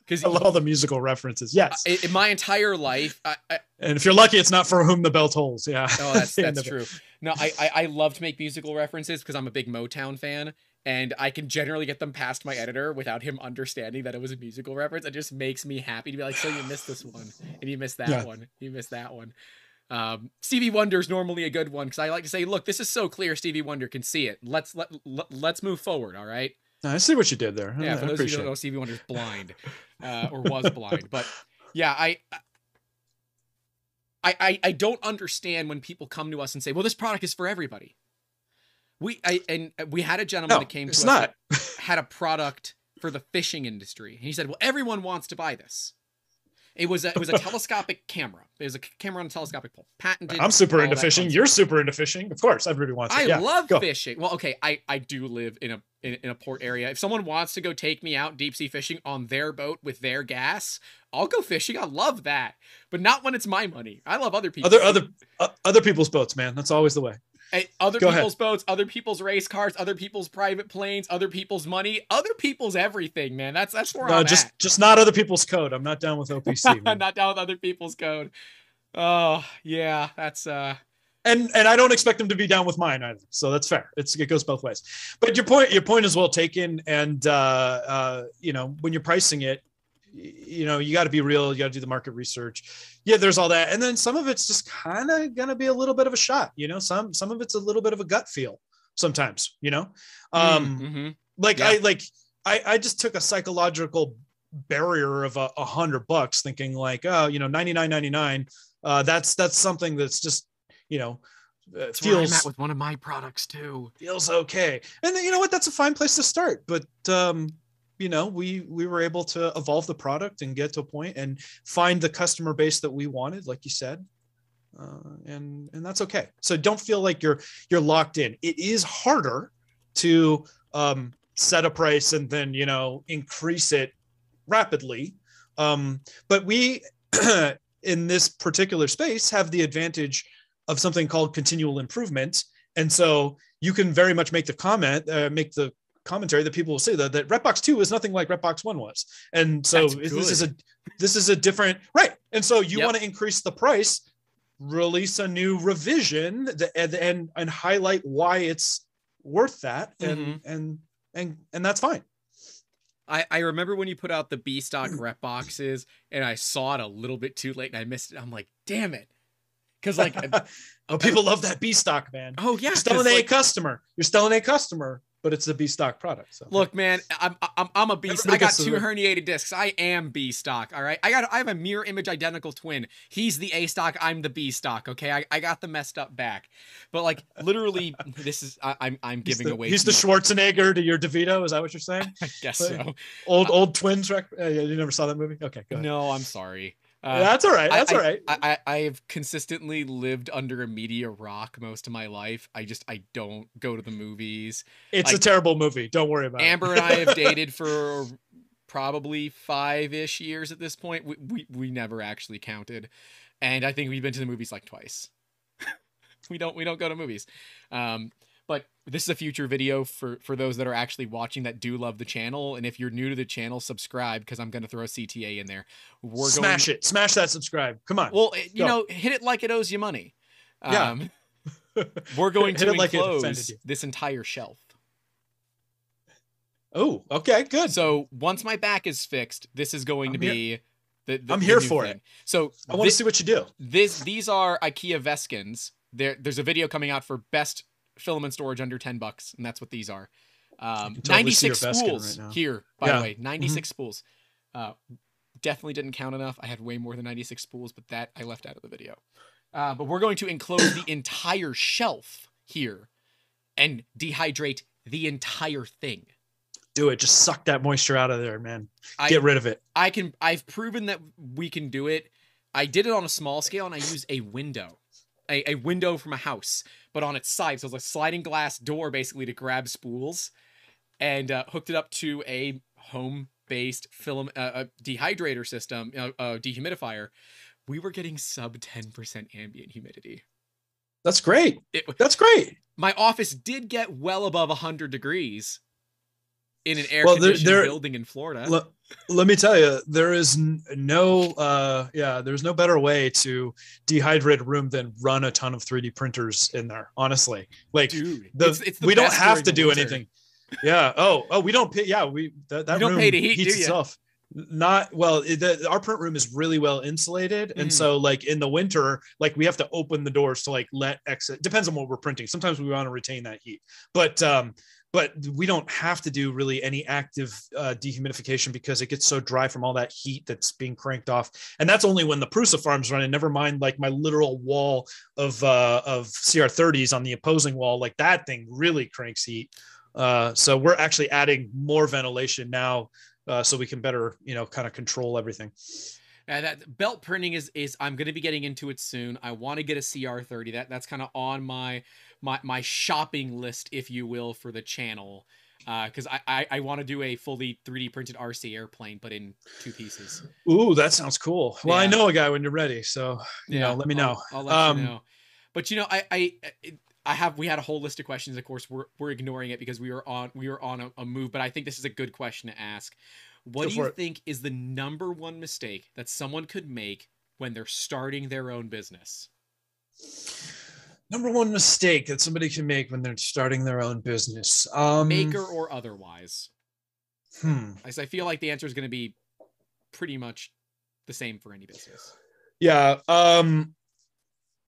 Because I love all the musical references. Yes, in my entire life, I, I, and if you're lucky, it's not for whom the bell tolls. Yeah. oh, that's that's it. true. No, I, I I love to make musical references because I'm a big Motown fan, and I can generally get them past my editor without him understanding that it was a musical reference. It just makes me happy to be like, so you missed this one, and you missed that Yeah. one, you missed that one. Um, Stevie Wonder is normally a good one because I like to say, look, this is so clear. Stevie Wonder can see it. Let's let, let let's move forward. All right. I see what you did there. Yeah, I for those of you who don't know, Stevie Wonder's blind, uh, or was blind. But yeah, I, I, I, I don't understand when people come to us and say, "Well, this product is for everybody." We, I, and we had a gentleman No, that came to us not. that had a product for the fishing industry, and he said, "Well, everyone wants to buy this." It was a, it was a telescopic camera. It was a camera on a telescopic pole, patented. I'm super into fishing. You're super into fishing. Of course, everybody wants it. I yeah, love go. fishing. Well, okay, I I do live in a in, in a port area. If someone wants to go take me out deep sea fishing on their boat with their gas, I'll go fishing. I love that, but not when it's my money. I love other people. Other other uh, other people's boats, man. That's always the way. Other go ahead. people's boats, other people's race cars, other people's private planes, other people's money, other people's everything. Man, that's that's where No, I'm just at. just not other people's code. I'm not down with OPC. I'm not down with other people's code. Oh yeah, that's uh. and and I don't expect them to be down with mine either. So that's fair. It's it goes both ways. But your point your point is well taken. And uh, uh, you know when you're pricing it, you know you got to be real. You got to do the market research. Yeah, there's all that, and then some of it's just kind of gonna be a little bit of a shot. You know, some some of it's a little bit of a gut feel sometimes. You know, um, mhm. like Yeah. I like I I just took a psychological barrier of a, a hundred bucks, thinking like oh you know ninety nine ninety nine. Uh, that's that's something that's just you know uh, That's where I'm feels at with one of my products too. feels okay. And then, you know what? That's a fine place to start. But um, you know, we we were able to evolve the product and get to a point and find the customer base that we wanted, like you said. Uh, and and that's okay. So don't feel like you're you're locked in. It is harder to um, set a price and then you know increase it rapidly. Um, but we in this particular space have the advantage of something called continual improvement, and so you can very much make the comment, uh, make the commentary that people will say that that Repbox 2 is nothing like Repbox 1 was. And so this is a this is a different right. And so you yep. want to increase the price, release a new revision that, and, and and highlight why it's worth that and mm-hmm. and and and that's fine. I, I remember when you put out the B stock rep boxes and I saw it a little bit too late and I missed it. I'm like, damn it. Cause like oh, people love that B stock, man. Oh yeah. You're still an like, A customer. You're still an A customer but it's a B stock product. So. Look, man, I'm I'm, I'm a B. I got two herniated discs. I am B stock. All right, I got I have a mirror image identical twin. He's the A stock. I'm the B stock. Okay, I, I got the messed up back, but like literally, this is I, am I'm, I'm giving the, away. He's the Schwarzenegger to your DeVito. Is that what you're saying? I guess so. Old old twins. Rec- uh, you never saw that movie? Okay, go ahead. No, I'm sorry. Uh, that's all right. That's I, all right. I, I, I have consistently lived under a media rock most of my life. I just I don't go to the movies. It's like, a terrible movie. Don't worry about Amber it. Amber and I have dated for probably five ish years at this point. We, we we never actually counted, and I think we've been to the movies like twice. we don't we don't go to movies. Um, but this is a future video for for those that are actually watching that do love the channel and if you're new to the channel subscribe because i'm going to throw a cta in there we're smash going... it smash that subscribe come on well you Go. know hit it like it owes you money yeah. Um, we're going to enclose like this entire shelf oh okay good so once my back is fixed this is going I'm to be here. The, the, I'm here for thing. it. So I want to see what you do. This these are IKEA Veskens. There, there's a video coming out for best filament storage under 10 bucks and that's what these are. Um, totally 96 spools right here by yeah. the way 96 mm-hmm. spools. Uh, definitely didn't count enough. I had way more than 96 spools but that i left out of the video. Uh, but we're going to enclose the entire shelf here and dehydrate the entire thing. Do it. Just suck that moisture out of there man. I, get rid of it. I can i've proven that we can do it. I did it on a small scale and i used a window a, a window from a house, but on its side. So it's a sliding glass door basically to grab spools, and uh, hooked it up to a home based film uh, dehydrator system, uh, dehumidifier. We were getting sub 10% ambient humidity. That's great. It, That's great. My office did get well above 100 degrees in an air well, conditioned there, there, building in Florida. Let, let me tell you, there is no, uh, yeah, there's no better way to dehydrate a room than run a ton of 3D printers in there. Honestly, like Dude, the, it's, it's the we don't have to do winter. anything. Yeah. Oh, oh, we don't pay. Yeah, we that, that don't room pay to heat, heats itself. Not well. The, our print room is really well insulated, and mm. so like in the winter, like we have to open the doors to like let exit. Depends on what we're printing. Sometimes we want to retain that heat, but um, but we don't have to do really any active uh, dehumidification because it gets so dry from all that heat that's being cranked off. And that's only when the Prusa farm's running. Never mind like my literal wall of uh, of CR30s on the opposing wall. Like that thing really cranks heat. Uh, so we're actually adding more ventilation now, uh, so we can better you know kind of control everything. Yeah, that belt printing is is I'm going to be getting into it soon. I want to get a CR30. That that's kind of on my my my shopping list, if you will, for the channel. Because uh, I, I, I want to do a fully 3D printed RC airplane, but in two pieces. Ooh, that sounds cool. Well, yeah. I know a guy when you're ready, so you yeah, know, let me know. I'll, I'll let um, you know. But you know, I I I have we had a whole list of questions. Of course, we're we're ignoring it because we were on we were on a, a move. But I think this is a good question to ask. What do you it. think is the number one mistake that someone could make when they're starting their own business? Number one mistake that somebody can make when they're starting their own business um maker or otherwise hmm i feel like the answer is going to be pretty much the same for any business yeah um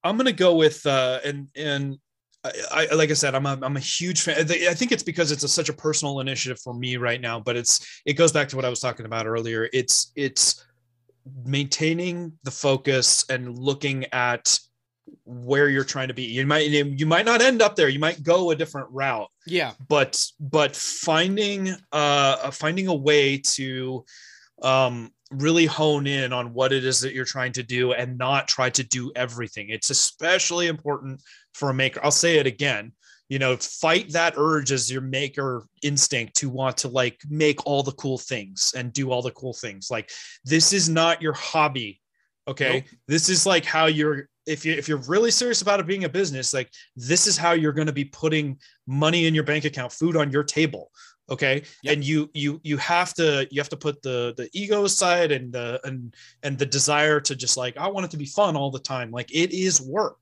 i'm going to go with uh and and I, I, like I said, I'm a, I'm a huge fan. I think it's because it's a, such a personal initiative for me right now, but it's, it goes back to what I was talking about earlier. It's, it's maintaining the focus and looking at where you're trying to be. You might you might not end up there. You might go a different route. Yeah. But but finding uh finding a way to um really hone in on what it is that you're trying to do and not try to do everything. It's especially important for a maker. I'll say it again. you know fight that urge as your maker instinct to want to like make all the cool things and do all the cool things like this is not your hobby okay Nope. this is like how you're if you if you're really serious about it being a business like this is how you're going to be putting money in your bank account food on your table okay? Yep. and you you you have to you have to put the the ego aside and the and and the desire to just like i want it to be fun all the time. Like it is work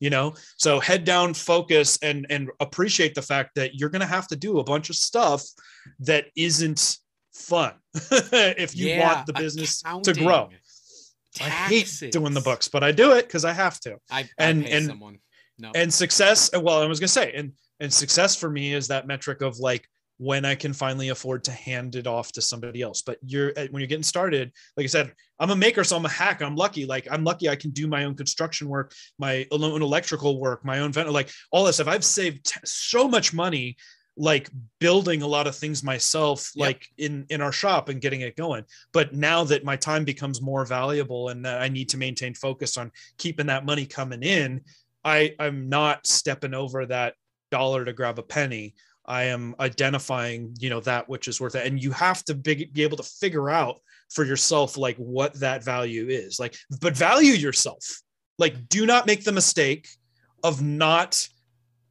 you know? So head down focus and and appreciate the fact that you're going to have to do a bunch of stuff that isn't fun if you Yeah, want the business to accounting, grow i hate doing the books but i do it because i have to. I, I and- and- someone. No. and success well i was going to say and and success for me is that metric of like when i can finally afford to hand it off to somebody else. But you're uh, when you're getting started like i said i'm a maker so i'm a hack i'm lucky. Like i'm lucky i can do my own construction work my own electrical work my own vent like all this stuff. I've saved t- so much money like building a lot of things myself Yep. like in in our shop and getting it going. But now that my time becomes more valuable and that i need to maintain focus on keeping that money coming in i i'm not stepping over that dollar to grab a penny. I am identifying you know that which is worth it. And you have to be, be able to figure out for yourself like what that value is. Like but value yourself. Like do not make the mistake of not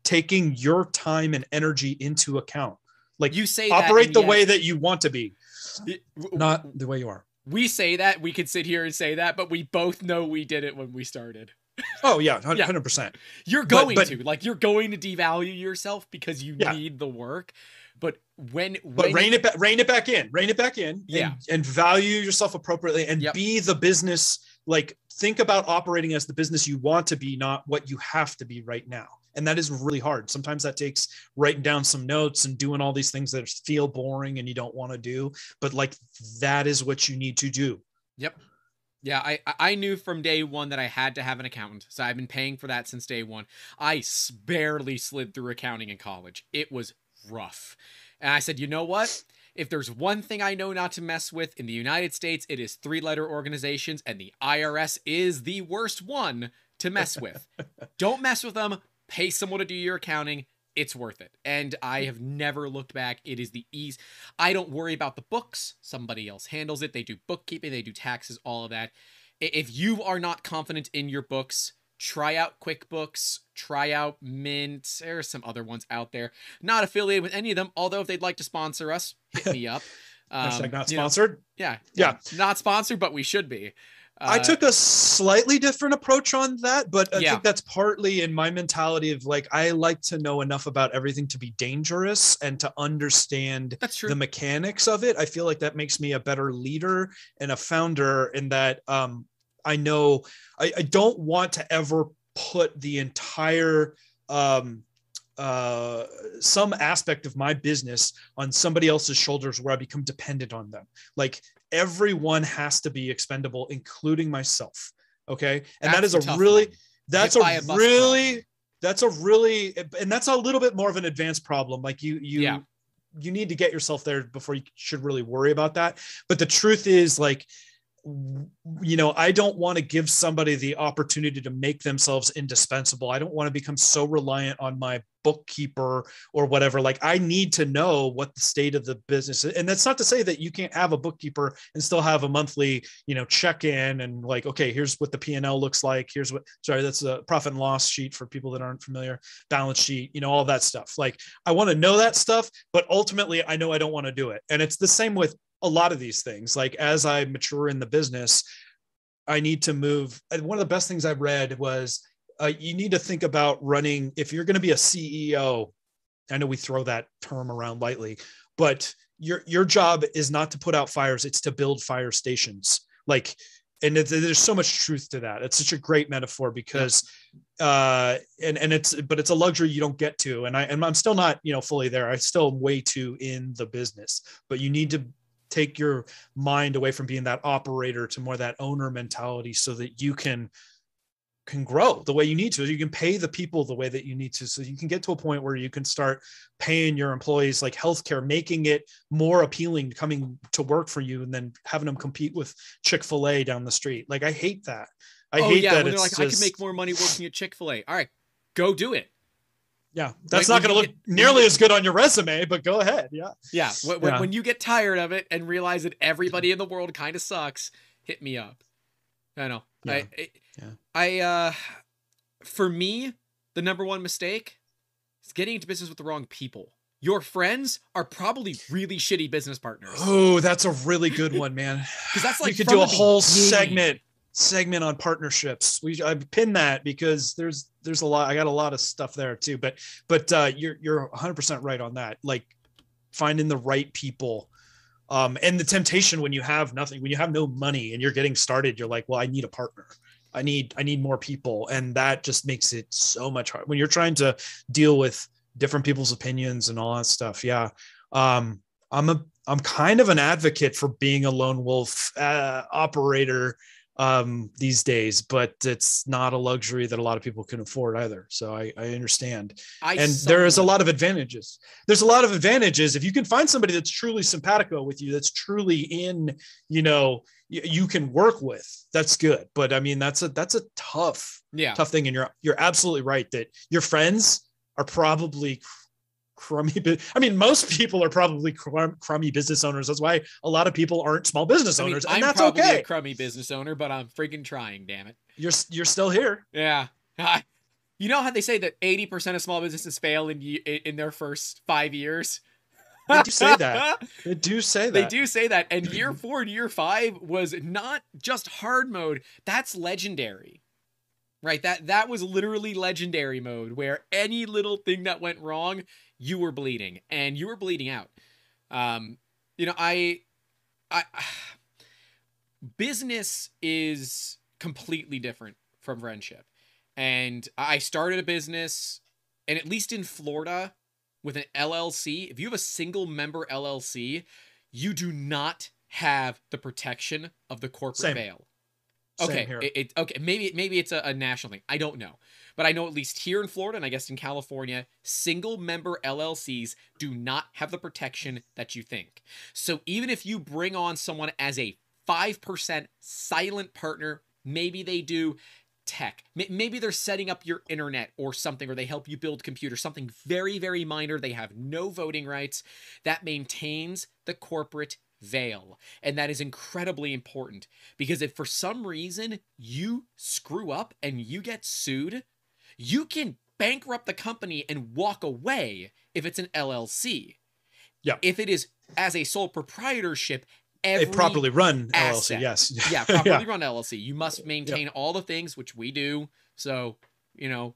taking your time and energy into account like you say operate the way that you want to be not the way you are we say that we could sit here and say that but we both know we did it when we started oh yeah 100%, Yeah. you're going but- to like you're going to devalue yourself because you Yeah. need the work but when but when rein it back rein it back in rein it back in Yeah. and, and value yourself appropriately and Yep. be the business like think about operating as the business you want to be not what you have to be right now and that is really hard sometimes that takes writing down some notes and doing all these things that feel boring and you don't want to do but like that is what you need to do Yep. Yeah, I I knew from day one that I had to have an accountant, so I've been paying for that since day one. I barely slid through accounting in college. It was rough, and I said, you know what? If there's one thing I know not to mess with in the United States, it is three-letter organizations, and the IRS is the worst one to mess with. Don't mess with them. Pay someone to do your accounting. It's worth it. And I have never looked back. It is the ease. I don't worry about the books. Somebody else handles it. They do bookkeeping, they do taxes, all of that. If you are not confident in your books, try out QuickBooks, try out Mint. There are some other ones out there. Not affiliated with any of them, although if they'd like to sponsor us, hit me up. hashtag Um, not you know, sponsored yeah, Yeah. Not sponsored, but we should be. I Uh, took a slightly different approach on that, but I Yeah. think that's partly in my mentality of like I like to know enough about everything to be dangerous and to understand the mechanics of it. I feel like that makes me a better leader and a founder in that um I know I, I don't want to ever put the entire um uh some aspect of my business on somebody else's shoulders where I become dependent on them. Like everyone has to be expendable, including myself. Okay. And that That's is a really one. that's Hit a, a really problem. that's a really and that's a little bit more of an advanced problem. Like you you Yeah. you need to get yourself there before you should really worry about that. But the truth is like you know, I don't want to give somebody the opportunity to make themselves indispensable. I don't want to become so reliant on my bookkeeper or whatever. Like I need to know what the state of the business is. And that's not to say that you can't have a bookkeeper and still have a monthly, you know, check in and like, okay, here's what the P&L looks like. Here's what, sorry, that's a profit and loss sheet for people that aren't familiar, balance sheet, you know, all that stuff. Like I want to know that stuff, but ultimately I know I don't want to do it. And it's the same with a lot of these things. Like as I mature in the business, I need to move. One of the best things I've read was uh, you need to think about running, if you're going to be a CEO, I know we throw that term around lightly, but your, your job is not to put out fires, it's to build fire stations. Like, and there's so much truth to that. It's such a great metaphor because, uh, and, and it's, but it's a luxury you don't get to. And I, and I'm still not, you know, fully there. I still am way too in the business, but you need to take your mind away from being that operator to more that owner mentality so that you can can grow the way you need to you can pay the people the way that you need to so you can get to a point where you can start paying your employees like healthcare making it more appealing coming to work for you and then having them compete with chick-fil-a down the street like i hate that i oh hate yeah, that when they're it's like, I can make more money working at Chick Fil A. All right, go do it. Yeah, that's When- not going to look get- nearly as good on your resume, but go ahead. Yeah. Yeah, when, when, Yeah. when you get tired of it and realize that everybody in the world kind of sucks, hit me up. I know. Yeah. I, I, Yeah. I, uh, for me, the number one mistake is getting into business with the wrong people. Your friends are probably really shitty business partners Oh, that's a really good one, man. because that's like we could do a whole beginning. segment segment on partnerships. We I pin that because there's there's a lot. I got a lot of stuff there too. But but uh, you're you're 100 percent right on that. Like finding the right people. Um, and the temptation when you have nothing, when you have no money and you're getting started, you're like, well, I need a partner. I need I need more people, and that just makes it so much hard when you're trying to deal with different people's opinions and all that stuff. Yeah, um, I'm a I'm kind of an advocate for being a lone wolf uh, operator um, these days, but it's not a luxury that a lot of people can afford either. So I, I understand, I and there is a lot of advantages. There's a lot of advantages if you can find somebody that's truly simpatico with you, that's truly in, you know, y- you can work with. That's good, but I mean, that's a that's a tough yeah. tough thing and you're you're absolutely right that your friends are probably crummy bu- i mean most people are probably crum- crummy business owners that's why a lot of people aren't small business I mean, owners I'm and that's probably okay a crummy business owner, but I'm freaking trying. Damn it. you're you're still here Yeah. You know how they say that 80% of small businesses fail in in their first five years? They do say that. they do say that They do say that. And year four and year five was not just hard mode. That's legendary. Right? That that was literally legendary mode where any little thing that went wrong, you were bleeding. And you were bleeding out. Um, you know, I I business is completely different from friendship. And I started a business, and at least in Florida, with an LLC, if you have a single member LLC, you do not have the protection of the corporate Same. veil. Okay, it, it- okay, maybe maybe it's a, a national thing. I don't know, but I know at least here in Florida and I guess in California, single member LLCs do not have the protection that you think. So even if you bring on someone as a five percent silent partner, maybe they do tech. Maybe they're setting up your internet or something, or they help you build computers, something very, very minor. They have no voting rights. That maintains the corporate veil. And that is incredibly important because if for some reason you screw up and you get sued, you can bankrupt the company and walk away if it's an LLC. Yeah. If it is as a sole proprietorship, every a properly run asset. llc yes yeah, properly run LLC. You must maintain all the things which we do. So, you know,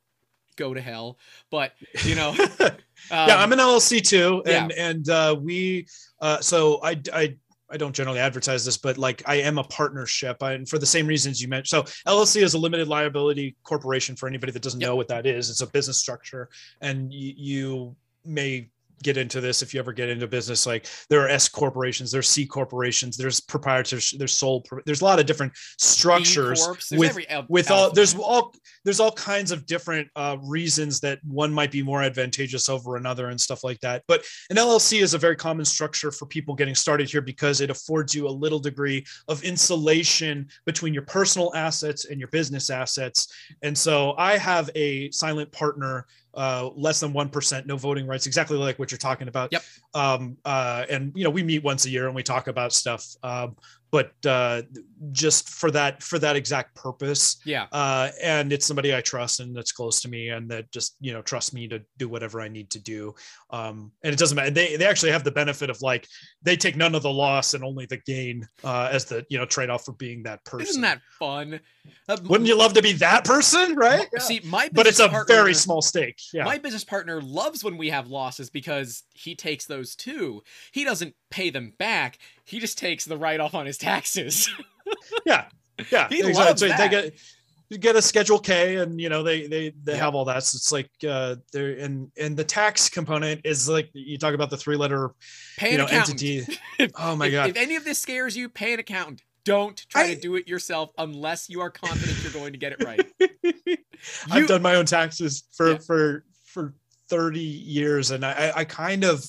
go to hell. But you know, um, yeah i'm an llc too and and uh we uh so i i I don't generally advertise this, but like I am a partnership, I, and for the same reasons you mentioned. So LLC is a limited liability corporation. For anybody that doesn't Yep. know what that is, it's a business structure, and you may get into this if you ever get into business. Like there are S corporations, there's C corporations, there's proprietors, there's sole, there's a lot of different structures with al- with all there's all there's all kinds of different uh, reasons that one might be more advantageous over another and stuff like that but an llc is a very common structure for people getting started here because it affords you a little degree of insulation between your personal assets and your business assets and so i have a silent partner uh, less than 1% no voting rights exactly like what you're talking about Yep. um, uh, and you know we meet once a year and we talk about stuff um, but uh, just for that for that exact purpose yeah. uh, and it's somebody I trust and that's close to me and that just you know trusts me to do whatever I need to do. Um, and it doesn't matter. They they actually have the benefit of like they take none of the loss and only the gain uh, as the you know trade off for being that person. Isn't that fun? Uh, Wouldn't you love to be that person, right? Yeah. See, my But it's a partner- very small stake. Yeah. My business partner loves when we have losses because he takes those too. He doesn't pay them back. He just takes the write off on his taxes. yeah. Yeah. He exactly. So. They get get a schedule K and you know they they they Yeah. have all that. So it's like uh they're and and the tax component is like you talk about the three letter pay you an know accountant. entity. Oh my if, god. If any of this scares you, pay an accountant. Don't try I- to do it yourself unless you are confident you're going to get it right. I've done my own taxes for Yeah. for for 30 years and I I kind of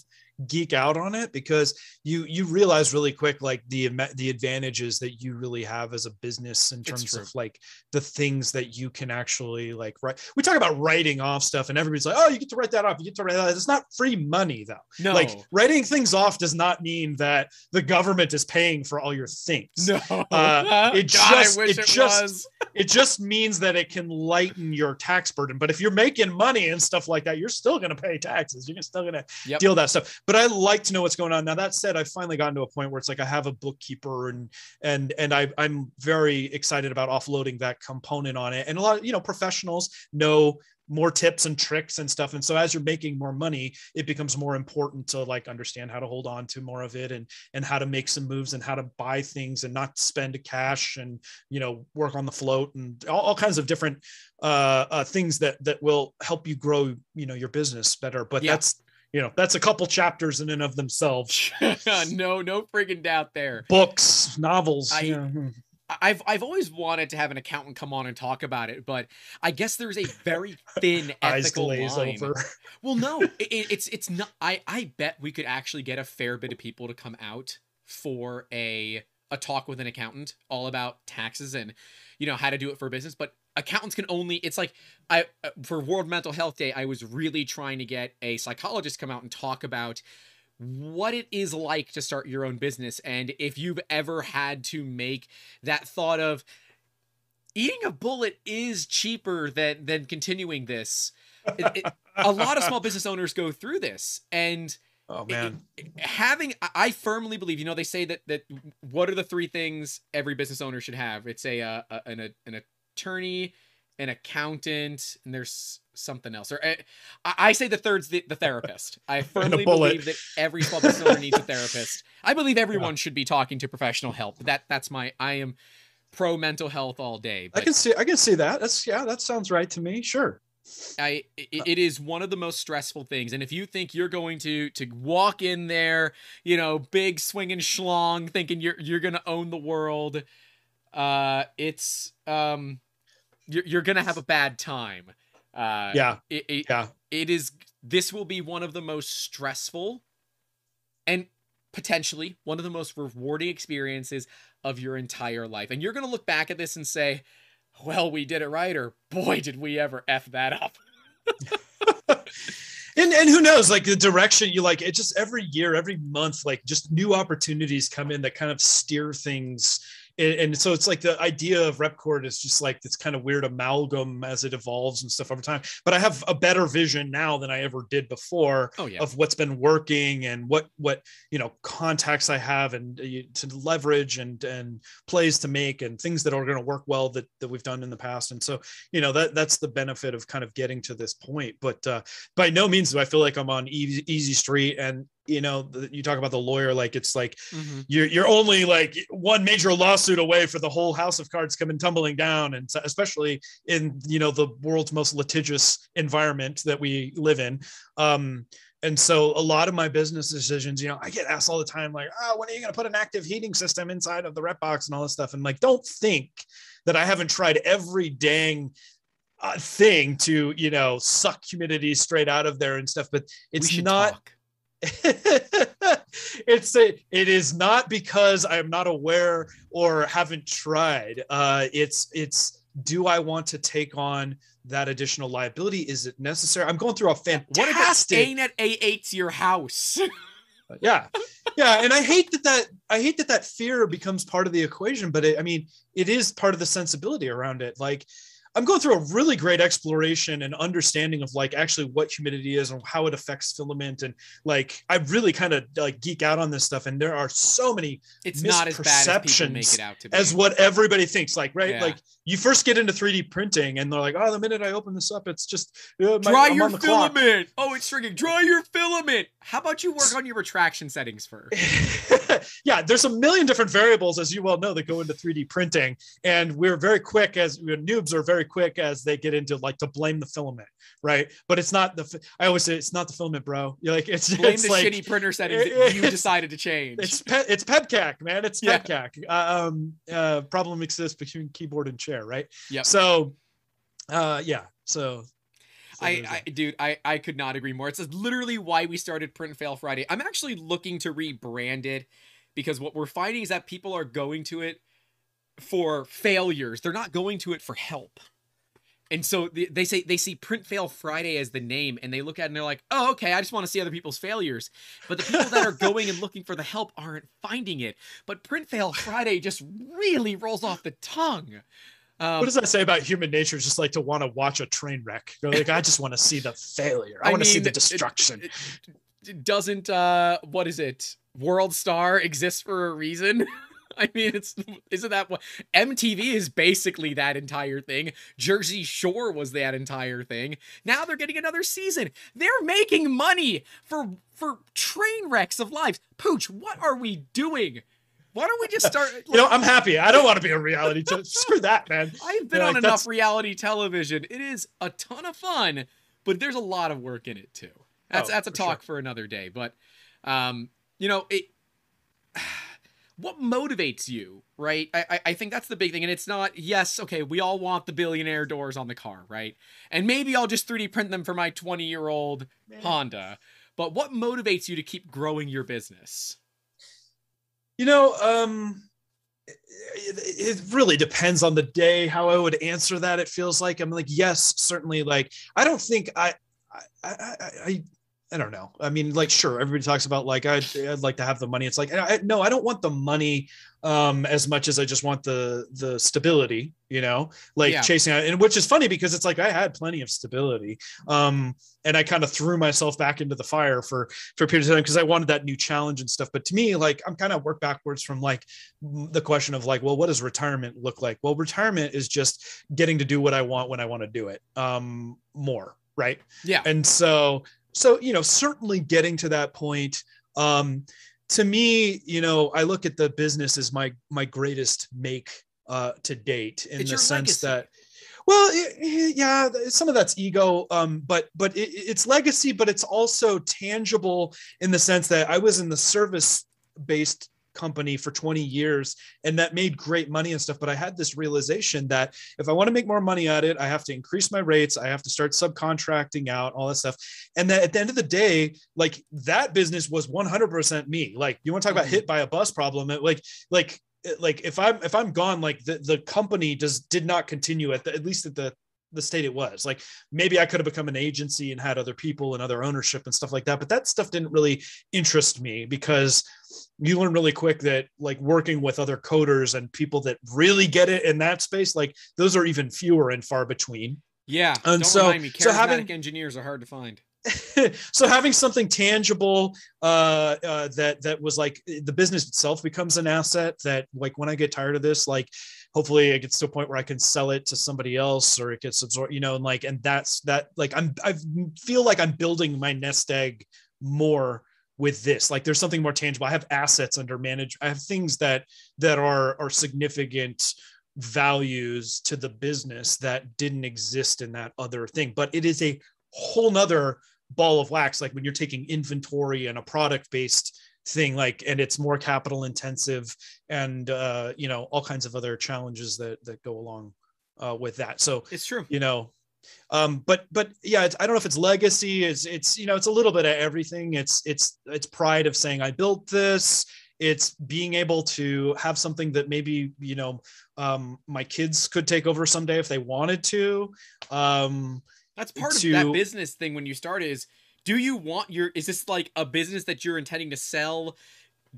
geek out on it because you you realize really quick like the the advantages that you really have as a business in terms of like the things that you can actually like write. We talk about writing off stuff, and everybody's like, "Oh, you get to write that off. You get to write that." off. It's not free money though. No, like writing things off does not mean that the government is paying for all your things. No, uh, it God, just it, it just it just means that it can lighten your tax burden. But if you're making money and stuff like that, you're still going to pay taxes. You're still going to Yep. deal that stuff. But I like to know what's going on. Now that said, I've finally gotten to a point where it's like I have a bookkeeper and and and I, I'm very excited about offloading that component on it. And a lot of you know professionals know more tips and tricks and stuff. And so as you're making more money, it becomes more important to like understand how to hold on to more of it and and how to make some moves and how to buy things and not spend cash and you know work on the float and all, all kinds of different uh, uh things that that will help you grow you know your business better. But Yeah. that's you know that's a couple chapters in and of themselves. no, no friggin' doubt there. Books, novels. I- yeah. hmm. I've I've always wanted to have an accountant come on and talk about it, but I guess there's a very thin ethical glaze line. over. Well, no, it, it- it's it's not. I I bet we could actually get a fair bit of people to come out for a a talk with an accountant all about taxes and you know how to do it for a business. But accountants can only. It's like I uh, for World Mental Health Day, I was really trying to get a psychologist come out and talk about what it is like to start your own business and if you've ever had to make that thought of eating a bullet is cheaper than than continuing this It- it- a lot of small business owners go through this and Oh man. having I- firmly believe you know they say that that what are the three things every business owner should have it's a, uh, a an, an attorney an accountant and there's something else. Or uh, i, I say the third's the, the therapist. I firmly believe that every business owner needs a therapist. I believe everyone should be talking to professional help. That that's my i am pro mental health all day I can see I can see that. That's yeah, that sounds right to me. Sure. I it, it is one of the most stressful things, and if you think you're going to to walk in there, you know, big swinging schlong, thinking you're you're gonna own the world, uh, it's um, you're you're gonna have a bad time. Uh, Yeah. it, it, Yeah. it is. This will be one of the most stressful, and potentially one of the most rewarding experiences of your entire life, and you're gonna look back at this and say. Well, we did it right, or boy, did we ever f that up. and and who knows like the direction you like it just every year every month like just new opportunities come in that kind of steer things and, and so it's like the idea of Repkord is just like this kind of weird amalgam as it evolves and stuff over time. But i have a better vision now than i ever did before Oh yeah. of what's been working and what what you know contacts I have and uh, to leverage and and plays to make and things that are going to work well that that we've done in the past. And so you know that that's the benefit of kind of getting to this point. But uh by no means do I feel like I'm on easy, easy street and you know you talk about the lawyer like it's like Mhm. you're you're only like one major lawsuit away for the whole house of cards coming tumbling down and especially in you know the world's most litigious environment that we live in um and so a lot of my business decisions you know i get asked all the time like oh when are you going to put an active heating system inside of the Repbox and all this stuff and like don't think that i haven't tried every dang uh, thing to you know suck humidity straight out of there and stuff but it's not talk. it's a, it is not because I'm not aware or haven't tried. Uh, it's it's do I want to take on that additional liability? Is it necessary? I'm going through a What if it fantastic ain't at A8's your house? yeah yeah and i hate that that i hate that that fear becomes part of the equation but it, i mean it is part of the sensibility around it like i'm going through a really great exploration and understanding of like actually what humidity is and how it affects filament and like i really kind of like geek out on this stuff and there are so many It's not as bad as people make it out to be. as what everybody thinks like right Yeah. like you first get into 3d printing and they're like oh the minute i open this up it's just uh, my- Dry I'm your the clock." filament. Oh, it's shrinking. Dry your filament. How about you work on your retraction settings first? yeah, there's a million different variables, as you well know, that go into 3D printing, and we're very quick as we're noobs are very quick as they get into like to blame the filament, right? But it's not the. I always say it's not the filament, bro. You're like it's Blame it's the like shitty printer settings that you decided to change. it's pe- it's PEBKAC, man. It's Yeah. PEBKAC. Uh, um, uh, problem exists between keyboard and chair, right? Yeah. So, uh, yeah. So I, I, dude, I, I could not agree more. It's literally why we started Print Fail Friday. I'm actually looking to rebrand it because what we're finding is that people are going to it for failures. They're not going to it for help. And so they, they say they see Print Fail Friday as the name, and they look at it and they're like, "Oh, okay, I just want to see other people's failures." But the people that are going and looking for the help aren't finding it. But Print Fail Friday just really rolls off the tongue. Um, what does that say about human nature? Just like to want to watch a train wreck. You're like, I just want to see the failure. I, I want to see the it- destruction. it- it doesn't uh what is it world star exists for a reason i mean it's isn't that what mtv is basically that entire thing jersey shore was that entire thing now they're getting another season they're making money for for train wrecks of lives pooch what are we doing why don't we just start you know, I'm happy. I don't want to be a reality. T- Screw that, man. I've been Yeah, on like, enough that's- reality television. It is a ton of fun, but there's a lot of work in it too. That's Oh, that's a for talk for another day. But um, you know, it what motivates you, right? I, I I think that's the big thing. And it's not, yes, okay, we all want the billionaire doors on the car, right? And maybe I'll just 3D print them for my 20 year old Honda. But what motivates you to keep growing your business? You know, um, it, it really depends on the day how I would answer that. It feels like I'm like, yes, certainly. Like, I don't think I, I, I, I, I don't know. I mean, like, sure, everybody talks about like I'd, I'd like to have the money. It's like, I, no, I don't want the money um as much as I just want the the stability. You know, like Yeah. chasing out, and which is funny because it's like I had plenty of stability. Um, and I kind of threw myself back into the fire for for a period of time because I wanted that new challenge and stuff. But to me, like I'm kind of work backwards from like the question of like, well, what does retirement look like? Well, retirement is just getting to do what I want when I want to do it. Um, more right. Yeah. And so, so you know, certainly getting to that point. Um, to me, you know, I look at the business as my my greatest make uh, to date in It's the sense legacy. that well it- it- yeah some of that's ego um but but it, it's legacy but it's also tangible in the sense that i was in the service based company for 20 years and that made great money and stuff. But i had this realization that if i want to make more money at it i have to increase my rates i have to start subcontracting out all that stuff. And that at the end of the day like that business was 100% me. Like you want to talk about Mhm. hit by a bus problem it, like like like if i'm if i'm gone like the, the company does did not continue at the at least at the the state it was like maybe i could have become an agency and had other people and other ownership and stuff like that but that stuff didn't really interest me because you learn really quick that like working with other coders and people that really get it in that space like those are even fewer and far between Yeah. And don't so- remind me. Charismatic so having- engineers are hard to find. so having something tangible uh, uh, that that was like the business itself becomes an asset that like when I get tired of this, like hopefully it gets to a point where I can sell it to somebody else or it gets absorbed, you know, and like and that's that like I'm I feel like I'm building my nest egg more with this. Like there's something more tangible. I have assets under manage i have things that that are are significant values to the business that didn't exist in that other thing. But it is a whole nother ball of wax like when you're taking inventory and a product based thing like and it's more capital intensive and uh you know all kinds of other challenges that that go along uh with that. So It's true. you know um but but yeah it's, i don't know if it's legacy it's it's you know it's a little bit of everything. It's it's it's pride of saying i built this. It's being able to have something that maybe you know um my kids could take over someday if they wanted to um That's part of that business thing when you start is do you want your is this like a business that you're intending to sell?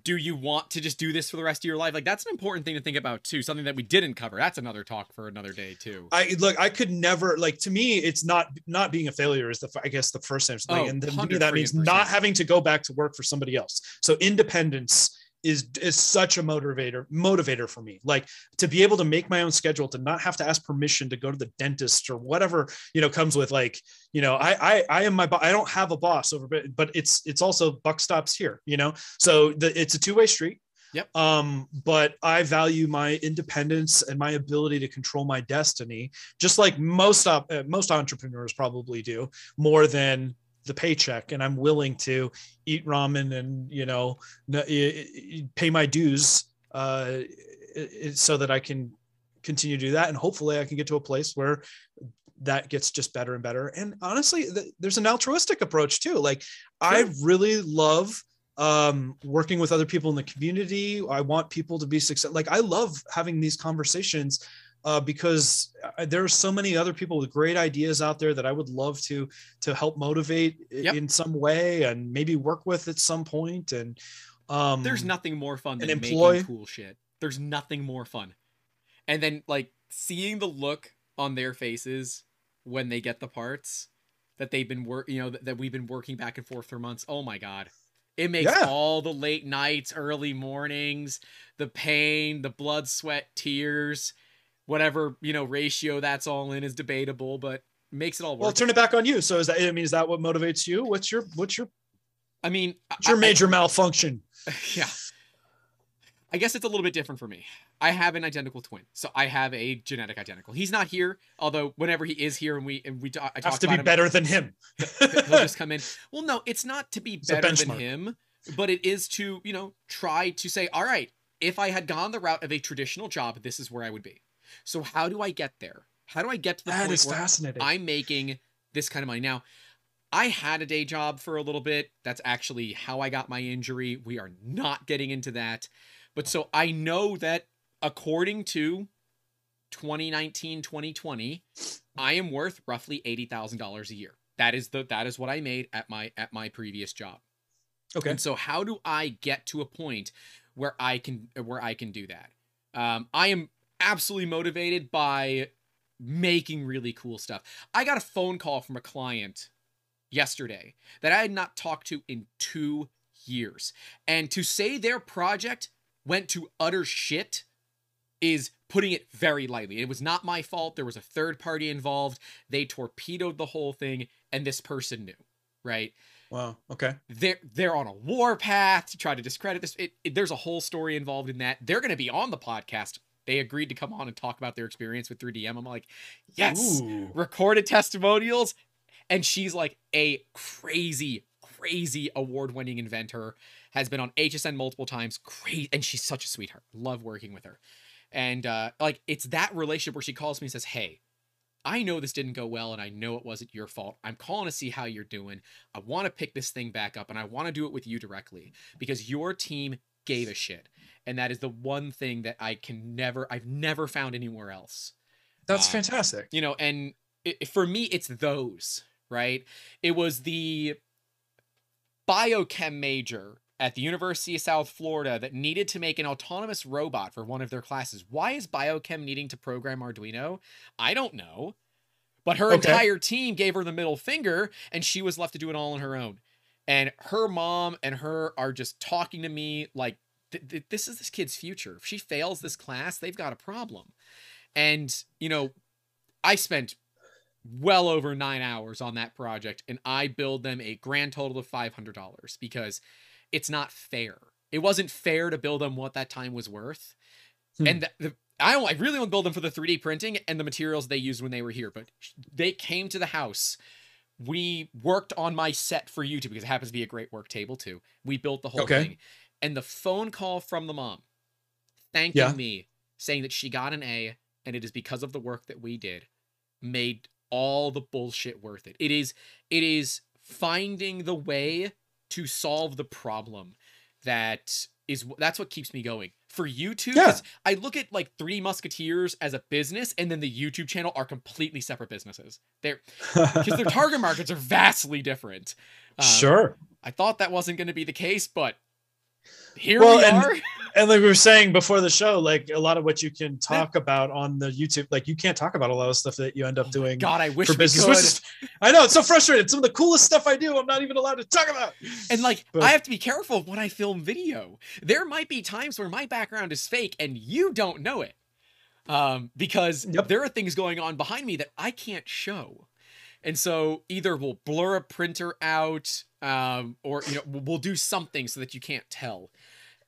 Do you want to just do this for the rest of your life? Like that's an important thing to think about too. Something that we didn't cover. That's another talk for another day too. I look. I could never like. To me, it's not not being a failure is the I guess the first thing, Oh, and then to me that means not having to go back to work for somebody else. So independence is is such a motivator motivator for me. Like to be able to make my own schedule, to not have to ask permission to go to the dentist or whatever you know comes with like you know I I I am my bo- I don't have a boss over, but but it's it's also buck stops here. You know, so the, it's a two way street. Yep. Um, but I value my independence and my ability to control my destiny, just like most op- uh, most entrepreneurs probably do, more than the paycheck. And I'm willing to eat ramen and you know n- i- i- pay my dues uh, so that I can continue to do that. And hopefully, I can get to a place where that gets just better and better. And honestly, th- there's an altruistic approach too. Like I really love um working with other people in the community i want people to be success like i love having these conversations uh, because uh, there are so many other people with great ideas out there that I would love to to help motivate Yep. in some way and maybe work with at some point. And um, There's nothing more fun than employ- making cool shit. There's nothing more fun. And then like seeing the look on their faces when they get the parts that they've been work, you know, that, that we've been working back and forth for months. Oh my god. It makes Yeah. all the late nights, early mornings, the pain, the blood, sweat, tears, whatever, you know, ratio that's all in is debatable, but makes it all work. well, turn it back on you. So is that I mean is that what motivates you? What's your what's your I mean, what's your I- I- major malfunction? yeah. I guess it's a little bit different for me. I have an identical twin, so I have a genetic identical. He's not here, although whenever he is here and we and we talk, I talk Have to be him, better than him. he'll just come in. Well, no, it's not to be It's better than him, but it is to you know try to say, all right, if I had gone the route of a traditional job, this is where I would be. So how do I get there? How do I get to the That point is where fascinating. I'm making this kind of money. Now, I had a day job for a little bit. That's actually how I got my injury. We are not getting into that. But so I know that according to 2019 2020, I am worth roughly $80,000 a year. That is the that is what I made at my at my previous job. okay. And so how do I get to a point where I can where I can do that? Um, I am absolutely motivated by making really cool stuff. I got a phone call from a client yesterday that I had not talked to in 2 years. And to say their project went to utter shit is putting it very lightly. It was not my fault. There was a third party involved. They torpedoed the whole thing and this person knew, right? Wow. Okay. they're they're on a war path to try to discredit this. It, it- there's a whole story involved in that. They're going to be on the podcast. They agreed to come on and talk about their experience with 3DM. I'm like, yes, Ooh. recorded testimonials, and she's like a crazy, crazy award-winning inventor. Has been on HSN multiple times. Crazy, and she's such a sweetheart. Love working with her, and uh, like it's that relationship where she calls me and says, "Hey." I know this didn't go well and I know it wasn't your fault. I'm calling to see how you're doing. I want to pick this thing back up and I want to do it with you directly because your team gave a shit. And that is the one thing that I can never, I've never found anywhere else. That's Uh, fantastic. You know, and it, for me, it's those, right? It was the biochem major at the University of South Florida that needed to make an autonomous robot for one of their classes. Why is biochem needing to program Arduino? I don't know. But her Okay. entire team gave her the middle finger and she was left to do it all on her own. And her mom and her are just talking to me like, th- th- this is this kid's future. If she fails this class, they've got a problem. And, you know, I spent well over nine hours on that project and I billed them a grand total of $500 because it's not fair. It wasn't fair to bill them what that time was worth. Hmm. And the, the, I, don't- I really want to bill them for the 3D printing and the materials they used when they were here, but they came to the house. We worked on my set for YouTube because it happens to be a great work table too. We built the whole Okay. thing. And the phone call from the mom thanking Yeah. me, saying that she got an A and it is because of the work that we did, made all the bullshit worth it. It is it is finding the way to solve the problem that is that's what keeps me going. For YouTube, Yeah. I look at like 3D Musketeers as a business, and then the YouTube channel are completely separate businesses. They're because their target markets are vastly different. Um, sure. I thought that wasn't going to be the case, but here Well, we and- are. and like we were saying before the show, like a lot of what you can talk about on the YouTube, like you can't talk about a lot of stuff that you end up doing God, I wish for business. Is, I know it's so frustrating. Some of the coolest stuff I do, I'm not even allowed to talk about. And like, But- I have to be careful when I film video. There might be times where my background is fake and you don't know it. Um, because Yep. there are things going on behind me that I can't show. And so either we'll blur a printer out, um, or you know, we'll do something so that you can't tell.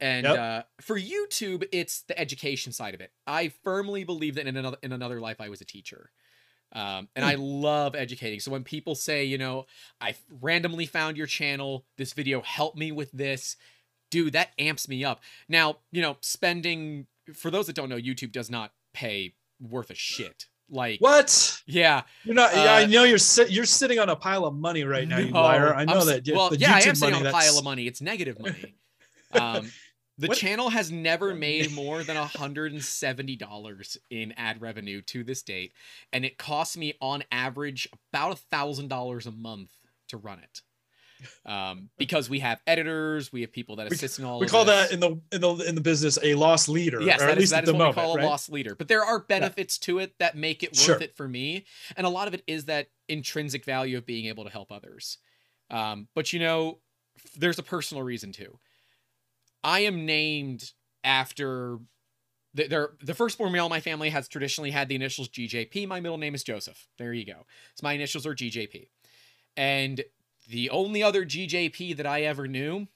And Yep. uh, for YouTube, it's the education side of it. I firmly believe that in another in another life I was a teacher. Um, and I love educating. So when people say, you know, I randomly found your channel, this video helped me with this, dude, that amps me up. Now, you know, spending for those that don't know, YouTube does not pay worth a shit. Like what? Yeah, you're not. yeah, I Uh, know you're you're sitting on a pile of money right now, you No, liar. I I'm know that. Well, yeah, I am sitting money, on a that's- pile of money. It's negative money. Um, the What- channel has never made more than $170 in ad revenue to this date, and it costs me on average about $1,000 a month to run it. Um, because we have editors, we have people that We- assist in all We of call this. that in the in the in the business a lost leader. Yes, or that at is least that at is the what moment, we call a right? lost leader. But there are benefits to it that make it worth Sure. it for me, and a lot of it is that intrinsic value of being able to help others. Um, but you know, there's a personal reason too. I am named after the, their, the firstborn male in my family has traditionally had the initials GJP. My middle name is Joseph. There you go. So my initials are GJP. And the only other GJP that I ever knew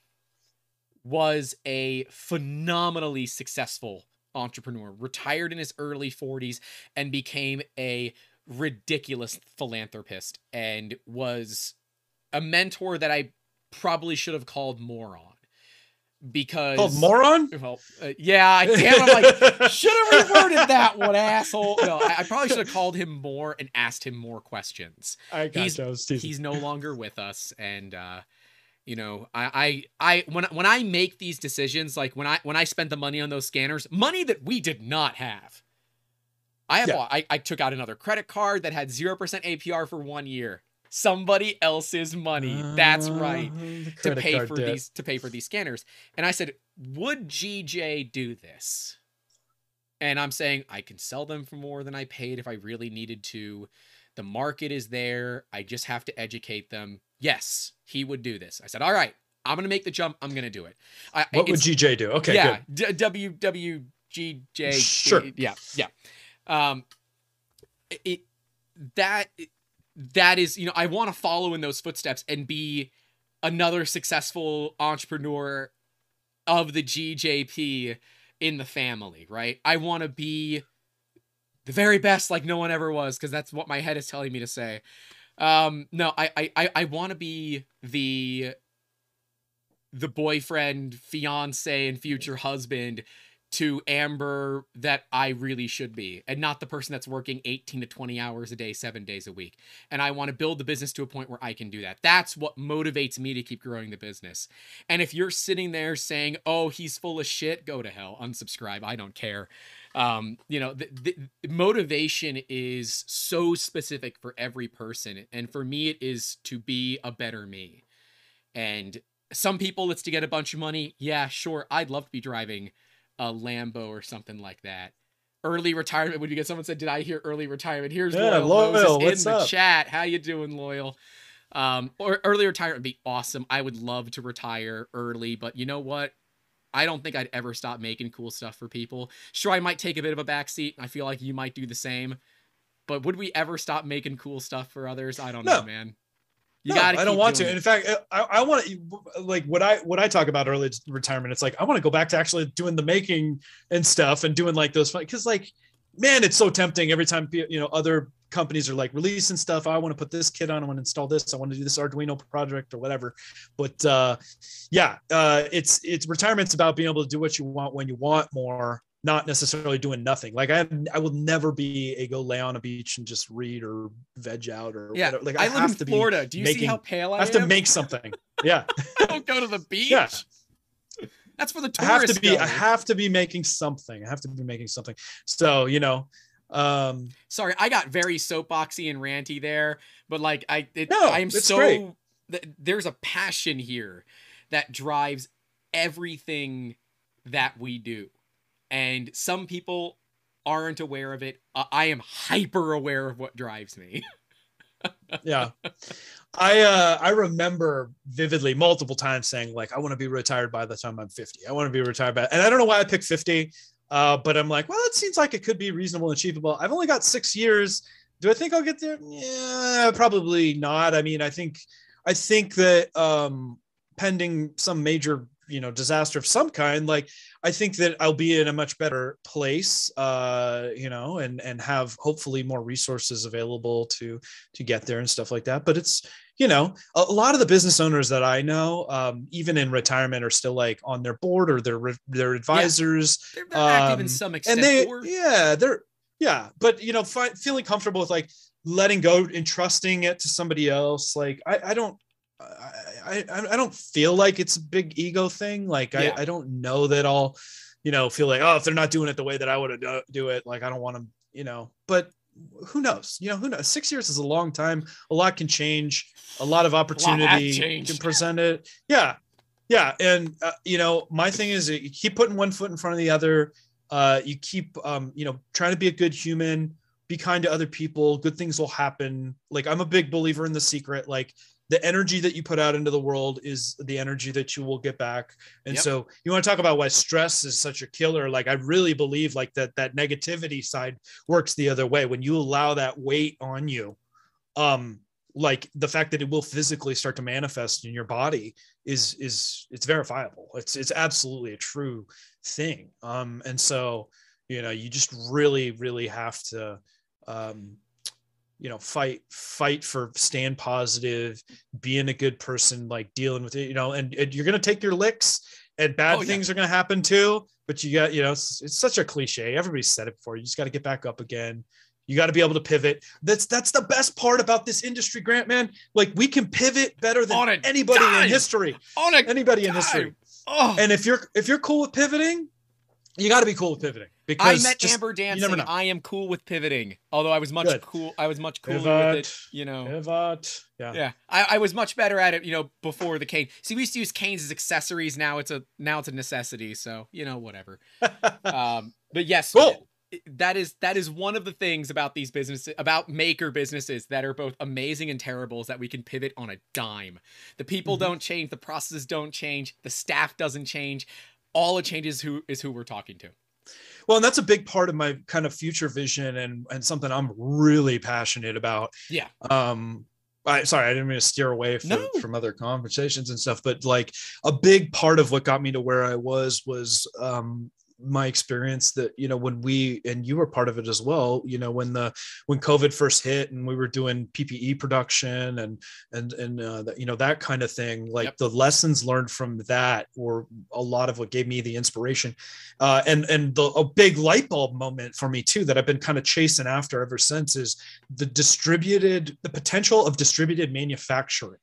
was a phenomenally successful entrepreneur, retired in his early 40s and became a ridiculous philanthropist and was a mentor that I probably should have called moron because Called moron. well, uh, yeah, damn, I'm like, should have reworded that one, asshole. No, I, I probably should have called him more and asked him more questions. I got he's- you. I was teasing. He's no longer with us, and uh, you know, I, I, I, when when I make these decisions, like when I when I spent the money on those scanners, money that we did not have. I have, Yeah. I, I took out another credit card that had zero percent APR for one year. Somebody else's money. That's right Uh, to pay for debt. these to pay for these scanners. And I said, "Would GJ do this?" And I'm saying I can sell them for more than I paid if I really needed to. The market is there. I just have to educate them. Yes, he would do this. I said, "All right, I'm going to make the jump. I'm going to do it." I, What would GJ do? Okay, yeah, good. D- WWGJ. Sure. Yeah, yeah. Um, it, it that that is you know I want to follow in those footsteps and be another successful entrepreneur of the GJP in the family, right? I want to be the very best, like no one ever was, because that's what my head is telling me to say. Um, no, I I I, I want to be the the boyfriend, fiance, and future husband to Amber that I really should be, and not the person that's working 18 to 20 hours a day, seven days a week. And I want to build the business to a point where I can do that. That's what motivates me to keep growing the business. And if you're sitting there saying, oh, he's full of shit, go to hell, unsubscribe. I don't care. Um, you know, the, the motivation is so specific for every person. And for me, it is to be a better me. And some people, it's to get a bunch of money. Yeah, sure. I'd love to be driving a Lambo or something like that. Early retirement. Would you get someone said, "Did I hear early retirement?" Here's Yeah, Loyal, Loyal, in the up? chat. How you doing, Loyal? Um, or early retirement would be awesome. I would love to retire early, but you know what? I don't think I'd ever stop making cool stuff for people. Sure, I might take a bit of a backseat. I feel like you might do the same. But would we ever stop making cool stuff for others? I don't know, man. You no, I don't want to. it. In fact, I, I want to like what I what I talk about early retirement. It's like I want to go back to actually doing the making and stuff and doing like those because like man, it's so tempting every time you know other companies are like releasing stuff. I want to put this kit on. I want to install this. I want to do this Arduino project or whatever. But uh, yeah, uh, it's it's retirement's about being able to do what you want when you want more, not necessarily doing nothing. Like I I will never be a go lay on a beach and just read or veg out or Yeah, whatever. Like I, I, live have in to be Florida. Do you see how pale I, I have to make something. Yeah, I don't go to the beach. Yeah. That's for the tourists. I have to be. I have to be making something. I have to be making something. So you know, um, Sorry, I got very soapboxy and ranty there, but like I, it, No, I'm so th- there's a passion here that drives everything that we do, and some people aren't aware of it. Uh, I am hyper aware of what drives me. yeah. I uh I remember vividly multiple times saying like I want to be retired by the time I'm 50. I want to be retired by and I don't know why I picked 50. Uh, but I'm like, well, it seems like it could be reasonable and achievable. I've only got six years. Do I think I'll get there? Yeah, probably not. I mean, I think I think that um pending some major you know disaster of some kind like i think that i'll be in a much better place uh you know and and have hopefully more resources available to to get there and stuff like that but it's you know a, lot of the business owners that i know um even in retirement are still like on their board or their their advisors They're, they're active in Um, some extent. and they or- yeah they're yeah but you know fi- feeling comfortable with like letting go and trusting it to somebody else like i, I don't I, I don't feel like it's a big ego thing. Like Yeah. I, I don't know that i'll you know feel like oh if they're not doing it the way that i would do, do it like i don't want to you know but who knows? You know who knows six years is a long time. A lot can change. A lot of opportunity changed. can present it. Yeah. Yeah. And uh, you know my thing is you keep putting one foot in front of the other. Uh, you keep um, you know trying to be a good human be kind to other people. Good things will happen. Like i'm a big believer in the secret. Like the energy that you put out into the world is the energy that you will get back. And Yep. so you want to talk about why stress is such a killer. Like i really believe like that that negativity side works the other way. When you allow that weight on you um like the fact that it will physically start to manifest in your body is is it's verifiable. It's it's absolutely a true thing. Um and so you know you just really really have to um you know fight fight for staying positive being a good person like dealing with it you know and, and you're gonna take your licks and bad Oh, yeah. things are gonna happen too but you got you know it's, it's such a cliche. Everybody's said it before. You just got to get back up again. You got to be able to pivot. That's that's the best part about this industry grant man. Like we can pivot better than anybody dime. in history. On anybody in history. Oh, and if you're if you're cool with pivoting you got to be cool with pivoting Because I met just Amber dancing. I am cool with pivoting. Although I was much Good. cool. I was much cooler with it. You know. pivot yeah Yeah, I, I was much better at it, you know, before the cane. See, we used to use canes as accessories. Now it's a now it's a necessity. So you know, whatever. Um, but yes, cool that is that is one of the things about these businesses about maker businesses that are both amazing and terrible is that we can pivot on a dime. The people Mhm. don't change, the processes don't change, the staff doesn't change. All it changes who is who we're talking to. Well, and that's a big part of my kind of future vision and and something I'm really passionate about. Yeah. Um I sorry, I didn't mean to steer away from, No. from other conversations and stuff, but like a big part of what got me to where I was was um my experience that you know when we and you were part of it as well you know when the when covid first hit and we were doing ppe production and and and uh, that, you know that kind of thing like Yep. the lessons learned from that were a lot of what gave me the inspiration uh, and and the a big light bulb moment for me too that I've been kind of chasing after ever since is the distributed the potential of distributed manufacturing.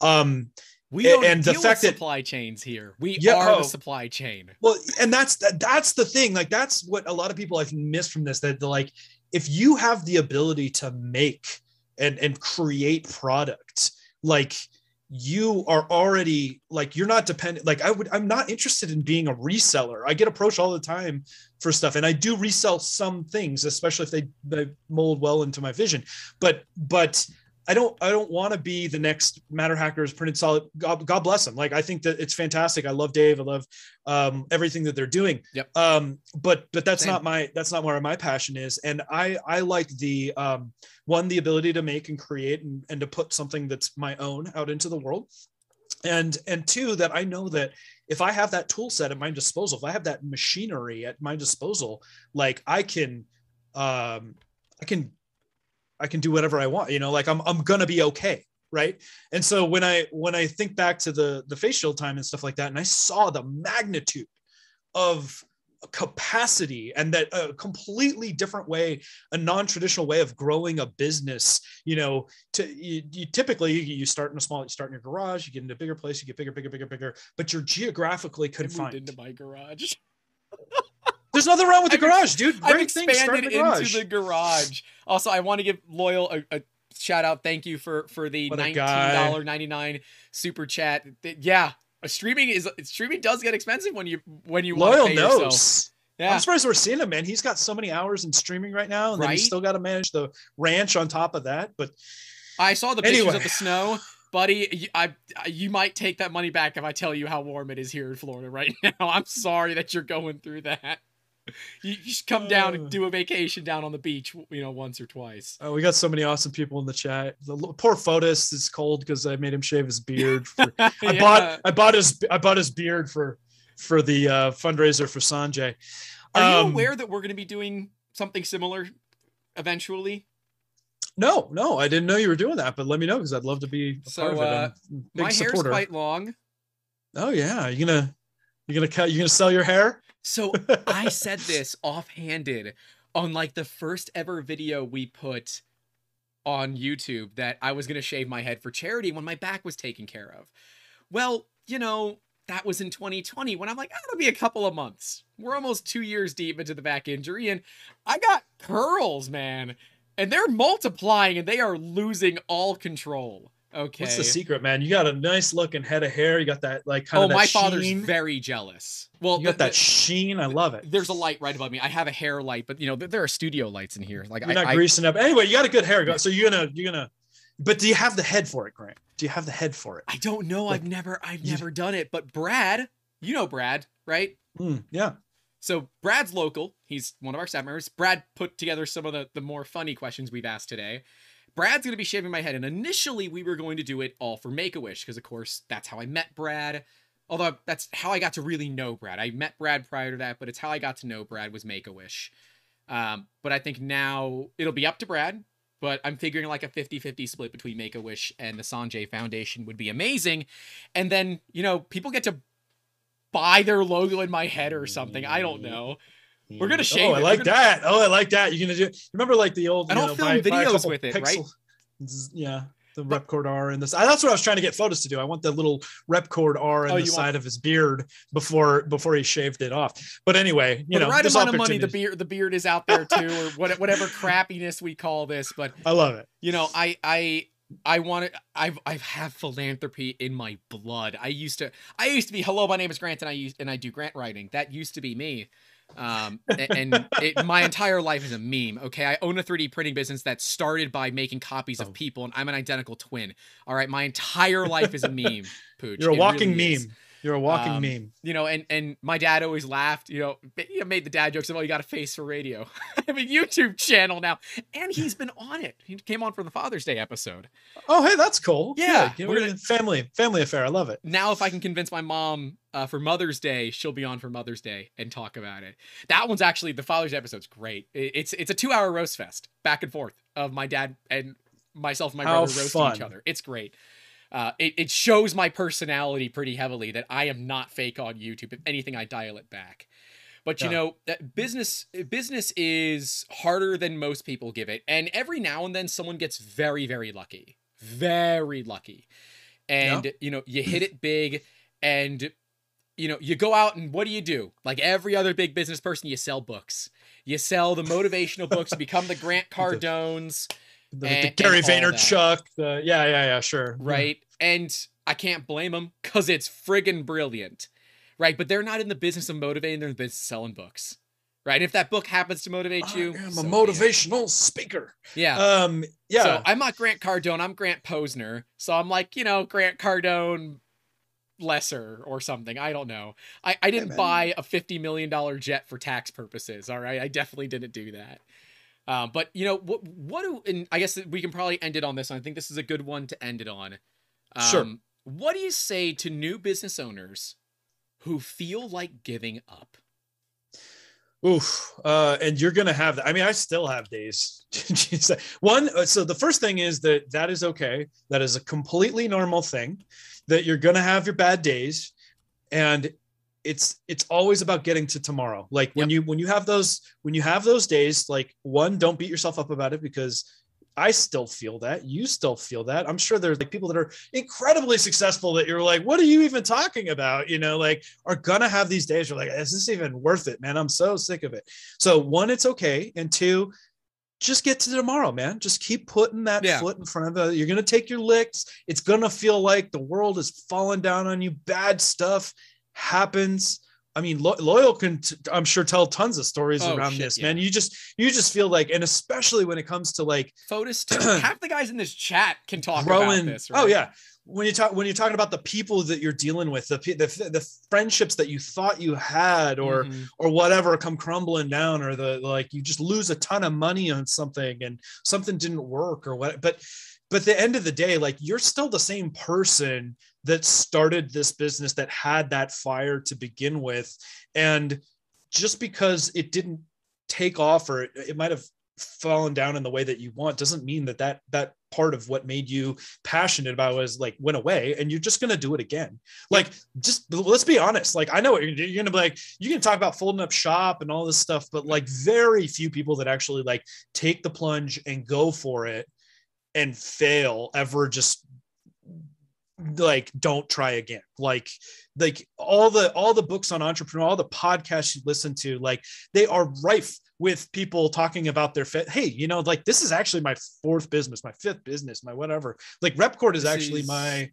Um, We don't and the fact with that- supply chains here. We Yeah, are oh. the supply chain. well, and that's that, that's the thing. Like that's what a lot of people I've missed from this. That like, if you have the ability to make and and create product, like you are already like you're not dependent like i would i'm not interested in being a reseller i get approached all the time for stuff and i do resell some things especially if they, they mold well into my vision but but i don't i don't want to be the next MatterHackers printed solid god, god bless them like i think that it's fantastic. I love dave. I love um, everything that they're doing. Yep. um but but that's Same. not my that's not where my passion is. And i i like the um one the ability to make and create and, and to put something that's my own out into the world. And and two that i know that if i have that tool set at my disposal if i have that machinery at my disposal like i can um i can i can do whatever i want you know like i'm, I'm gonna be okay right and so when i when i think back to the the face shield time and stuff like that and i saw the magnitude of capacity and that a completely different way a non-traditional way of growing a business you know to you, you typically you, you start in a small you start in your garage you get into a bigger place you get bigger bigger bigger bigger but you're geographically confined into my garage. there's nothing wrong with the I've garage dude I've great thing expanded the garage into the garage. Also, I want to give Loyal a, a shout out. Thank you for for the $19.99 super chat. Yeah, streaming is streaming does get expensive when you when you loyal pay knows yourself. Yeah, I'm surprised we're seeing him, man. He's got so many hours in streaming right now, and then he's still got to manage the ranch on top of that. But I saw the pictures Anyway. of the snow. Buddy, I, I you might take that money back if I tell you how warm it is here in Florida right now. I'm sorry that you're going through that. You, you should come down Uh. and do a vacation down on the beach, you know, once or twice. uh, we got so many awesome people in the chat. The poor Fotis is cold because I made him shave his beard. For, I Yeah. bought I bought his I bought his beard for for the uh, fundraiser for Sanjay. Are you Um, aware that we're going to be doing something similar eventually? No, no, I didn't know you were doing that, but let me know because I'd love to be a So, part of it. uh, I'm a big My hair's supporter. quite long. Oh yeah, you gonna you gonna cut? You gonna sell your hair? So I said this offhanded on like the first ever video we put on YouTube that I was going to shave my head for charity when my back was taken care of. Well, you know, that was in 2020 when I'm like, oh, it'll be a couple of months. We're almost two years deep into the back injury, and I got curls, man. And they're multiplying and they are losing all control. Okay. What's the secret, man? You got a nice looking head of hair. You got that like kind oh, of. Oh, my sheen. father's very jealous. Well, you got the, that sheen. I love it. There's a light right above me. I have a hair light, but you know there are studio lights in here. Like you're I, not greasing up. Anyway, you got a good hair. So you're gonna you're gonna. But do you have the head for it, Grant? Do you have the head for it? I don't know. Like, I've never I've you, never done it. But Brad, you know Brad, right? Mm, yeah. So Brad's local. He's one of our staff members. Brad put together some of the the more funny questions we've asked today. Brad's going to be shaving my head. And initially, we were going to do it all for Make a Wish, because of course, that's how I met Brad. Although that's how I got to really know Brad. I met Brad prior to that, but it's how I got to know Brad was Make a Wish. Um, but I think now it'll be up to Brad. But I'm figuring like a 50 50 split between Make a Wish and the Sanjay Foundation would be amazing. And then, you know, people get to buy their logo in my head or something. I don't know. We're gonna shave. Oh, I like that. Oh, I like that. You're gonna do. Remember, like the old. I don't know, film buy, videos buy with it, pixel, right? Yeah, the but, Repkord R and this. That's what I was trying to get Fotis to do. I want the little Repkord R in oh, the side want... of his beard before before he shaved it off. But anyway, you know, the right amount of money, the beard the beard is out there too, or whatever crappiness we call this. But I love it. You know, I I I want to. I've I've have philanthropy in my blood. I used to. I used to be. Hello, my name is Grant, and I use and I do grant writing. That used to be me. Um, and it, my entire life is a meme. Okay, I own a 3D printing business that started by making copies of oh. people, and I'm an identical twin. All right, my entire life is a meme. Pooch. You're a walking really meme. Is. You're a walking um, meme. You know, and and my dad always laughed. You know, you made the dad jokes about, "Oh, you got a face for radio." I have a YouTube channel now, and he's been on it. He came on for the Father's Day episode. Oh, hey, that's cool. Yeah, yeah. we're gonna, family family affair. I love it. Now, if I can convince my mom uh, for Mother's Day, she'll be on for Mother's Day and talk about it. That one's actually the Father's Day episode's great. It's it's a two hour roast fest back and forth of my dad and myself and my How brother roasting fun. each other. It's great uh, it, it shows my personality pretty heavily that I am not fake on YouTube. If anything, I dial it back. But you yeah. know, business business is harder than most people give it, and every now and then someone gets very very lucky, very lucky, and yeah. you know you hit it big, and you know you go out and what do you do? Like every other big business person, you sell books. You sell the motivational books. You become the Grant Cardones the, and, the Gary Vaynerchuk. The, yeah, yeah, yeah, sure. Right. And I can't blame them because it's friggin' brilliant. Right. But they're not in the business of motivating, they're in the business of selling books. Right. And if that book happens to motivate you, I'm so a motivational speaker. Yeah. Um, yeah. So I'm not Grant Cardone, I'm Grant Posner. So I'm like, you know, Grant Cardone lesser or something. I don't know. I, I didn't yeah, buy a $50 million jet for tax purposes. All right. I definitely didn't do that. Um, but you know what? What do? And I guess we can probably end it on this. One. I think this is a good one to end it on. Um, sure. What do you say to new business owners who feel like giving up? Oof. Uh, and you're gonna have that. I mean, I still have days. one. Uh, so the first thing is that that is okay. That is a completely normal thing. That you're gonna have your bad days, and it's it's always about getting to tomorrow like when yep. you when you have those when you have those days like one don't beat yourself up about it because i still feel that you still feel that i'm sure there's like people that are incredibly successful that you're like what are you even talking about you know like are gonna have these days you're like is this even worth it man i'm so sick of it so one it's okay and two just get to tomorrow, man. Just keep putting that yeah. foot in front of it. You're gonna take your licks. It's gonna feel like the world is falling down on you. Bad stuff happens. I mean, Lo- Loyal can, t- I'm sure, tell tons of stories oh, around shit, this, yeah. man. You just, you just feel like, and especially when it comes to like, Fotis, half the guys in this chat can talk about this. Right? Oh yeah, when you talk, when you're talking about the people that you're dealing with, the the, the friendships that you thought you had, or mm-hmm. or whatever, come crumbling down, or the like, you just lose a ton of money on something, and something didn't work, or what. But, but the end of the day, like you're still the same person that started this business that had that fire to begin with. And just because it didn't take off or it, it might have fallen down in the way that you want doesn't mean that that that part of what made you passionate about was like went away and you're just going to do it again. Like just let's be honest. Like i know what you're, you're going to be like you can talk about folding up shop and all this stuff but like very few people that actually like take the plunge and go for it and fail ever just like don't try again. Like like all the all the books on entrepreneur all the podcasts you listen to like they are rife with people talking about their fit. Hey you know like this is actually my fourth business my fifth business my whatever. Like Repkord is actually my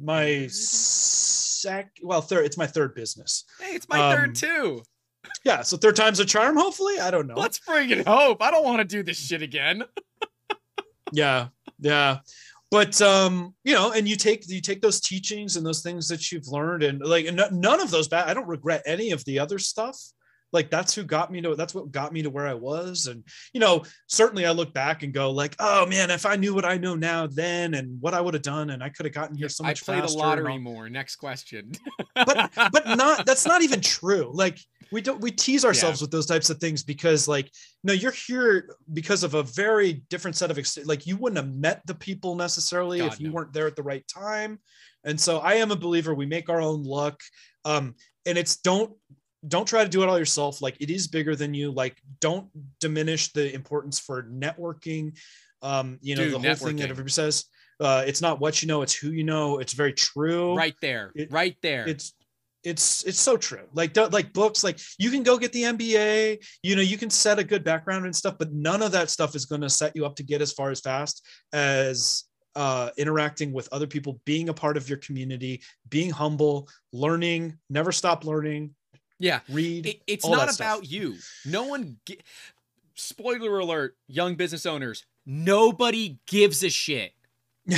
my sec well third it's my third business. Hey, it's my Um, third too. yeah so third time's a charm hopefully? I don't know. Let's bring it hope. I don't want to do this shit again. yeah yeah but um you know and you take you take those teachings and those things that you've learned and like and no- none of those bad i don't regret any of the other stuff like that's who got me to that's what got me to where i was and you know certainly i look back and go like oh man if i knew what i know now then and what i would have done and i could have gotten here so much play the faster and lottery more. Next question. but but not that's not even true like we don't we tease ourselves with those types of things because like no you're here because of a very different set of ex- like you wouldn't have met the people necessarily God, if you no. weren't there at the right time and so i am a believer we make our own luck um and it's don't don't try to do it all yourself. Like it is bigger than you. Like don't diminish the importance for networking. Um you know Dude, the whole thing that everybody says uh it's not what you know it's who you know. It's very true. Right there. It- right there. it's it's it's so true. Like don't- like books like you can go get the mba you know you can set a good background and stuff but none of that stuff is going to set you up to get as far as fast as uh interacting with other people being a part of your community being humble learning never stop learning yeah. read It, it's not that stuff. about you. No one. Gi- Spoiler alert, young business owners. Nobody gives a shit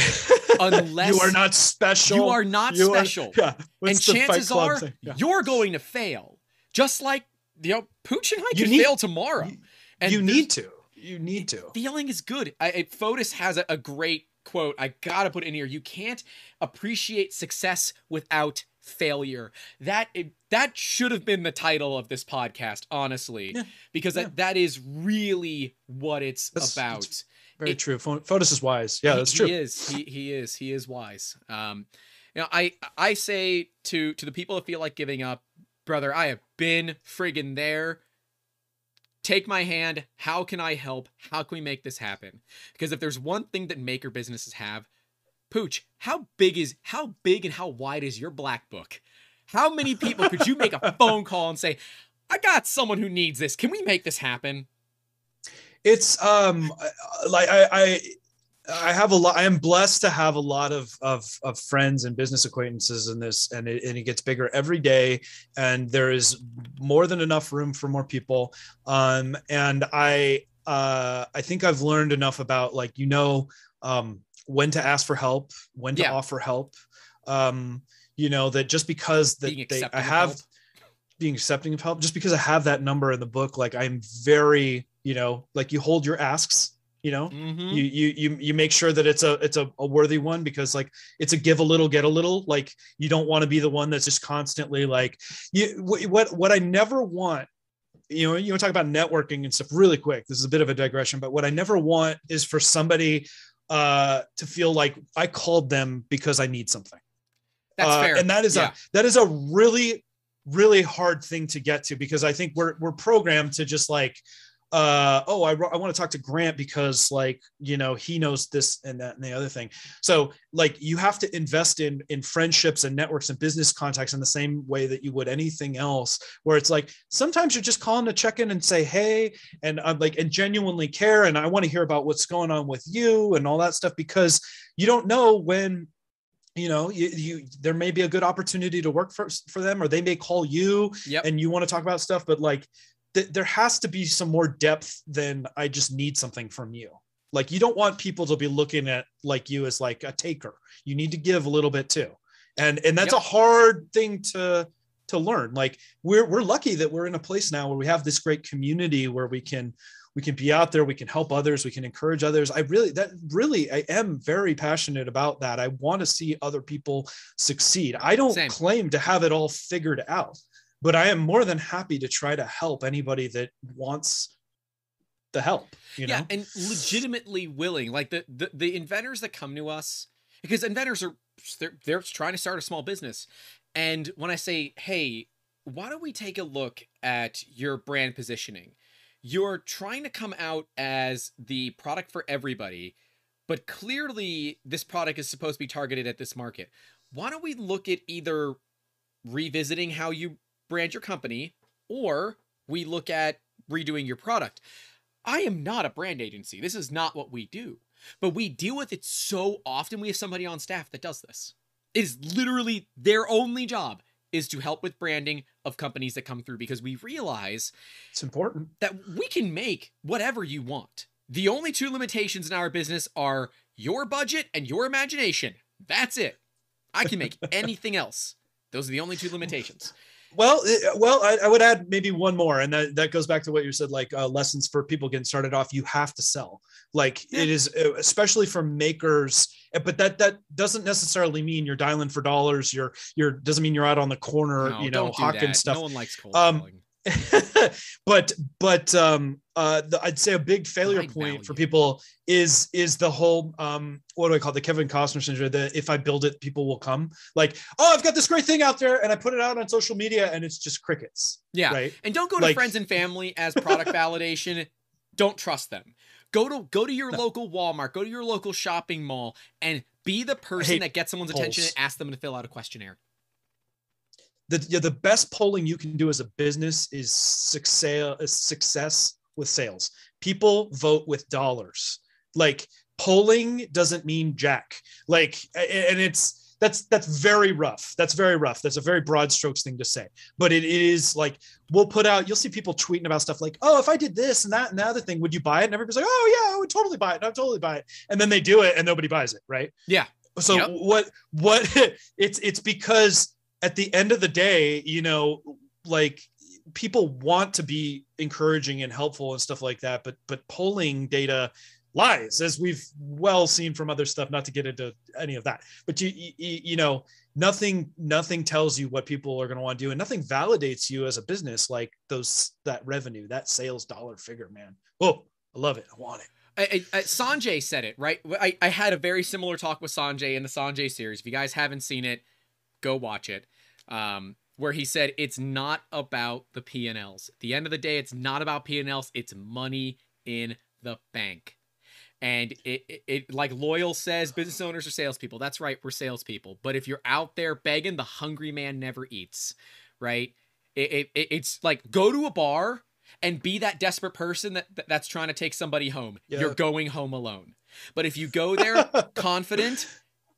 unless you are not special you are not You are- special. yeah and What's the Fight chances are? Yeah. you're going to fail. Just like you know, Pooch and I You could need- fail tomorrow. you- and you need to you need to feeling is good. I, I Fotis has a, a great quote. I gotta put it in here. You can't appreciate success without failure. That it, that should have been the title of this podcast, honestly, Yeah, because yeah. that, that is really what it's That's- about. that's very It- true Fotis is wise yeah He- that's true He is. He he is. He is wise. Um, you know, I I say to to the people that feel like giving up, brother, I have been friggin' there. Take my hand. How can I help? How can we make this happen? Because if there's one thing that maker businesses have, Pooch, how big is how big and how wide is your black book? How many people could you make a phone call and say, "I got someone who needs this. Can we make this happen?" it's um like I, I I have a lot. I am blessed to have a lot of of, of friends and business acquaintances in this, and it, and it gets bigger every day. And there is more than enough room for more people. Um, and I uh, I think I've learned enough about like you know um, when to ask for help, when to Yeah. offer help. Um, you know that just because that Being they, I have being accepting of help just because i have that number in the book like i'm very you know like you hold your asks you know Mhm. you you you you make sure that it's a it's a, a worthy one because like it's a give a little get a little like you don't want to be the one that's just constantly like you what what i never want you know you want to talk about networking and stuff really quick this is a bit of a digression but what i never want is for somebody uh to feel like i called them because i need something That's uh, fair. and that is Yeah. a that is a really really hard thing to get to because i think we're we're programmed to just like uh oh i, I want to talk to grant because like you know he knows this and that and the other thing so like you have to invest in in friendships and networks and business contacts in the same way that you would anything else where it's like sometimes you're just calling to check in and say hey and i'm like and genuinely care and i want to hear about what's going on with you and all that stuff because you don't know when you know you, you there may be a good opportunity to work for, for them or they may call you Yep. and you want to talk about stuff but like th- there has to be some more depth than i just need something from you. Like you don't want people to be looking at like you as like a taker. You need to give a little bit too. And and that's Yep. a hard thing to to learn. Like we're we're lucky that we're in a place now where we have this great community where we can we can be out there we can help others we can encourage others. I really that really i am very passionate about that. I want to see other people succeed. I don't Same. claim to have it all figured out but i am more than happy to try to help anybody that wants the help. You yeah, know, and legitimately willing. Like the, the the inventors that come to us, because inventors are they're they're trying to start a small business, and when I say, hey, why don't we take a look at your brand positioning? You're trying to come out as the product for everybody, but clearly this product is supposed to be targeted at this market. Why don't we look at either revisiting how you brand your company or we look at redoing your product? I am not a brand agency. This is not what we do. But we deal with it so often. We have somebody on staff that does this. It is literally their only job is to help with branding of companies that come through because we realize it's important that we can make whatever you want. The only two limitations in our business are your budget and your imagination. That's it. I can make anything else. Those are the only two limitations. Well, well, I, I, would add maybe one more, and that, that goes back to what you said, like uh, lessons for people getting started off. You have to sell, like yeah. it is, uh, especially for makers. Eh, but that that doesn't necessarily mean you're dialing for dollars. You're you're doesn't mean you're out on the corner, no, you know, hawking stuff. No one likes cold um, but but um uh the, I'd say a big failure point value. for people is is the whole um what do I call it? the Kevin Costner syndrome the if I build it people will come like oh I've got this great thing out there and I put it out on social media and it's just crickets yeah right and don't go to like, friends and family as product validation don't trust them go to go to your no. local Walmart go to your local shopping mall and be the person that gets someone's polls. attention and ask them to fill out a questionnaire the yeah, the best polling you can do as a business is success success with sales. People vote with dollars. Like polling doesn't mean jack. Like and it's that's that's very rough. That's very rough. That's a very broad strokes thing to say. But it is like we'll put out. You'll see people tweeting about stuff like, "Oh, if I did this and that and the other thing, would you buy it?" And everybody's like, "Oh yeah, I would totally buy it. I'd totally buy it." And then they do it, and nobody buys it, right? Yeah. So yep. what what it's it's because at the end of the day, you know, like people want to be encouraging and helpful and stuff like that, but but polling data lies, as we've well seen from other stuff. Not to get into any of that, but you you, you know, nothing nothing tells you what people are going to want to do, and nothing validates you as a business like those that revenue, that sales dollar figure, man. Oh, I love it. I want it. I, I, Sanjay said it right. I, I had a very similar talk with Sanjay in the Sanjay series. If you guys haven't seen it, go watch it. Um, where he said it's not about the P&Ls. At the end of the day, it's not about P&Ls. It's money in the bank. And it, it, it, like Loyal says, business owners are salespeople. That's right, we're salespeople. But if you're out there begging, the hungry man never eats, right? It, it, it's like go to a bar and be that desperate person that that's trying to take somebody home. Yeah. You're going home alone. But if you go there confident,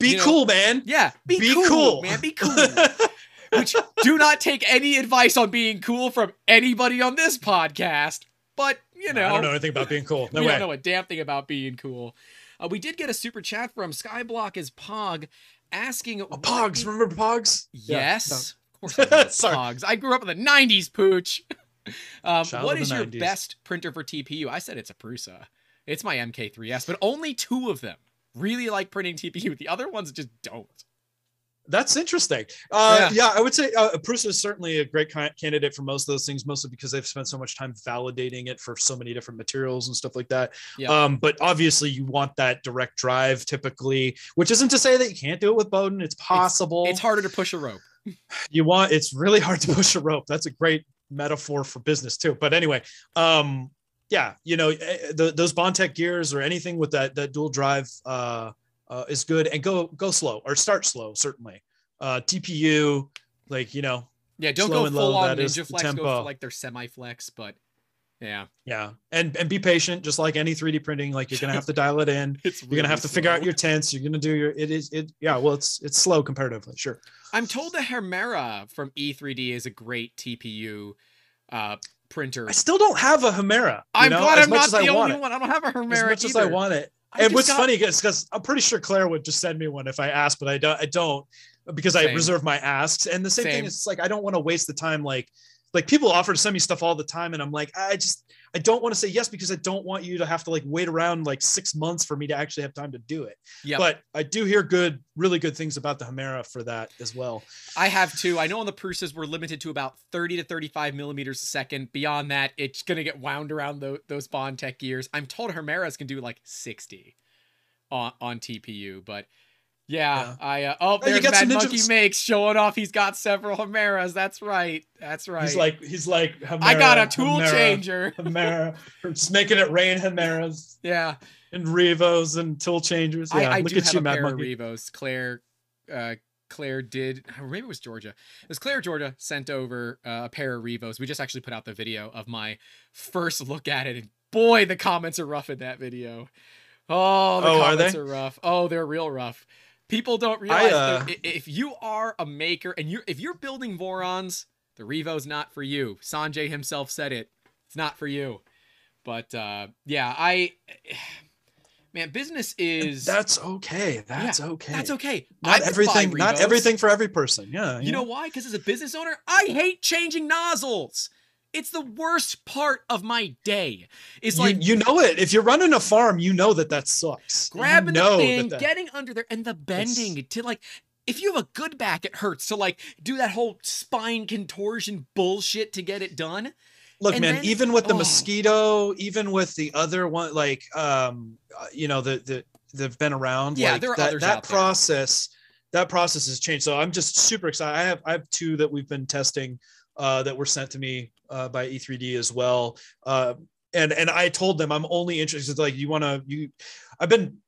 be you know, cool, man. Yeah, be, be cool, cool, man. Be cool. which do not take any advice on being cool from anybody on this podcast. But you know, I don't know anything about being cool. No we way. don't know a damn thing about being cool. Uh, we did get a super chat from Skyblock as Pog asking. Oh, Pogs, remember Pogs? Yes, yeah, no. of course. I Pogs. I grew up in the '90s, Pooch. um, what is your 90s. best printer for TPU? I said it's a Prusa. It's my MK3S, but only two of them really like printing TPU. The other ones just don't. That's interesting. Uh, yeah. yeah. I would say uh, Prusa is certainly a great candidate for most of those things, mostly because they've spent so much time validating it for so many different materials and stuff like that. Yeah. Um, but obviously, you want that direct drive typically, which isn't to say that you can't do it with Bowden. It's possible. It's, it's harder to push a rope. you want it's really hard to push a rope. That's a great metaphor for business too. But anyway, um, yeah, you know, eh, the, those Bondtech gears or anything with that that dual drive. Uh, uh, is good and go go slow or start slow certainly uh tpu like you know yeah don't go full on NinjaFlex tempo. go for like their semi flex but yeah yeah and and be patient just like any 3d printing like you're gonna have to dial it in really you're gonna have to slow. figure out your tents you're gonna do your it is it yeah well it's it's slow comparatively sure i'm told the hemera from e3d is a great tpu uh printer i still don't have a hemera i'm know, glad i'm not the only one i don't have a hemera as much either. as i want it and what's got... funny is because I'm pretty sure Claire would just send me one if I asked, but I don't. I don't because Same. I reserve my asks. And the same, same. thing is like I don't want to waste the time like like people offer to send me stuff all the time, and I'm like, I just I don't want to say yes because I don't want you to have to like wait around like six months for me to actually have time to do it. Yeah. But I do hear good, really good things about the Hemera for that as well. I have too. I know on the Prusas we're limited to about 30 to 35 millimeters a second. Beyond that, it's gonna get wound around the, those Bondtech gears. I'm told Hemeras can do like 60 uh, on on TPU, but yeah, Yeah. I uh, oh you there's Mad ninja- Monkey makes showing off. He's got several Hemeras. That's right. That's right. He's like, he's like, I got a tool Hemera, changer. Just making it rain Hemeras Yeah, and Revos and tool changers. Yeah, I, I look at you, Mad Monkey. Revos. Claire, uh, Claire did, or maybe it was Georgia. It was Claire, Georgia sent over uh, a pair of Revos. We just actually put out the video of my first look at it, and boy, the comments are rough in that video. Oh, the Oh, are comments they? are, rough. Oh, they're real rough. People don't realize uh, if you are a maker and you if you're building Vorons, the Revo's not for you. Sanjay himself said it. It's not for you. But uh, yeah, I man, business is That's okay. That's okay. that's okay. Not I everything. Not everything for every person. Yeah. You know why? Because as a business owner, I hate changing nozzles. It's the worst part of my day. It's like you know it. If you're running a farm, you know that that sucks. You grabbing know the thing, that that- getting under there, and the bending to like. If you have a good back, it hurts to like do that whole spine contortion bullshit to get it done. Look, and man. then- even with the oh. mosquito, even with the other one, like um, uh, you know, the the they've been around. Yeah, like, there are that, others that out there. process. That process has changed. So I'm just super excited. I have I have two that we've been testing uh, that were sent to me uh, by E3D as well. Uh, and and I told them I'm only interested. Like you want to you, I've been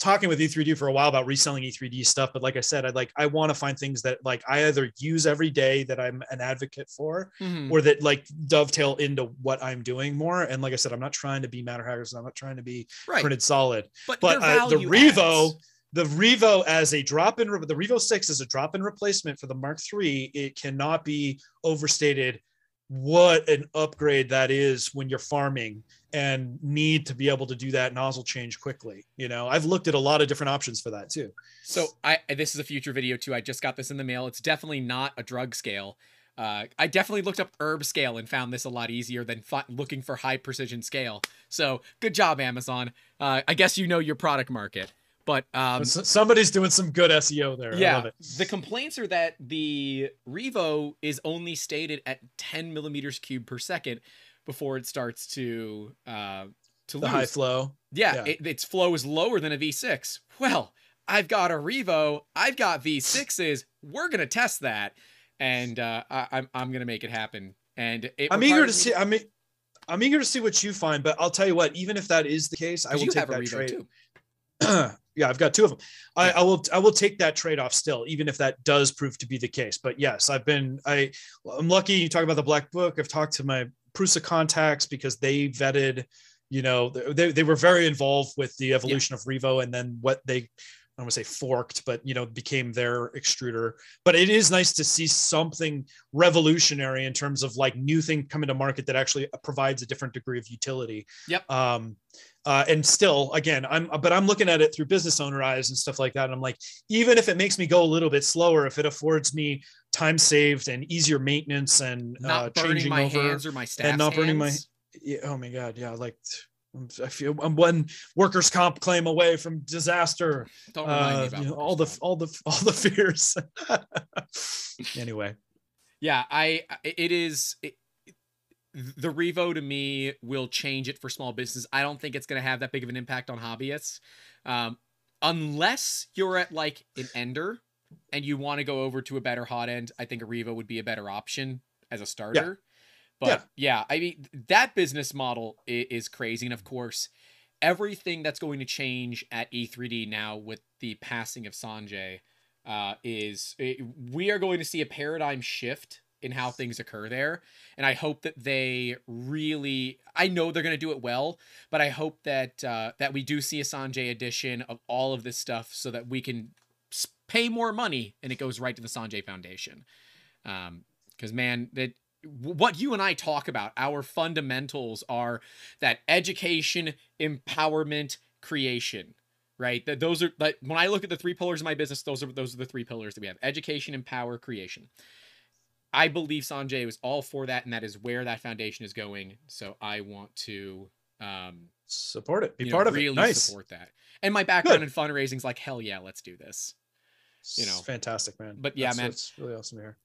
talking with E3D for a while about reselling E3D stuff, but like I said, I'd like I want to find things that like I either use every day that I'm an advocate for, Mhm. or that like dovetail into what I'm doing more. And like I said, I'm not trying to be MatterHackers. I'm not trying to be Right, printed solid. but, But uh, the Revo, adds. The Revo as a drop-in, the Revo Six is a drop-in replacement for the Mark III, it cannot be overstated. What an upgrade that is when you're farming and need to be able to do that nozzle change quickly. You know, I've looked at a lot of different options for that too. So I this is a future video too. I just got this in the mail. It's definitely not a drug scale. Uh, I definitely looked up herb scale and found this a lot easier than looking for high precision scale. So good job, Amazon. Uh, I guess you know your product market, but um, Somebody's doing some good SEO there. I yeah, love it. the complaints are that the Revo is only stated at 10 millimeters cubed per second before it starts to uh, to lose. The lose. high flow. Yeah, Yeah. It, its flow is lower than a V6. Well, I've got a Revo. I've got V6s. We're gonna test that, and uh, I, I'm I'm gonna make it happen. And it I'm eager to see. I'm, e- I'm eager to see what you find, but I'll tell you what. Even if that is the case, I will you take that Revo trade. yeah, I've got two of them. I, I will I will take that trade off still, even if that does prove to be the case. But yes, I've been I I'm lucky. You talk about the black book. I've talked to my Prusa contacts because they vetted. You know, they, they were very involved with the evolution of Revo and then what they I don't want to say forked, but you know, became their extruder. But it is nice to see something revolutionary in terms of like new thing coming to market that actually provides a different degree of utility. Yep. Um, uh, and still, again, I'm but I'm looking at it through business owner eyes and stuff like that. And I'm like, even if it makes me go a little bit slower, if it affords me time saved and easier maintenance and uh, Not burning changing my over, hands or my staff. not burning my- yeah, oh my god, yeah, like. Feel I'm one workers' comp claim away from disaster Don't remind me uh, about you know, all the all the all the fears. anyway, Yeah, I it is it, the Revo to me will change it for small business. I don't think it's going to have that big of an impact on hobbyists. Um, unless you're at like an ender and you want to go over to a better hot end, I think a Revo would be a better option as a starter. But yeah. I mean that business model is, crazy. And of course everything that's going to change at E3D now with the passing of Sanjay uh, is it, we are going to see a paradigm shift in how things occur there. And i hope that they really i know they're going to do it well but i hope that uh, that we do see a sanjay edition of all of this stuff so that we can pay more money and it goes right to the sanjay foundation. Um because man that what you and i talk about our fundamentals are that education empowerment creation right that those are like when i look at the three pillars of my business those are those are the three pillars that we have education empower creation I believe Sanjay was all for that, and that is where that foundation is going. So I want to um, support it, be part know, of really it. Nice. support that. And my background Good. in fundraising is like, hell yeah, let's do this. you know. It's fantastic, man. But yeah, That's man. what's really awesome here.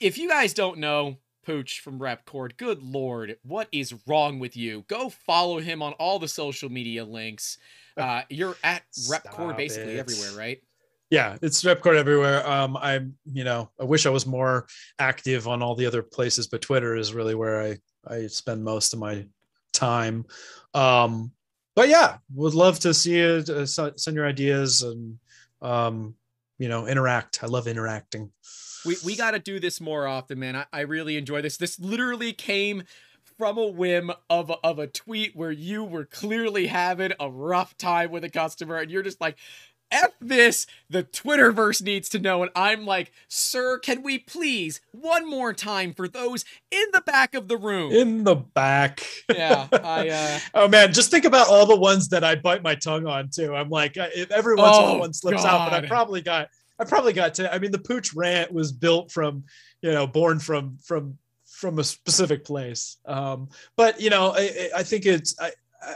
If you guys don't know Pooch from Repkord, good lord, what is wrong with you? Go follow him on all the social media links. Uh, you're at Repkord basically it. everywhere, right? Yeah, it's Repkord everywhere. Um, I'm, you know, I wish I was more active on all the other places, but Twitter is really where I I spend most of my time. Um, but yeah, would love to see you uh, send your ideas and um, you know, interact. I love interacting. We we got to do this more often, man. I, I really enjoy this. This literally came from a whim of a, of a tweet where you were clearly having a rough time with a customer, and you're just like. F this, the Twitterverse needs to know. And I'm like, sir, can we please, one more time for those in the back of the room? In the back. yeah, I, uh, Oh man, just think about all the ones that I bite my tongue on too. I'm like, if every once in a Oh, while one slips out, but I probably got, I probably got to. I mean, the pooch rant was built from, you know, born from from from a specific place. Um, but you know, I, I- think it's, I,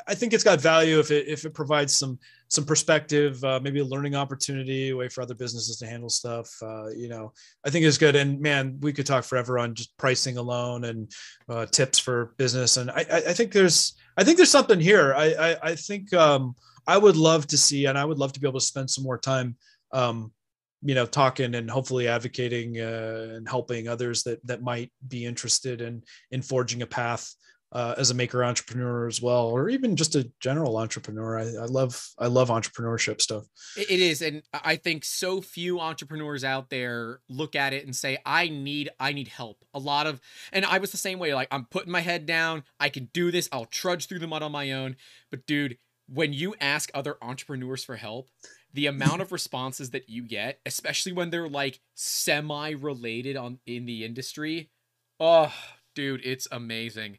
I think it's got value if it if it provides some some perspective, uh, maybe a learning opportunity, a way for other businesses to handle stuff. Uh, you know, I think it's good. And man, we could talk forever on just pricing alone and uh, tips for business. And I, I, I think there's, I think there's something here. I, I, I think um, I would love to see, and I would love to be able to spend some more time, um, you know, talking and hopefully advocating uh, and helping others that that might be interested in in forging a path uh, as a maker entrepreneur as well, or even just a general entrepreneur. I, I love, I love entrepreneurship stuff. It it is, and I think so few entrepreneurs out there look at it and say, "I need, I need help." A lot of, and I was the same way. Like, I'm putting my head down. I can do this. I'll trudge through the mud on my own. But dude, when you ask other entrepreneurs for help, the amount of responses that you get, especially when they're like semi-related on in the industry, oh, dude, it's amazing.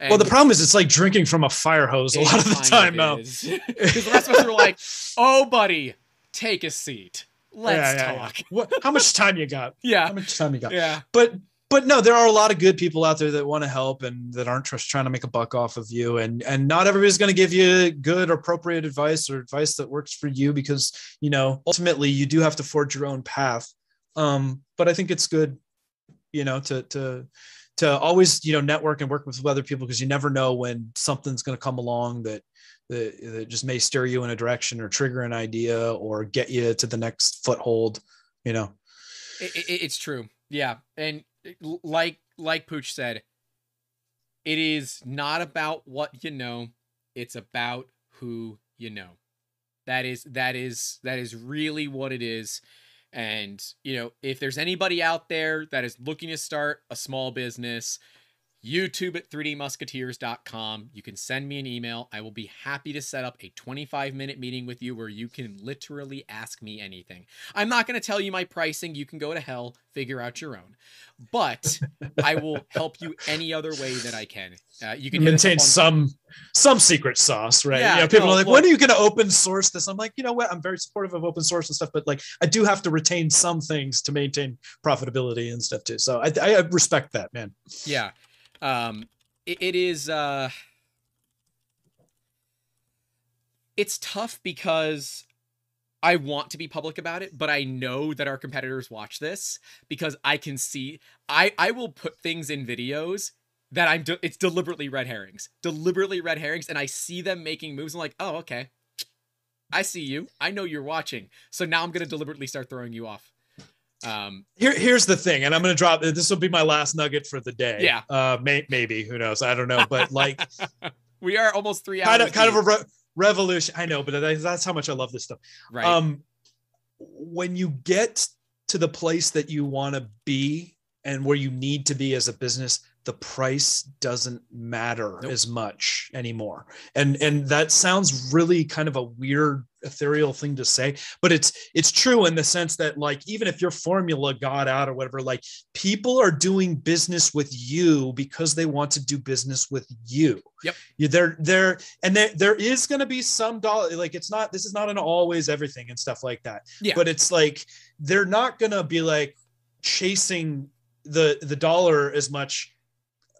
well, the problem is it's like drinking from a fire hose a lot of the time now. Because the rest of us are like, "Oh, buddy, take a seat. Let's Yeah, yeah, yeah. talk." What, how much time you got? Yeah, How much time you got? yeah, but but no there are a lot of good people out there that want to help and that aren't just trying to make a buck off of you. And and not everybody's going to give you good or appropriate advice or advice that works for you because you know ultimately you do have to forge your own path. Um but i think it's good you know to to to always you know network and work with other people because you never know when something's going to come along that that, that just may steer you in a direction or trigger an idea or get you to the next foothold you know. It- it- it's true. Yeah, and like like Pooch said, it is not about what you know; it's about who you know. That is that is that is really what it is. And you know, if there's anybody out there that is looking to start a small business, YouTube at 3dmusketeers.com. You can send me an email. I will be happy to set up a 25 minute meeting with you where you can literally ask me anything. I'm not going to tell you my pricing. You can go to hell, figure out your own. But I will help you any other way that I can. Uh, you can hit us up maintain on- some some secret sauce, right? Yeah, Yeah, people no, are like, look- when are you going to open source this? I'm like, you know what? I'm very supportive of open source and stuff, but like, I do have to retain some things to maintain profitability and stuff too. So I, I respect that, man. Yeah. Um it, it is uh it's tough because I want to be public about it, but I know that our competitors watch this because I can see I I will put things in videos that I'm de- it's deliberately red herrings. Deliberately red herrings and I see them making moves I'm like, "Oh, okay. I see you. I know you're watching." So now I'm to deliberately start throwing you off. Um Here, here's the thing, and I'm going to drop. This will be my last nugget for the day. Yeah. uh, may, maybe who knows? I don't know, but like, we are almost 3 hours kind of, kind of a re- revolution. I know, but that's how much I love this stuff. right. um when you get to the place that you want to be and where you need to be as a business the price doesn't matter Nope. as much anymore and and that sounds really kind of a weird ethereal thing to say but it's it's true in the sense that like even if your formula got out or whatever like people are doing business with you because they want to do business with you Yep. you they're they're and there there is going to be some dollar like it's not this is not an always everything and stuff like that Yeah. but it's like they're not going to be like chasing the the dollar as much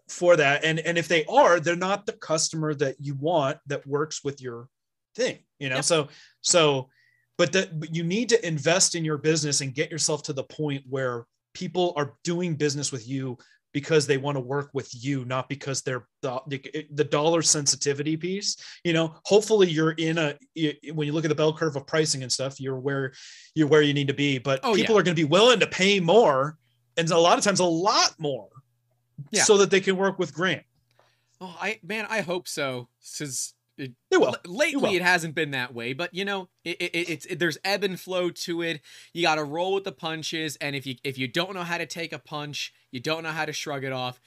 for that. And and if they are they're not the customer that you want that works with your thing you know? Yep. so so but that you need to invest in your business and get yourself to the point where people are doing business with you because they want to work with you not because they're the, the, dollar sensitivity piece. You know hopefully you're in a when you look at the bell curve of pricing and stuff you're where you're where you need to be but Oh, people are going to be willing to pay more and a lot of times a lot more Yeah. so that they can work with grant Oh, I man, I hope so. Because they will L- lately will. it hasn't been that way but you know it, it, it's it, there's ebb and flow to it you got to roll with the punches and if you if you don't know how to take a punch you don't know how to shrug it off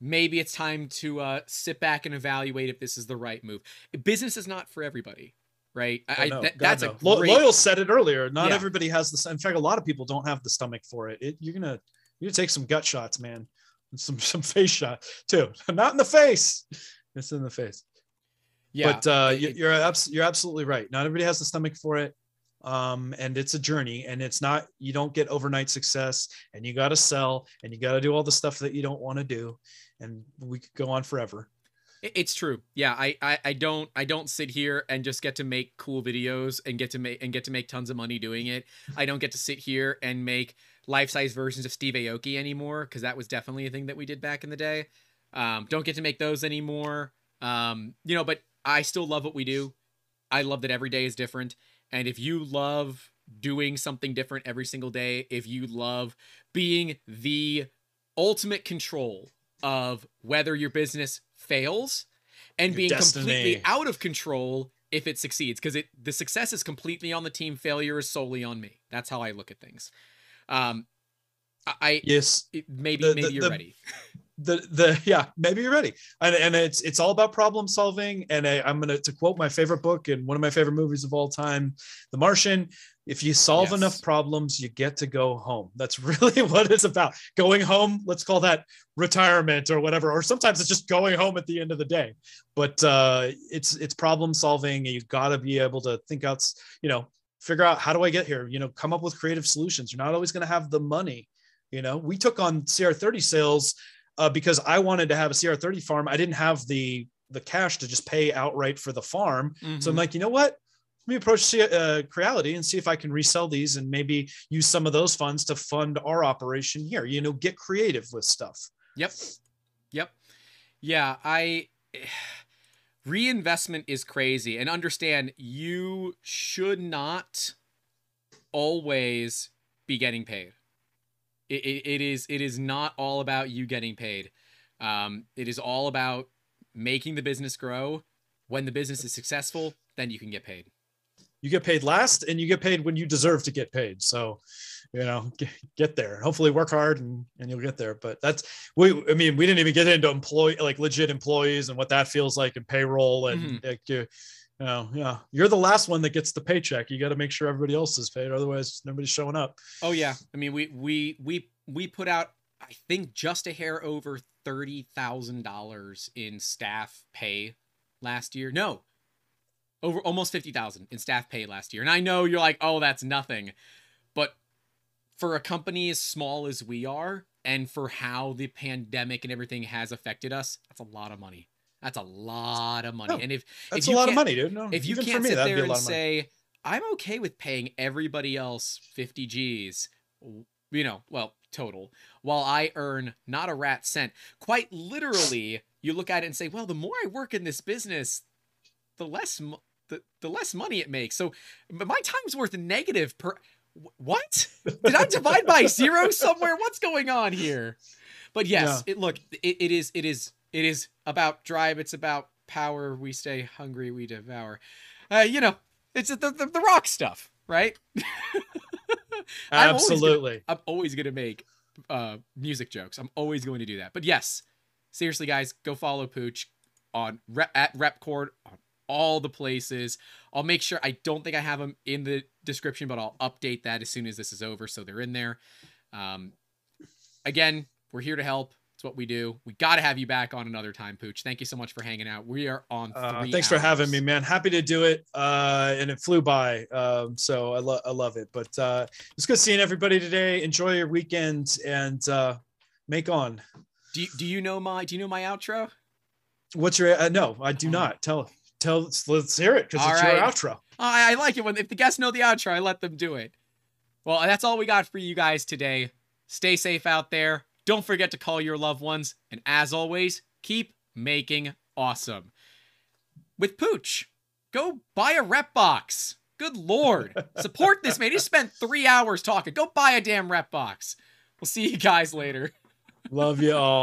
maybe it's time to uh, sit back and evaluate if this is the right move business is not for everybody right I, Oh, I- no. God, that's no. a great loyal said it earlier not Yeah. everybody has this in fact a lot of people don't have the stomach for it, it you're gonna you're gonna take some gut shots man some some face shot too. Not in the face. It's in the face. Yeah but uh you, you're abs- you're absolutely right. Not everybody has the stomach for it um and it's a journey and it's not you don't get overnight success and you got to sell and you got to do all the stuff that you don't want to do and we could go on forever. It's true. Yeah, I, I I don't I don't sit here and just get to make cool videos and get to make and get to make tons of money doing it. I don't get to sit here and make life-size versions of Steve Aoki anymore because that was definitely a thing that we did back in the day. Um, don't get to make those anymore. Um, you know, but I still love what we do. I love that every day is different. And if you love doing something different every single day, if you love being the ultimate control of whether your business fails and Your being destiny. completely out of control if it succeeds because it the success is completely on the team failure is solely on me that's how i look at things um i, yes. maybe The- maybe the- you're the- ready. The the yeah maybe you're ready. And, and it's it's all about problem solving. And I, i'm gonna to quote my favorite book and one of my favorite movies of all time the martian if you solve Yes. enough problems you get to go home. That's really what it's about. Going home let's call that retirement or whatever or sometimes it's just going home at the end of the day. But uh it's it's problem solving and you've got to be able to think out you know figure out how do i get here you know come up with creative solutions you're not always going to have the money you know we took on cr30 sales uh, because I wanted to have a CR30 farm. I didn't have the the cash to just pay outright for the farm. So I'm Mhm. like, you know what? Let me approach C- uh, Creality and see if I can resell these and maybe use some of those funds to fund our operation here. You know, get creative with stuff. Yep. Yep. Yeah, I reinvestment is crazy and understand you should not always be getting paid. It, it, it is it is not all about you getting paid. Um, it is all about making the business grow. When the business is successful, then you can get paid. You get paid last, and you get paid when you deserve to get paid. So, you know, get, get there. Hopefully, work hard, and and you'll get there. But that's we. I mean, we didn't even get into employee like legit employees and what that feels like and payroll and mm-hmm. like you. You know, yeah, you're the last one that gets the paycheck. You got to make sure everybody else is paid, otherwise nobody's showing up. Oh yeah, I mean we we we we put out I think just a hair over thirty thousand dollars in staff pay last year. No, over almost fifty thousand in staff pay last year. And I know you're like, oh, that's nothing, for a company as small as we are, and for how the pandemic and everything has affected us, that's a lot of money. That's a lot of money. Oh, and if That's you a lot of money, dude. No, if you can't me, sit there and lot of money. say i'm okay with paying everybody else 50 g's you know well total while i earn not a rat cent quite literally you look at it and say well the more i work in this business the less the, the less money it makes so my time's worth negative per what? Did i divide by zero somewhere? What's going on here? But yes it look it, it is it is it is about drive. It's about power. We stay hungry. We devour. Uh, you know it's the, the, the rock stuff right? I'm always gonna- Absolutely. i'm always gonna make uh music jokes. I'm always going to do that. But yes seriously guys go follow pooch on rep, at Repkord on all the places i'll make sure i don't think i have them in the description but i'll update that as soon as this is over so they're in there um again we're here to help it's what we do we got to have you back on another time pooch thank you so much for hanging out we are on Uh, thanks for having me, man. Happy to do it. Uh, and it flew by. Um, so I love I love it. But uh, it's good seeing everybody today. Enjoy your weekend, and uh, make on. Do you, do you know my do you know my outro? What's your uh, no? I do not. Tell tell. Let's hear it because it's right. your outro. Oh, I, I like it when if the guests know the outro, I let them do it. Well, that's all we got for you guys today. Stay safe out there. Don't forget to call your loved ones, and as always, keep making awesome. With Pooch, go buy a Repbox. Good lord, support this man. He spent three hours talking. Go buy a damn Repbox. We'll see you guys later. Love you all.